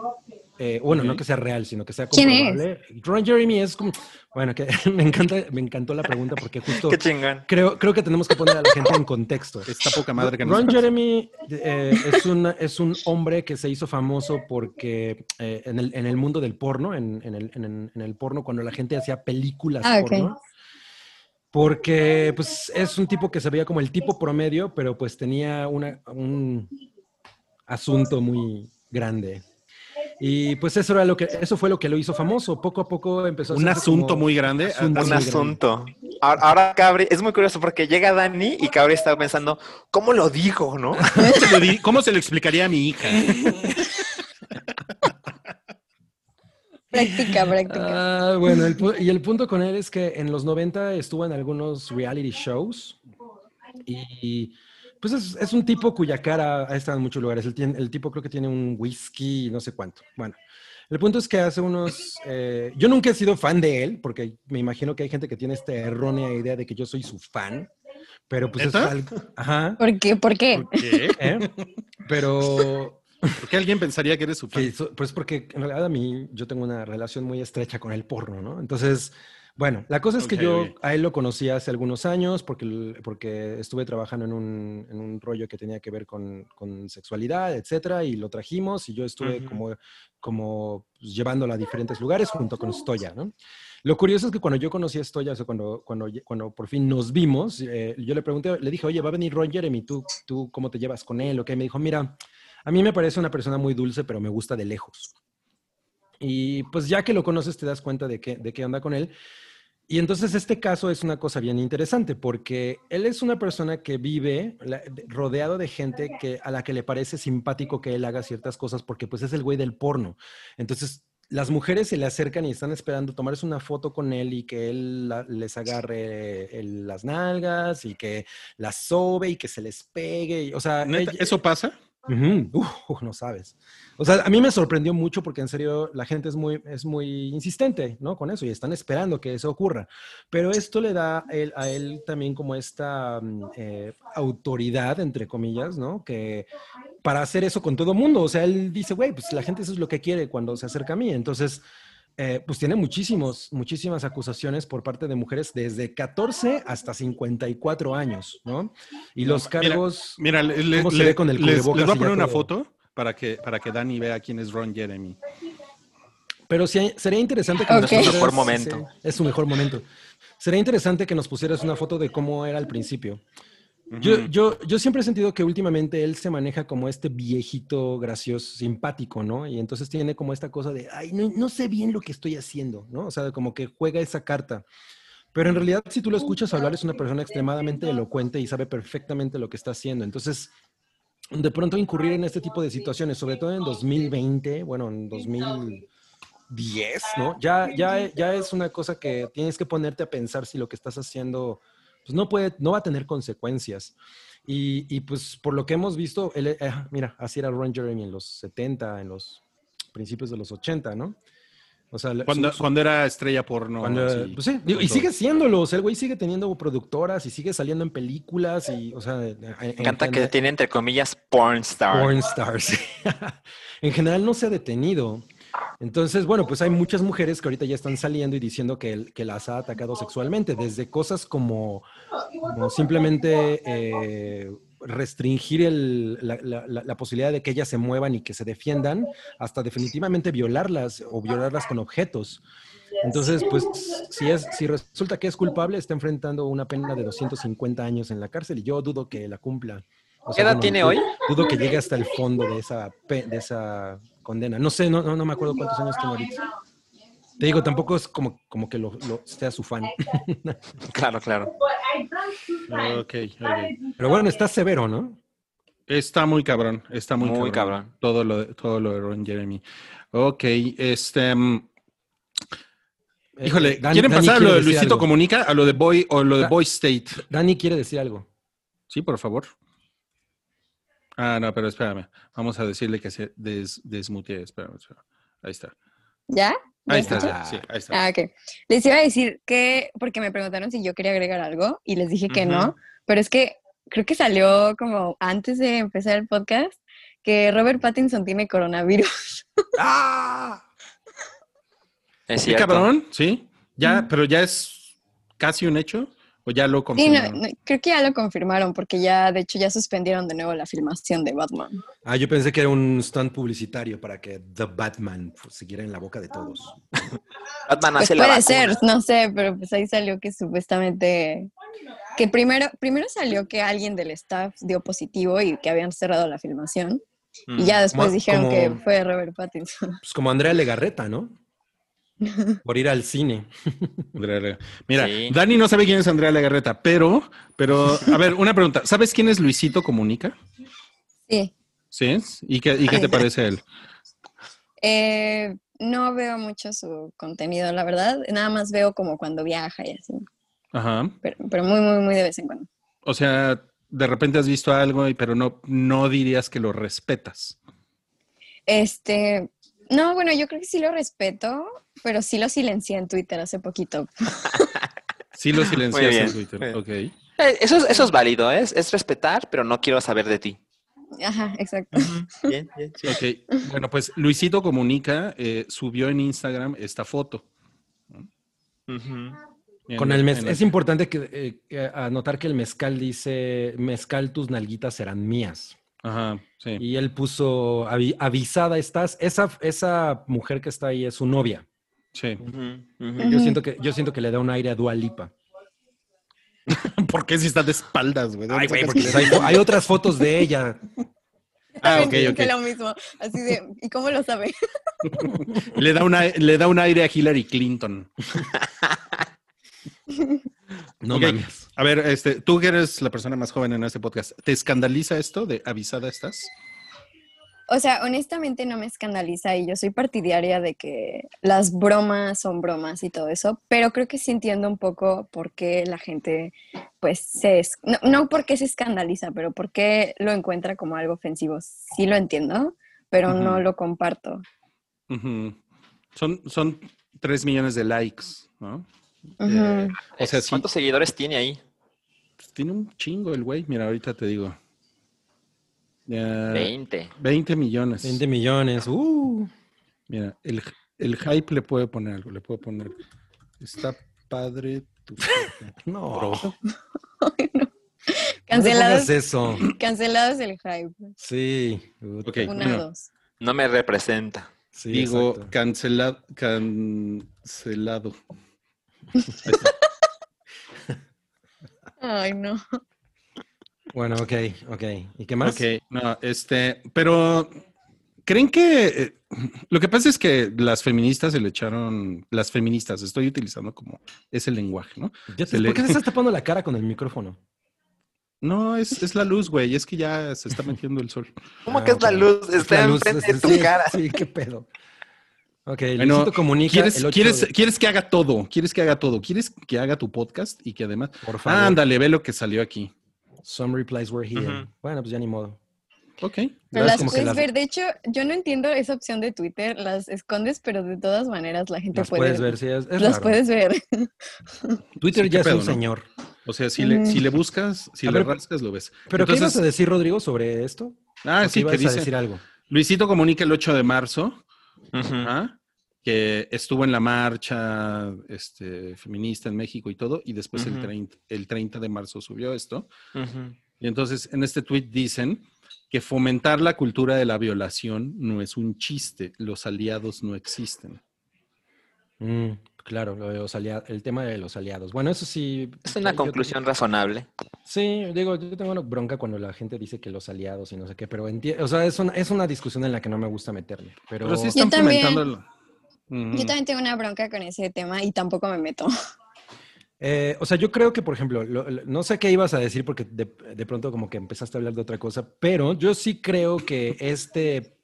eh, bueno, no que sea real, sino que sea ¿Quién es? comprobable. Ron Jeremy es como, bueno, que me encanta, me encantó la pregunta porque justo Qué chingón. creo, creo que tenemos que poner a la gente en contexto. Está poca madre que no Ron. Jeremy eh, es, un, es un hombre que se hizo famoso porque eh, en, el, en el mundo del porno, en, en el, en el- en el porno, cuando la gente hacía películas Ah, porno, porque pues es un tipo que se veía como el tipo promedio, pero pues tenía una, un asunto muy grande. Y pues eso, era lo que, eso fue lo que lo hizo famoso. Poco a poco empezó a Un asunto como- muy grande. asunto Un muy grande. asunto. Ahora, ahora Cabri, es muy curioso porque llega Dani y Cabri está pensando, ¿cómo lo digo, no? ¿Cómo se lo di- ¿Cómo se lo explicaría a mi hija? Práctica, práctica. Ah, bueno, el y el punto con él es que en los 90 estuvo en algunos reality shows y pues es, es un tipo cuya cara ha estado en muchos lugares. El, el tipo creo que tiene un whisky no sé cuánto. Bueno, el punto es que hace unos... eh, yo nunca he sido fan de él porque me imagino que hay gente que tiene esta errónea idea de que yo soy su fan, pero pues es ¿Neta? algo... Ajá. ¿Por qué? ¿Por qué? ¿Por qué? ¿eh? Pero ¿Por qué alguien pensaría que eres su fan? que so- pues porque en realidad a mí yo tengo una relación muy estrecha con el porno, ¿no? Entonces, bueno, la cosa es que Ok, yo ok. a él lo conocí hace algunos años porque, porque estuve trabajando en un, en un rollo que tenía que ver con, con sexualidad, etcétera, y lo trajimos y yo estuve Ujú. como, como pues, llevándolo a diferentes lugares junto con Stoya, ¿no? Lo curioso es que cuando yo conocí a Stoya, o sea, cuando, cuando, cuando por fin nos vimos, eh, yo le pregunté, le dije, oye, va a venir Ron Jeremy, ¿tú, ¿tú cómo te llevas con él? ¿O qué? Me dijo, mira, a mí me parece una persona muy dulce, pero me gusta de lejos. Y pues ya que lo conoces te das cuenta de qué, de qué onda con él. Y entonces este caso es una cosa bien interesante porque él es una persona que vive rodeado de gente que, a la que le parece simpático que él haga ciertas cosas porque pues es el güey del porno. Entonces las mujeres se le acercan y están esperando tomarse una foto con él y que él la- les agarre el- las nalgas y que las sobe y que se les pegue. y- o sea, ¿Neta? ella- ¿Eso pasa? No sabes. O sea, a mí me sorprendió mucho porque en serio la gente es muy, es muy insistente, ¿no? Con eso y están esperando que eso ocurra. Pero esto le da a él, a él también como esta mm, eh, autoridad, entre comillas, ¿no? Que para hacer eso con todo mundo. O sea, él dice, güey, pues la gente eso es lo que quiere cuando se acerca a mí. Entonces, eh, pues tiene muchísimos, muchísimas acusaciones por parte de mujeres desde 14 hasta 54 años, ¿no? Y los cargos... Mira, le- le- ¿Cómo se le- ve con el les, les voy a poner una todo? foto para que, para que Dani vea quién es Ron Jeremy. Pero sí, sería interesante que nos Es su mejor pusieras- momento. sí, es su mejor momento. Sería interesante que nos pusieras una foto de cómo era al principio. Yo, yo, yo siempre he sentido que últimamente él se maneja como este viejito gracioso, simpático, ¿no? Y entonces tiene como esta cosa de, ay, no, no sé bien lo que estoy haciendo, ¿no? O sea, como que juega esa carta. Pero en realidad, si tú lo escuchas hablar, es una persona extremadamente elocuente y sabe perfectamente lo que está haciendo. Entonces, de pronto incurrir en este tipo de situaciones, sobre todo en 2020, bueno, en 2010, ¿no? Ya, ya, ya es una cosa que tienes que ponerte a pensar si lo que estás haciendo, pues no puede, no va a tener consecuencias. Y, y, pues por lo que hemos visto, él, eh, mira, así era Ron Jeremy en los 70, en los principios de los 80, ¿no? O sea, Cuando, su- su- cuando era estrella porno. cuando- así, pues sí, digo, y sigue siéndolo, o sea, el güey sigue teniendo productoras y sigue saliendo en películas y, o sea, en- en Me encanta que general- tiene entre comillas porn star. Porn stars. en general no se ha detenido. Entonces, bueno, pues hay muchas mujeres que ahorita ya están saliendo y diciendo que, él- que las ha atacado sexualmente, desde cosas como, como simplemente eh, restringir el- la, la- la- posibilidad de que ellas se muevan y que se defiendan, hasta definitivamente violarlas o violarlas con objetos. Entonces, pues, si, es, si resulta que es culpable, está enfrentando una pena de 250 años en la cárcel y yo dudo que la cumpla. O ¿Qué edad bueno, tiene hoy? Dudo que llegue hasta el fondo de esa, de esa condena. No sé, no, no, no me acuerdo cuántos años tiene ahorita. Te digo, tampoco es como, como que lo, lo- sea su fan. Claro, claro. Ok, ok. Pero bueno, está severo, ¿no? Está muy cabrón, está muy, Muy cabrón. cabrón. Todo lo, de- todo lo de Ron Jeremy. Ok, este... mm, Eh, Híjole, eh, Dan- ¿quieren Dani pasar a lo de Luisito algo. Comunica, a lo de Boy o lo de Da- Boy State? Dani quiere decir algo. Sí, por favor. Ah, no, pero espérame. Vamos a decirle que se des, desmutee. Espérame, espérame. Ahí está. ¿Ya? ¿Ya Ahí está, sí, ahí está. Ah, ok. Les iba a decir que, porque me preguntaron si yo quería agregar algo y les dije que no, pero es que creo que salió como antes de empezar el podcast que Robert Pattinson tiene coronavirus. ¡Ah! Es ¿Sí, cierto. cabrón? Sí. Ya, pero ya es casi un hecho o ya lo Sí, no, confirmaron. no, creo que ya lo confirmaron porque ya, de hecho, ya suspendieron de nuevo la filmación de Batman. Ah, yo pensé que era un stunt publicitario para que The Batman pues, siguiera en la boca de todos. Batman Pues hace la puede vacuna. ser, no sé, pero pues ahí salió que supuestamente que primero, primero salió que alguien del staff dio positivo y que habían cerrado la filmación. Y ya después Como- dijeron como- que fue Robert Pattinson. Pues como Andrea Legarreta, ¿no? Por ir al cine. Mira, Sí. Dani no sabe quién es Andrea Legarreta, pero, pero, a ver, una pregunta. ¿Sabes quién es Luisito Comunica? Sí. ¿Sí? ¿Y qué, y qué te parece él? Eh, no veo mucho su contenido, la verdad. Nada más veo como cuando viaja y así. Ajá. Pero, pero muy, muy, muy de vez en cuando. O sea, de repente has visto algo, y- pero no, no dirías que lo respetas. Este, no, bueno, yo creo que sí lo respeto, pero sí lo silencié en Twitter hace poquito. Sí lo silencias bien. en Twitter. Ok. Eh, Eso, es- eso es válido, ¿eh? es, es respetar, pero no quiero saber de ti. Ajá, exacto. Bien, bien, sí. Ok. Bueno, pues Luisito Comunica eh, subió en Instagram esta foto. En- Con el en es importante que, eh, que anotar que el mezcal dice, mezcal tus nalguitas serán mías. Ajá, sí. Y él puso, "Avi- avisada estás, esa, esa mujer que está ahí es su novia. sí. Yo siento que, yo siento que le da un aire a Dua Lipa. ¿Por qué si está de espaldas, güey? ¿De dónde Ay, güey, porque que- hay, otras fotos de ella. Ah, ok, ok. lo mismo. Así de, ¿y cómo lo sabe? Le da, una, le da un aire a Hillary Clinton. No Ok. mames. A ver, este, tú que eres la persona más joven en este podcast, ¿te escandaliza esto de avisada estás? O sea, honestamente no me escandaliza y yo soy partidaria de que las bromas son bromas y todo eso, pero creo que sí entiendo un poco por qué la gente, pues, se... es- No, no por qué se escandaliza, pero por qué lo encuentra como algo ofensivo. Sí lo entiendo, pero no lo comparto. Son, son tres millones de likes, ¿no? Eh, o sea, sí, ¿Cuántos seguidores tiene ahí? pues, tiene un chingo el güey. Mira, ahorita te digo. Ya, 20. 20 millones. 20 millones. Uh. Mira, el, el hype le puede poner algo, le puede poner. Está padre tu foto". No. Bro. Ay, no. No Cancelados, pongas eso. cancelados el hype. Sí. Ok, Una, bueno, dos. No me representa. Sí, digo, cancelado, cancelado. Ay, no. Bueno, ok, ok. ¿Y qué más? Ok, no, este, pero ¿creen que eh, lo que pasa es que las feministas se le echaron, las feministas, estoy utilizando como ese lenguaje, ¿no? Ya Se te- le- ¿Por qué te estás tapando la cara con el micrófono? No, es, es la luz, güey, es que ya se está metiendo el sol. ¿Cómo Ah, que es la luz? Es Está enfrente de tu sí, cara. Sí, qué pedo. Ok, Bueno, Luisito comunica ¿Quieres, el 8 quieres, de- quieres que haga todo, quieres que haga todo, quieres que haga tu podcast y que además, Por favor. ándale, ve lo que salió aquí. Some replies were here. Ujú. Bueno, pues ya ni modo. Ok. Pero las puedes las- ver. De hecho, yo no entiendo esa opción de Twitter. Las escondes, pero de todas maneras la gente Las puede puedes ver, sí, es, es Las raro. puedes ver. Twitter Sí, ya es pedo, un ¿no? señor. O sea, si, le, Mm. si le buscas, si A le ver, rascas, lo ves. ¿Pero qué ibas Entonces- a decir, Rodrigo, sobre esto? Ah, ¿O sí, ibas que a dice, decir algo. Luisito comunica el 8 de marzo Ujú. ¿ah? Que estuvo en la marcha este, feminista en México y todo, y después el, Ujú. 30, el 30 de marzo subió esto. Y entonces en este tweet dicen que fomentar la cultura de la violación no es un chiste, los aliados no existen. Mm, claro, lo de los alia- el tema de los aliados. Bueno, eso sí. Es una yo- conclusión razonable. Sí, digo, yo tengo una bronca cuando la gente dice que los aliados y no sé qué, pero entiendo, o sea, es una, es una discusión en la que no me gusta meterme. Pero, Pero sí están también. fomentando... Yo también tengo una bronca con ese tema y tampoco me meto. Eh, o sea, yo creo que, por ejemplo, lo- lo- no sé qué ibas a decir porque de, de pronto como que empezaste a hablar de otra cosa, pero yo sí creo que este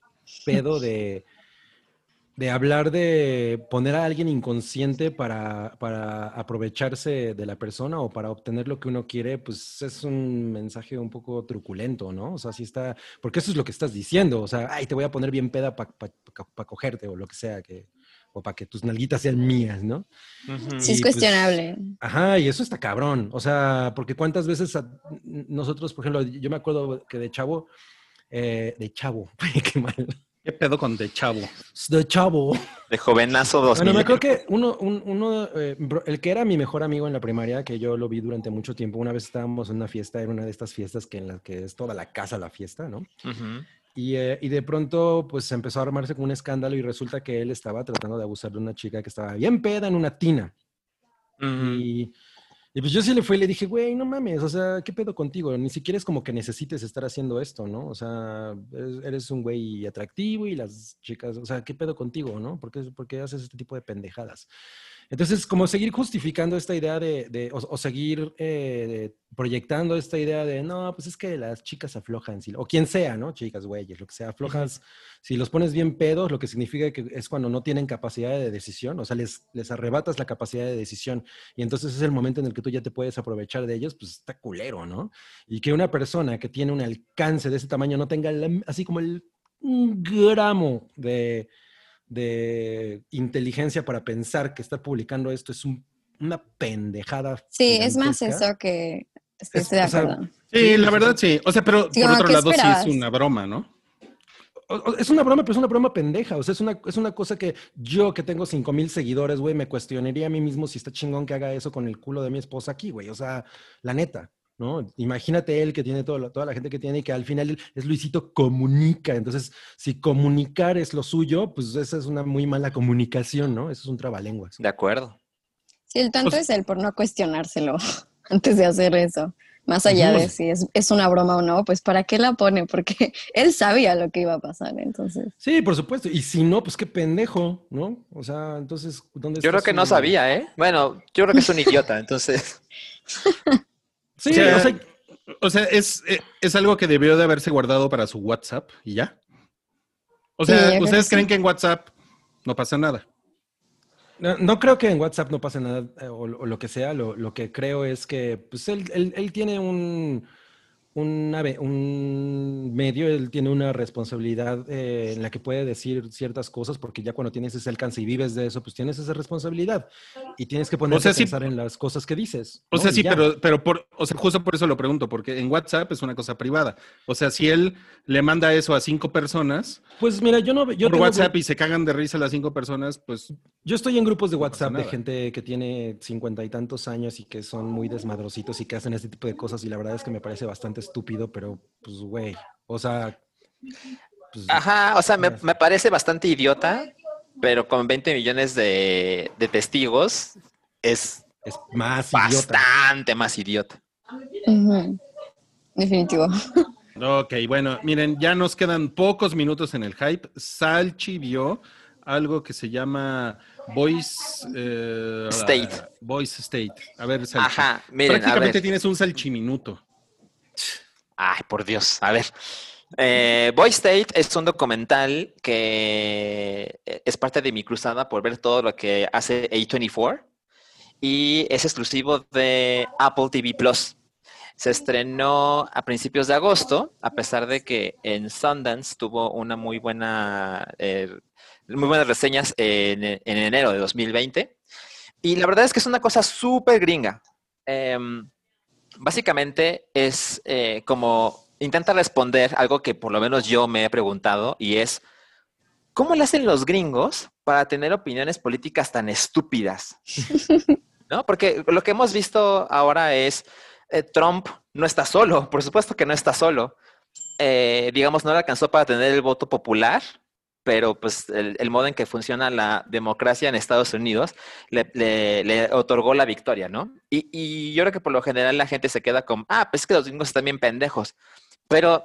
pedo de, de hablar de poner a alguien inconsciente para, para aprovecharse de la persona o para obtener lo que uno quiere, pues es un mensaje un poco truculento, ¿no? O sea, sí está, porque eso es lo que estás diciendo, o sea, ay, te voy a poner bien peda para cogerte o lo que sea que... o para que tus nalguitas sean mías, ¿no? Sí, es pues, cuestionable. Ajá, y eso está cabrón. O sea, porque cuántas veces a- nosotros, por ejemplo, yo me acuerdo que de chavo, eh, de chavo, qué mal, ¿Qué pedo con de chavo? de chavo. De jovenazo 2000. Bueno, me acuerdo que uno, un- uno eh, el que era mi mejor amigo en la primaria, que yo lo vi durante mucho tiempo, una vez estábamos en una fiesta, era una de estas fiestas que en las que es toda la casa la fiesta, ¿no? Ujú. Y, eh, y de pronto, pues empezó a armarse como un escándalo y resulta que él estaba tratando de abusar de una chica que estaba bien peda en una tina. Ujú. Y, y pues yo sí le fui y le dije, güey, no mames, o sea, ¿qué pedo contigo? Ni siquiera es como que necesites estar haciendo esto, ¿no? O sea, eres, eres un güey atractivo y las chicas, o sea, ¿qué pedo contigo, no? ¿Por qué, por qué haces este tipo de pendejadas? Entonces, como seguir justificando esta idea de, de- o, o seguir eh, de- proyectando esta idea de, no, pues es que las chicas aflojan, si- o quien sea, ¿no? Chicas, güeyes, lo que sea, aflojas, si los pones bien pedos, lo que significa que es cuando no tienen capacidad de decisión, o sea, les, les arrebatas la capacidad de decisión y entonces es el momento en el que tú ya te puedes aprovechar de ellos, pues está culero, ¿no? Y que una persona que tiene un alcance de ese tamaño no tenga la- así como el un gramo de, de inteligencia para pensar que estar publicando esto es un- una pendejada. Sí, es más eso que estoy, Es- de o sea, acuerdo. Sí, la verdad sí. O sea, pero Sí, por otro ¿qué lado sí es una broma, ¿no? Es una broma, pero es una broma pendeja. O sea, es una, es una cosa que yo que tengo 5 mil seguidores, güey, me cuestionaría a mí mismo si está chingón que haga eso con el culo de mi esposa aquí, güey. O sea, la neta, ¿no? Imagínate él que tiene todo toda la gente que tiene y que al final es Luisito comunica. Entonces, si comunicar es lo suyo, pues esa es una muy mala comunicación, ¿no? Eso es un trabalenguas. De acuerdo. Sí, el tonto O sea- es él por no cuestionárselo antes de hacer eso. Más allá de si es, es una broma o no, pues ¿para qué la pone? Porque él sabía lo que iba a pasar, entonces. Sí, por supuesto. Y si no, pues qué pendejo, ¿no? O sea, entonces, ¿dónde Yo creo que no sabía, ¿eh? Bueno, yo creo que es un idiota, entonces. Sí, O sea, o sea, O sea, es, eh, es algo que debió de haberse guardado para su WhatsApp y ya. O sea, ¿ustedes sí. creen que en WhatsApp no pasa nada? No, no creo que en WhatsApp no pase nada eh, o, o lo que sea. Lo, lo que creo es que pues él, él- él tiene un, una un medio, él tiene una responsabilidad eh, en la que puede decir ciertas cosas porque ya cuando tienes ese alcance y vives de eso, pues tienes esa responsabilidad y tienes que ponerte sea, a sí- pensar en las cosas que dices. O ¿no? sea, sí, pero, pero por, o sea, justo por eso lo pregunto, porque en WhatsApp es una cosa privada. O sea, si él le manda eso a cinco personas Pues mira, yo no... Yo por WhatsApp y se cagan de risa las cinco personas, pues Yo estoy en grupos de No WhatsApp de nada. gente que tiene cincuenta y tantos años y que son muy desmadrositos y que hacen este tipo de cosas y la verdad es que me parece bastante estúpido, pero pues güey, o sea... pues, Ajá, o sea, me, me parece bastante idiota, pero con 20 millones de, de testigos es es más idiota. bastante más idiota. Definitivo. Ok, bueno, miren, ya nos quedan pocos minutos en el hype. Salchi vio algo que se llama Voice eh, State. Voice State. A ver, Salchi. Ajá, miren, a Prácticamente ver. tienes un salchiminuto. Ay, por Dios, a ver. Eh, Boy State es un documental que es parte de mi cruzada por ver todo lo que hace A24 y es exclusivo de Apple TV Plus. Se estrenó a principios de agosto, a pesar de que en Sundance tuvo una muy buena, eh, muy buenas reseñas en, en enero de 2020. Y la verdad es que es una cosa súper gringa. Em, básicamente es eh, como intenta responder algo que por lo menos yo me he preguntado y es, ¿cómo le hacen los gringos para tener opiniones políticas tan estúpidas? ¿No? Porque lo que hemos visto ahora es, eh, Trump no está solo, por supuesto que no está solo. Eh, digamos, no le alcanzó para tener el voto popular, pero pues el, modo en que funciona la democracia en Estados Unidos le, otorgó la victoria, ¿no? Y, yo creo que por lo general la gente se queda con, ah, pues es que los gringos están bien pendejos. Pero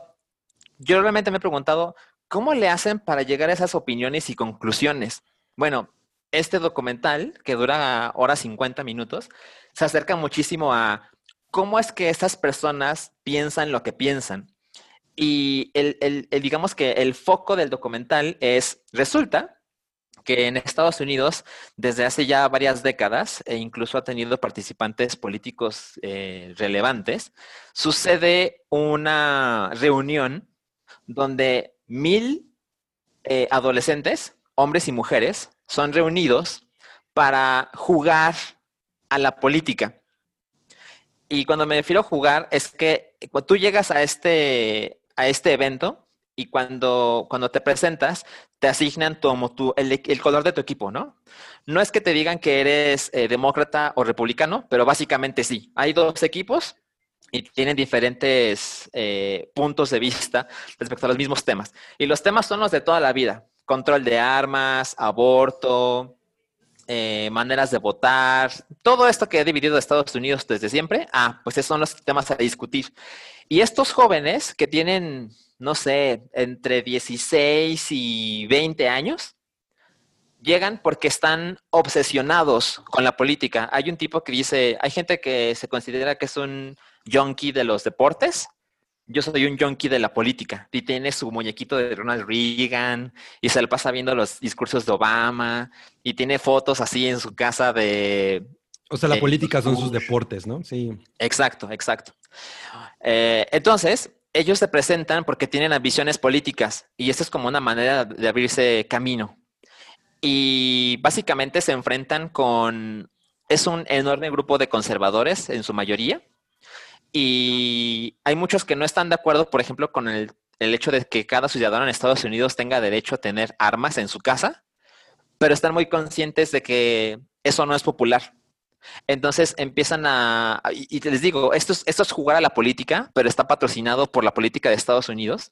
yo realmente me he preguntado, ¿cómo le hacen para llegar a esas opiniones y conclusiones? Bueno, este documental, que dura hora 50 minutos, se acerca muchísimo a cómo es que estas personas piensan lo que piensan. Y el, digamos que el foco del documental es, resulta que en Estados Unidos, desde hace ya varias décadas, e incluso ha tenido participantes políticos eh, relevantes, sucede una reunión donde mil eh, adolescentes, hombres y mujeres, son reunidos para jugar a la política. Y cuando me refiero a jugar, es que cuando tú llegas a este, a este evento y cuando, cuando te presentas, te asignan como tu, el, el color de tu equipo, ¿no? No es que te digan que eres eh, demócrata o republicano, pero básicamente sí. Hay dos equipos y tienen diferentes eh, puntos de vista respecto a los mismos temas. Y los temas son los de toda la vida. Control de armas, aborto, eh, maneras de votar, todo esto que ha dividido a Estados Unidos desde siempre, ah, pues esos son los temas a discutir. Y estos jóvenes que tienen, no sé, entre 16 y 20 años, llegan porque están obsesionados con la política. Hay un tipo que dice, hay gente que se considera que es un junkie de los deportes. Yo soy un junkie de la política y tiene su muñequito de Ronald Reagan y se le pasa viendo los discursos de Obama y tiene fotos así en su casa de... O sea, la Eh, política son sus deportes, ¿no? Sí. Exacto, exacto. Eh, entonces, ellos se presentan porque tienen ambiciones políticas y esto es como una manera de abrirse camino. Y básicamente se enfrentan con, es un enorme grupo de conservadores en su mayoría. Y hay muchos que no están de acuerdo, por ejemplo, con el, el hecho de que cada ciudadano en Estados Unidos tenga derecho a tener armas en su casa, pero están muy conscientes de que eso no es popular. Entonces empiezan a, y, les digo, esto es, esto es jugar a la política, pero está patrocinado por la política de Estados Unidos.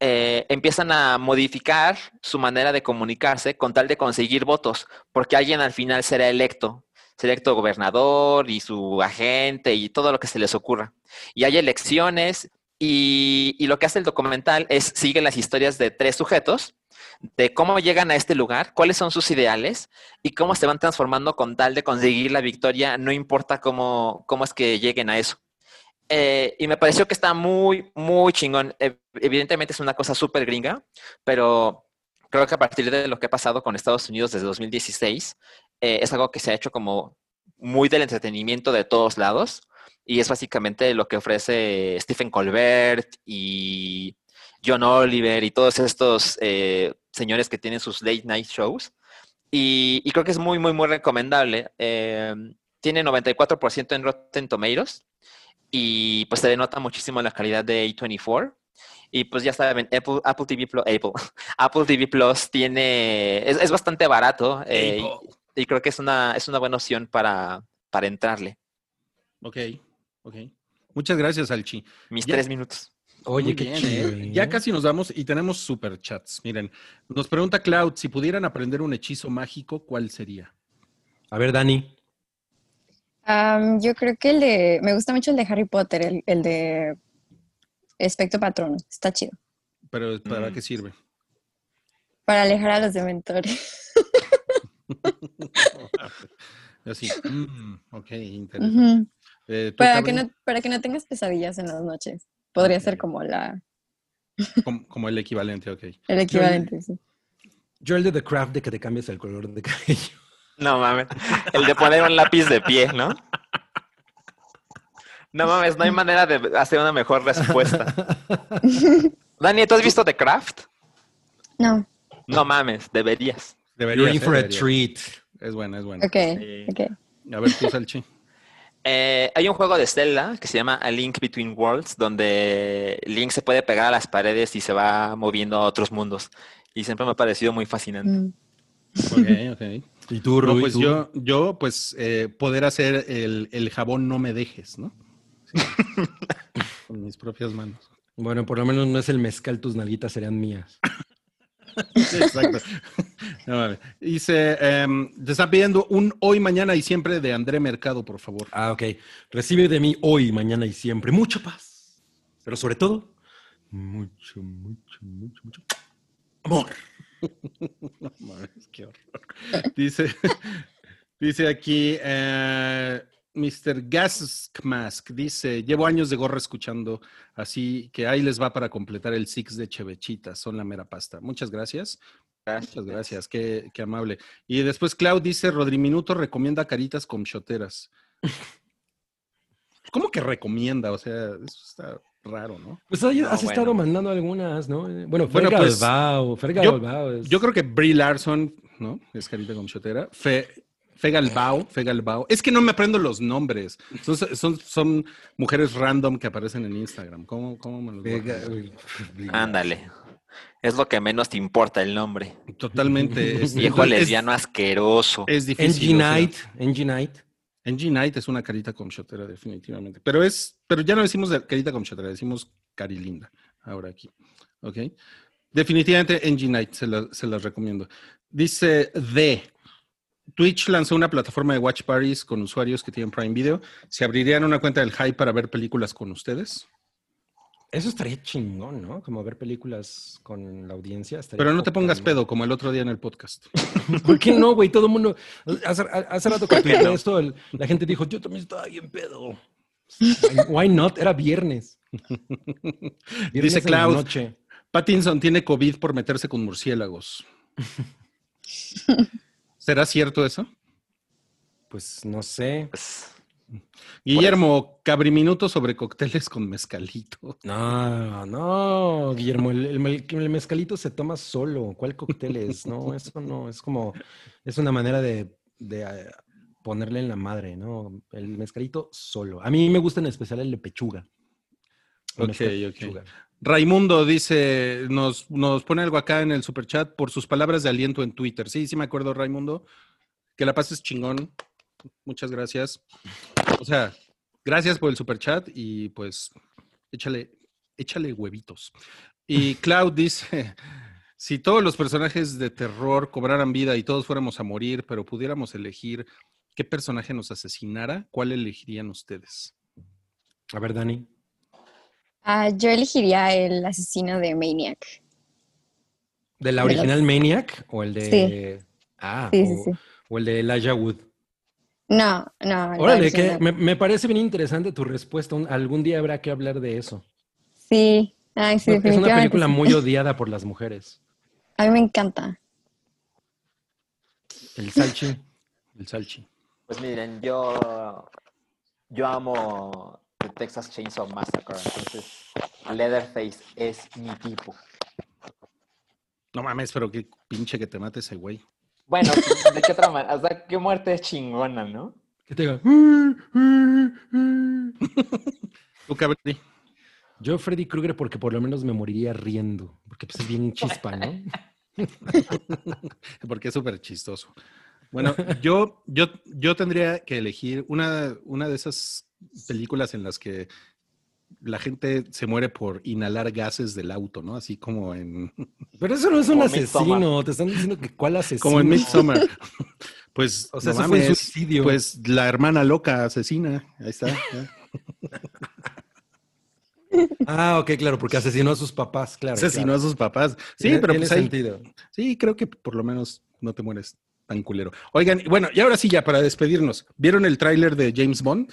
Eh, empiezan a modificar su manera de comunicarse con tal de conseguir votos, porque alguien al final será electo, será electo gobernador y su agente y todo lo que se les ocurra. Y hay elecciones y, y lo que hace el documental es sigue las historias de tres sujetos de cómo llegan a este lugar, cuáles son sus ideales y cómo se van transformando con tal de conseguir la victoria, no importa cómo, cómo es que lleguen a eso. Eh, y me pareció que está muy, muy chingón. Evidentemente es una cosa súper gringa, pero creo que a partir de lo que ha pasado con Estados Unidos desde 2016, eh, es algo que se ha hecho como muy del entretenimiento de todos lados. Y es básicamente lo que ofrece Stephen Colbert y John Oliver y todos estos eh, señores que tienen sus late night shows. Y, y creo que es muy, muy, muy recomendable. Eh, tiene 94% en Rotten Tomatoes y pues se denota muchísimo la calidad de A24. Y pues ya saben, Apple, Apple TV Plus, Apple, Apple TV Plus tiene, es, es bastante barato eh, y, y creo que es una, es una buena opción para, para entrarle. Ok, ok. Muchas gracias, Alchi. Mis Ya. tres minutos. Oye, Muy qué bien, chido. ¿eh? Ya ¿eh? casi nos vamos y tenemos super chats. Miren, nos pregunta Cloud, si pudieran aprender un hechizo mágico, ¿cuál sería? A ver, Dani. Yo creo que el de, me gusta mucho el de Harry Potter, el, el de Espectro Patrono, está chido. Pero ¿para Mm. qué sirve? Para alejar a los dementores. Así. mm, ok, interesante. Eh, ¿tú, Para que, no, para que no tengas pesadillas en las noches. Podría ser como la, como, como el equivalente, ok. el equivalente. sí. Yo el de The Craft de que te cambies el color de cabello. No mames. El de poner un lápiz de pie, ¿no? No mames, no hay manera de hacer una mejor respuesta. Dani, ¿tú has visto The Craft? No, No mames, deberías. Debería You're in ser, for a treat. Es bueno, es bueno. ok, Sí. ok. A ver, tú, Salchi. Eh, hay un juego de Zelda que se llama A Link Between Worlds, donde Link se puede pegar a las paredes y se va moviendo a otros mundos. Y siempre me ha parecido muy fascinante. Mm. Ok, ok. ¿Y tú, No, Rui? pues tú? yo, yo, pues, eh, poder hacer el, el jabón no me dejes, ¿no? Sí. Con mis propias manos. Bueno, por lo menos no es el mezcal, tus nalguitas serían mías. Sí, exacto. No. Dice, em, te están pidiendo un hoy, mañana y siempre de André Mercado, por favor. Ah, ok. Recibe de mí hoy, mañana y siempre mucha paz. Pero sobre todo, mucho, mucho, mucho, mucho amor. No mames, qué horror. Dice, dice aquí, eh, Mr. Gaskmask, dice, llevo años de gorra escuchando, así que ahí les va para completar el six de Chevechita, son la mera pasta. Muchas gracias. Muchas gracias, qué, qué amable. Y después Clau dice, Rodriminuto recomienda caritas con choteras. ¿Cómo que recomienda? O sea, eso está raro, ¿no? Pues No, has estado bueno. mandando algunas, ¿no? Bueno, Bueno, Fergal pues, yo- es- Yo creo que Brie Larson ¿no? Es carita gomshotera. Fe, Fegalbao, Fegalbao. Es que no me aprendo los nombres. Son, son, son mujeres random que aparecen en Instagram. ¿Cómo, cómo me los voy a? Ándale. Es lo que menos te importa el nombre. Totalmente. es- Viejo es- lesbiano asqueroso. Es difícil. NG Night, NG Night. Es una carita comshotera, definitivamente. Pero es, pero ya no decimos de carita comshotera, decimos carilinda. Ahora aquí. ¿Ok? Definitivamente NG Night, se, la- se las recomiendo. Dice D. Twitch lanzó una plataforma de Watch Parties con usuarios que tienen Prime Video. ¿Se abrirían una cuenta del Hype para ver películas con ustedes? Eso estaría chingón, ¿no? Como ver películas con la audiencia. Pero no te pongas pedo como el otro día en el podcast. ¿Por qué no, güey? Todo el mundo. Hace, hace rato que esto, el- la gente dijo, yo también estaba bien pedo. Why not? Era viernes. Viernes Dice Klaus, noche. Pattinson tiene COVID por meterse con murciélagos. ¿Será cierto eso? Pues no sé. Pues, Guillermo, cabriminuto sobre cócteles con mezcalito. No, no, Guillermo, el, el mel- el mezcalito se toma solo. ¿Cuál cóctel es? No, eso no, es como, es una manera de, de, eh, ponerle en la madre, ¿no? El mezcalito solo. A mí me gusta en especial el de pechuga. El Ok, ok. pechuga. Raimundo dice, nos, nos pone algo acá en el superchat por sus palabras de aliento en Twitter. Sí, sí me acuerdo, Raimundo. Que la pases chingón. Muchas gracias. O sea, gracias por el superchat y pues échale, échale huevitos. Y Cloud dice, si todos los personajes de terror cobraran vida y todos fuéramos a morir, pero pudiéramos elegir qué personaje nos asesinara, ¿cuál elegirían ustedes? A ver, Dani. Ah, yo elegiría el asesino de Maniac. ¿De la De original Maniac o el de. Ah, Sí, sí, o, sí. o el de Elijah Wood. No, no. Órale, que me, me parece bien interesante tu respuesta. Un- algún día habrá que hablar de eso. Sí, ay, sí, es una película sí. muy odiada por las mujeres. A mí me encanta. El Salchi. El Salchi. Pues miren, yo, yo amo Texas Chainsaw Massacre, entonces Leatherface es mi tipo. No mames, pero qué pinche que te mate ese güey. Bueno, ¿de qué otra manera? O sea, qué muerte chingona, ¿no? Que te diga. Tú, Cabri. Yo, Freddy Krueger, porque por lo menos me moriría riendo. Porque pues, es bien chispa, ¿no? Porque es súper chistoso. Bueno, yo, yo, yo tendría que elegir una, una de esas películas en las que la gente se muere por inhalar gases del auto, ¿no? Así como en, Pero eso no es un Como asesino. Midsommar. Te están diciendo que cuál asesino. como en Midsommar. Pues, O sea, no eso fue mames, suicidio. Pues la hermana loca asesina. Ahí está. Ah, ok, claro, porque asesinó a sus papás, claro. Asesinó claro. a sus papás. Sí, Tiene- pero tiene pues ahí, sentido. Sí, creo que por lo menos no te mueres tan culero. Oigan, y bueno, y ahora sí ya para despedirnos. ¿Vieron el tráiler de James Bond?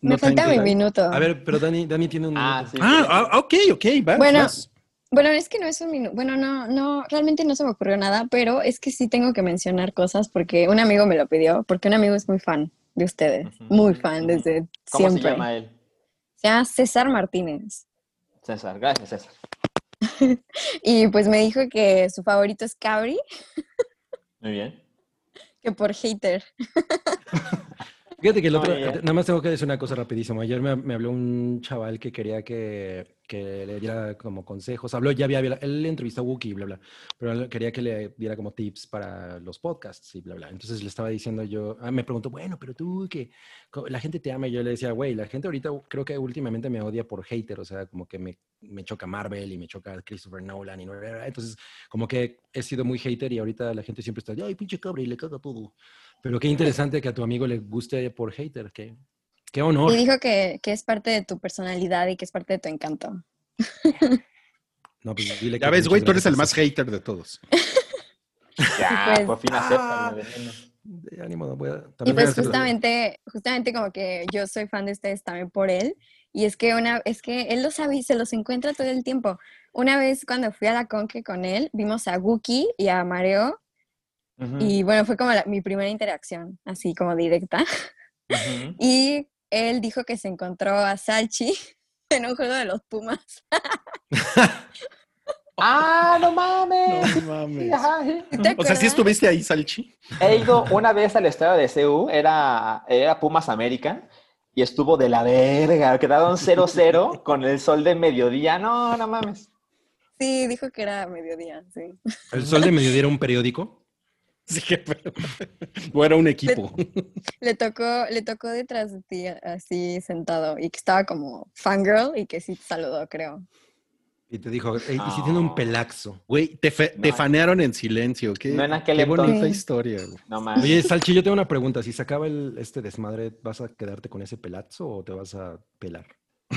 Me No falta mi minuto. A ver, pero Dani, Dani tiene un Ah, minuto. sí. Ah, ah, ok, ok, vas, Bueno. vas. Bueno, es que no es un minuto. Bueno, no, no, realmente no se me ocurrió nada, pero es que sí tengo que mencionar cosas porque un amigo me lo pidió, porque un amigo es muy fan de ustedes, muy fan desde ¿Cómo siempre. se llama él? Se llama César Martínez. César, gracias César. Y pues me dijo que su favorito es Cabri, Muy bien. que por hater. Fíjate que el otro, nada más tengo que decir una cosa rapidísimo. Ayer me, me habló un chaval que quería que, que le diera como consejos. Habló, ya había, él entrevistó a Wookiee, bla, bla, pero quería que le diera como tips para los podcasts y bla, bla. Entonces le estaba diciendo yo, ah, me preguntó, bueno, pero tú que la gente te ama y yo le decía, güey, la gente ahorita creo que últimamente me odia por hater, o sea, como que me, me choca Marvel y me choca Christopher Nolan y no, entonces como que he sido muy hater y ahorita la gente siempre está, ay, pinche cabra y le caga todo. Pero qué interesante que a tu amigo le guste por hater, qué, qué honor. Y dijo que, que es parte de tu personalidad y que es parte de tu encanto. No, pues dile Ya que ves, güey, tú eres el más hater de todos. Ya, pues- por fin el veneno. De ánimo, no voy a- Y también voy a pues justamente, justamente como que yo soy fan de ustedes también por él. Y es que una, es que él lo sabe y se los encuentra todo el tiempo. Una vez cuando fui a la Conque con él, vimos a Wookie y a Mareo. Y bueno, fue como la- mi primera interacción, así como directa. Y él dijo que se encontró a Salchi en un juego de los Pumas. ¡Ah, no mames! No mames. Ajá, sí. ¿Sí te O sea? ¿sí estuviste ahí, Salchi? He ido una vez al estadio de CU, era, era Pumas América, y estuvo de la verga. Quedaron 0-0 con el sol de mediodía. No, no mames. Sí, dijo que era mediodía, sí. ¿El Sol de Mediodía era un periódico? Sí que o era un equipo. Le tocó, le tocó detrás de ti así sentado y que estaba como fangirl y que sí te saludó, creo. Y te dijo, "Ey, y si tiene un No. pelaxo. Güey, te, fe- te No. fanearon en silencio. Qué, No en aquel qué bonita entonces. historia. güey. No. Oye, Salchi, yo tengo una pregunta. Si se acaba el, este desmadre, ¿vas a quedarte con ese pelazo o te vas a pelar?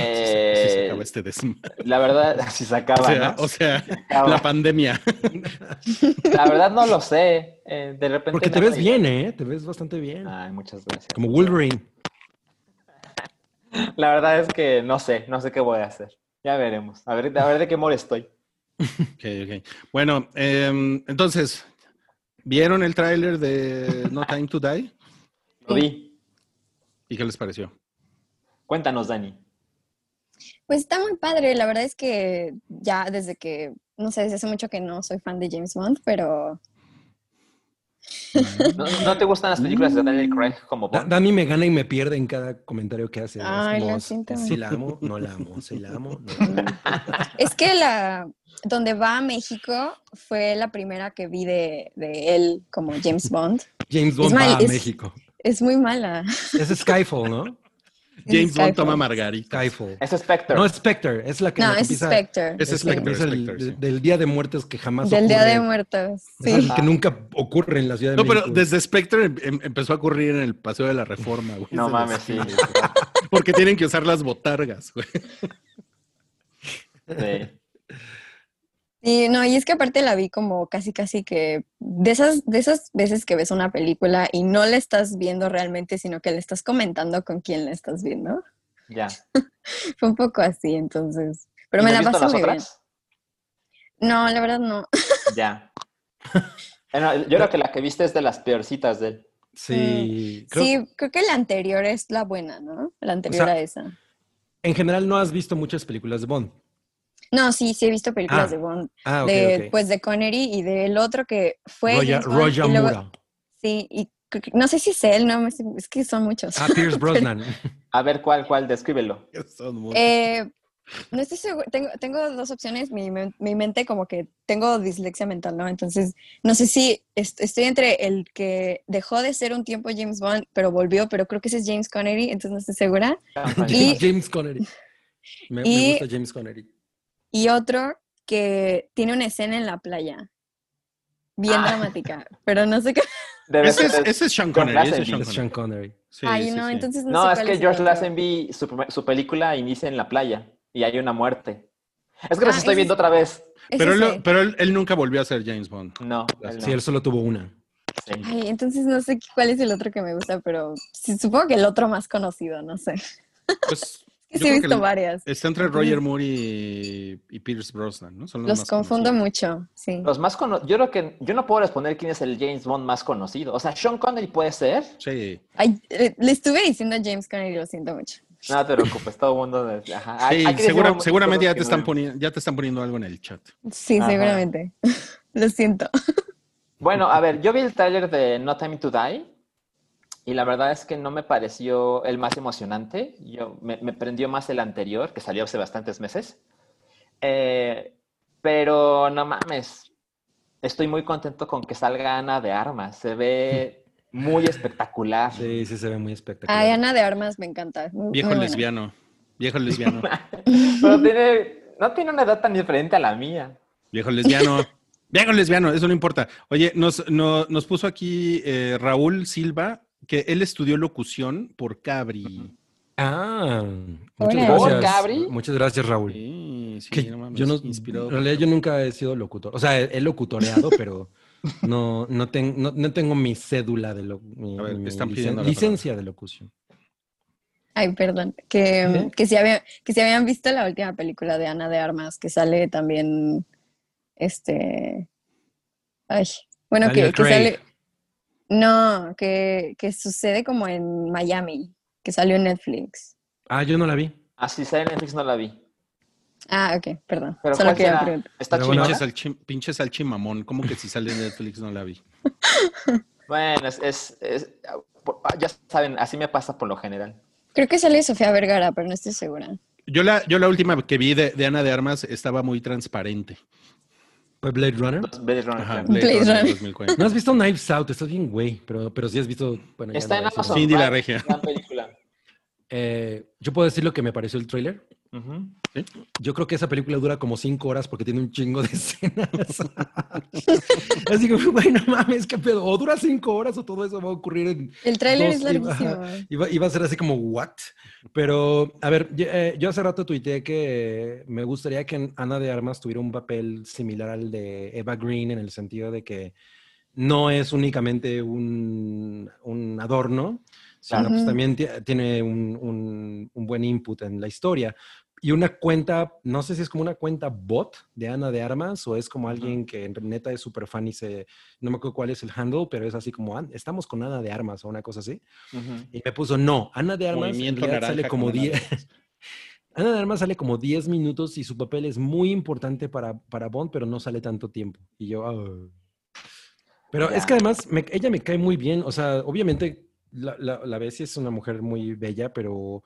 Así se Eh, acaba este desmadre. la verdad, si se acaba, O sea, ¿no? o sea, acaba. la pandemia. La verdad no lo sé. Eh, de repente. Porque te ves bien, ¿eh? Te ves bastante bien. Ay, muchas gracias. Como Wolverine. La verdad es que no sé, no sé qué voy a hacer. Ya veremos. A ver, a ver de qué humor estoy. Ok, ok. Bueno, em, entonces, ¿vieron el tráiler de No Time to Die? Lo vi. ¿Y qué les pareció? Cuéntanos, Dani. Pues está muy padre, la verdad es que ya desde que, no sé, desde hace mucho que no soy fan de James Bond, pero ¿No, no te gustan las películas de Daniel Craig como Da- Bond? Dani me gana y me pierde en cada comentario que hace. Es Ay, como, lo siento. Si la amo, no la amo. Si la amo, no la amo. es que la donde va a México fue la primera que vi de, de él como James Bond. James Bond mal- va a es- México. Es muy mala. Es Skyfall, ¿no? James Bond toma margarita. Skyfall. Es Spectre. No, es Spectre. Es la que, No, es empieza, Spectre. Es es la que empieza el- Spectre, sí. del Día de Muertos que jamás Del Día de. Muertos. Sí. que nunca ocurre en la Ciudad de No, pero México. desde Spectre em- em- empezó a ocurrir en el Paseo de la Reforma, güey. No mames, sí. Porque tienen que usar las botargas, güey. Sí. Y no, y es que aparte la vi como casi casi que de esas, de esas veces que ves una película y no la estás viendo realmente, sino que le estás comentando con quién la estás viendo. Ya. Fue un poco así, entonces. Pero ¿Y me no la pasé muy bien. otras? No, la verdad no. Ya. Bueno, yo creo que la que viste es de las peorcitas de él. Sí. creo- Sí, creo que la anterior es la buena, ¿no? La anterior sea, a esa. En general no has visto muchas películas de Bond. No, sí, sí he visto películas Ah, de Bond. Ah, ok, de, ok. Pues de Connery y del otro que fue. Roger, Bond, Roger y luego- Moore. Sí, y no sé si es él, no, es que son muchos. Ah, Pierce Brosnan. A ver, ¿cuál, cuál? Descríbelo. Son muchos. Eh, no estoy segura, tengo, tengo dos opciones, mi, mi mente como que tengo dislexia mental, ¿no? Entonces, no sé si est- estoy entre el que dejó de ser un tiempo James Bond, pero volvió, pero creo que ese es James Connery, entonces no estoy segura. Y- James Connery. Me, gusta James Connery. Y otro que tiene una escena en la playa, bien Ah. dramática, pero no sé qué. Ese, es, ser- ese es Sean Connery. Ese es. Sean Es Sean Connery. Connery. Sí, Ay, sí, no, sí. entonces no, No, sé es que George. Lazenby, su, su película inicia en la playa y hay una muerte. Es que los Ah, estoy ese viendo es- otra vez. Pero, él, pero él, él nunca volvió a ser James Bond. No, él no. Sí, él solo tuvo una. Sí. Ay, entonces no sé cuál es el otro que me gusta, pero supongo que el otro más conocido, no sé. Pues, Sí, yo he visto varias. Está entre Roger Moore y, y Pierce Brosnan, ¿no? Son los, Los más confundo conocidos. mucho, sí. Los más cono- Yo creo que yo no puedo responder quién es el James Bond más conocido. O sea, Sean Connery puede ser. Sí. Ay, le, le estuve diciendo a James Connery, lo siento mucho. No te preocupes, todo el mundo. Ajá. Sí, hay segura- seguramente ya te, están poniendo, ya te están poniendo algo en el chat. Sí, Ajá. seguramente. lo siento. Bueno, a ver, yo vi el tráiler de No Time to Die y la verdad es que no me pareció el más emocionante. Yo, me, me prendió más el anterior, que salió hace bastantes meses. Eh, pero no mames, estoy muy contento con que salga Ana de Armas. Se ve muy espectacular. Sí, sí se ve muy espectacular. Ay, Ana de Armas me encanta. muy- Viejo muy lesbiano. Viejo lesbiano. Pero tiene, no tiene una edad tan diferente a la mía. Viejo lesbiano. Viejo lesbiano, eso no importa. Oye, nos, no- nos puso aquí eh, Raúl Silva que él estudió locución por Cabri. Ah, muchas Hola. ¿Por gracias. Cabri? Muchas gracias, Raúl. Sí, sí, Que no mames, yo no, inspirado. en realidad yo nunca he sido locutor. O sea, he, he locutoreado, pero no, no, ten- no, no tengo mi cédula de lo, mi, A ver, ¿qué mi están licen- licencia de locución. Ay, perdón. Que, ¿Eh? que, si había, que si habían visto la última película de Ana de Armas, que sale también, este... Ay, bueno, Daniel que, que sale... No, que, que sucede como en Miami, que salió en Netflix. Ah, yo no la vi. Así sea en Netflix no la vi. Ah, ok, perdón. Pero Solo preguntar. ¿Está Pero bueno? Pinche, salchi- pinche salchimamón. ¿Cómo que si sale en Netflix no la vi? Bueno, es, es- es- ya saben, así me pasa por lo general. Creo que sale Sofía Vergara, pero no estoy segura. Yo la, yo la última que vi de, de Ana de Armas estaba muy transparente. ¿Fue Blade Runner? Blade Runner, Ajá. Blade Blade Runner Runner. 2040. No has visto Knives Out, estás bien güey, pero, pero sí has visto. Bueno, Está no en Amazon. Cindy la regia. gran película. Eh, Yo puedo decir lo que me pareció el tráiler. Ujú. Yo creo que esa película dura como cinco horas porque tiene un chingo de escenas. Así que, güey, no mames, qué pedo. O dura cinco horas o todo eso va a ocurrir en. El tráiler es larguísimo. Iba, iba a ser así como, ¿what? Pero, a ver, yo, eh, yo hace rato tuiteé que me gustaría que Ana de Armas tuviera un papel similar al de Eva Green en el sentido de que no es únicamente un, un adorno, sino pues también ti- tiene un, un- un buen input en la historia. Y una cuenta, no sé si es como una cuenta bot de Ana de Armas o es como alguien que en neta es súper fan y se, no me acuerdo cuál es el handle, pero es así como, "Ah, estamos con Ana de Armas o una cosa así. Ujú. Y me puso, no, Ana de Armas en sale como con Ana de 10. Ana de Armas sale como 10 minutos y su papel es muy importante para, para Bond, pero no sale tanto tiempo. Y yo, "Ah". Pero es que además me- ella me cae muy bien. O sea, obviamente la, la, la Bessie es una mujer muy bella, pero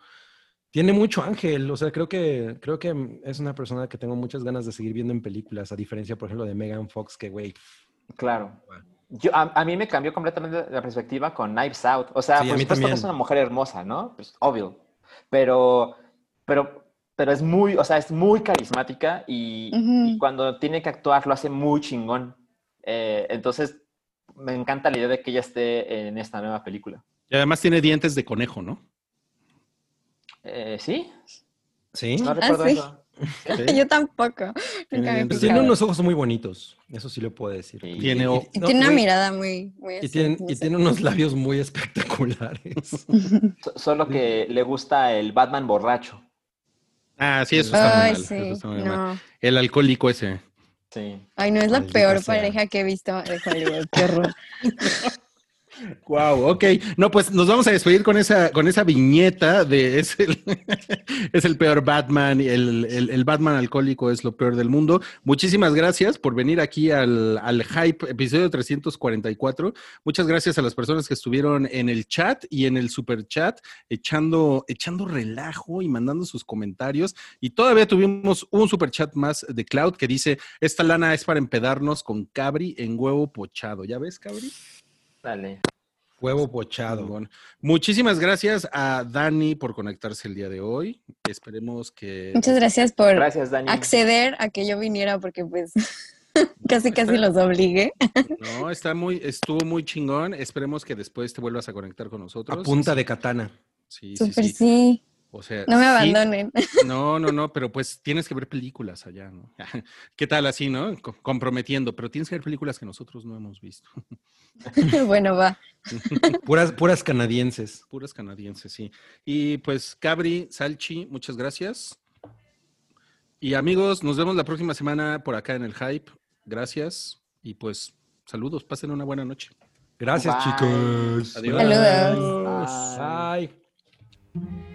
tiene mucho ángel. O sea, creo que, creo que es una persona que tengo muchas ganas de seguir viendo en películas, a diferencia, por ejemplo, de Megan Fox, que, güey, Claro. Yo, a, a mí me cambió completamente la perspectiva con Knives Out. O sea, Sí, a por mí supuesto que es una mujer hermosa, ¿no? Pues obvio. Pero, pero, pero es muy, o sea, es muy carismática y cuando tiene que actuar lo hace muy chingón. Eh, entonces, me encanta la idea de que ella esté en esta nueva película. Y además tiene dientes de conejo, ¿no? Eh, ¿Sí? ¿sí? No recuerdo sí. eso. Yo tampoco. Tiene tiene unos ojos muy bonitos, eso sí lo puedo decir. Sí. Tiene Y no, tiene una mirada muy, muy Y tiene, y unos labios muy espectaculares. So- Solo que le gusta el Batman borracho. Ah, sí, eso está muy Ay, mal. sí. eso está muy mal. El alcohólico ese. Sí. Ay, no, es la Maldita peor sea. pareja que he visto de Hollywood. Qué horror. Wow, ok. No, pues nos vamos a despedir con esa, con esa viñeta de es el, peor Batman, el, el, el Batman alcohólico es lo peor del mundo. Muchísimas gracias por venir aquí al, al Hype, episodio 344. Muchas gracias a las personas que estuvieron en el chat y en el super chat, echando, echando relajo y mandando sus comentarios. Y todavía tuvimos un super chat más de Cloud que dice: Esta lana es para empedarnos con Cabri en huevo pochado. ¿Ya ves, Cabri? Dale. Huevo pochado. Muchísimas gracias a Dani por conectarse el día de hoy. Esperemos que. Muchas gracias por Gracias, Dani. acceder a que yo viniera porque pues casi casi los obligué. No, está muy, estuvo muy chingón. Esperemos que después te vuelvas a conectar con nosotros. A punta de katana. Sí, sí, Súper sí. sí. O sea, No me sí- abandonen. No, no, no, pero pues tienes que ver películas allá, ¿no? ¿Qué tal así, no? Co- comprometiendo, pero tienes que ver películas que nosotros no hemos visto. bueno, va. Puras, puras canadienses. Puras canadienses, sí. Y pues, Cabri, Salchi, muchas gracias. Y amigos, nos vemos la próxima semana por acá en el Hype. Gracias. Y pues, saludos, pasen una buena noche. Gracias, Bye. chicos. Adiós. Saludos. Bye.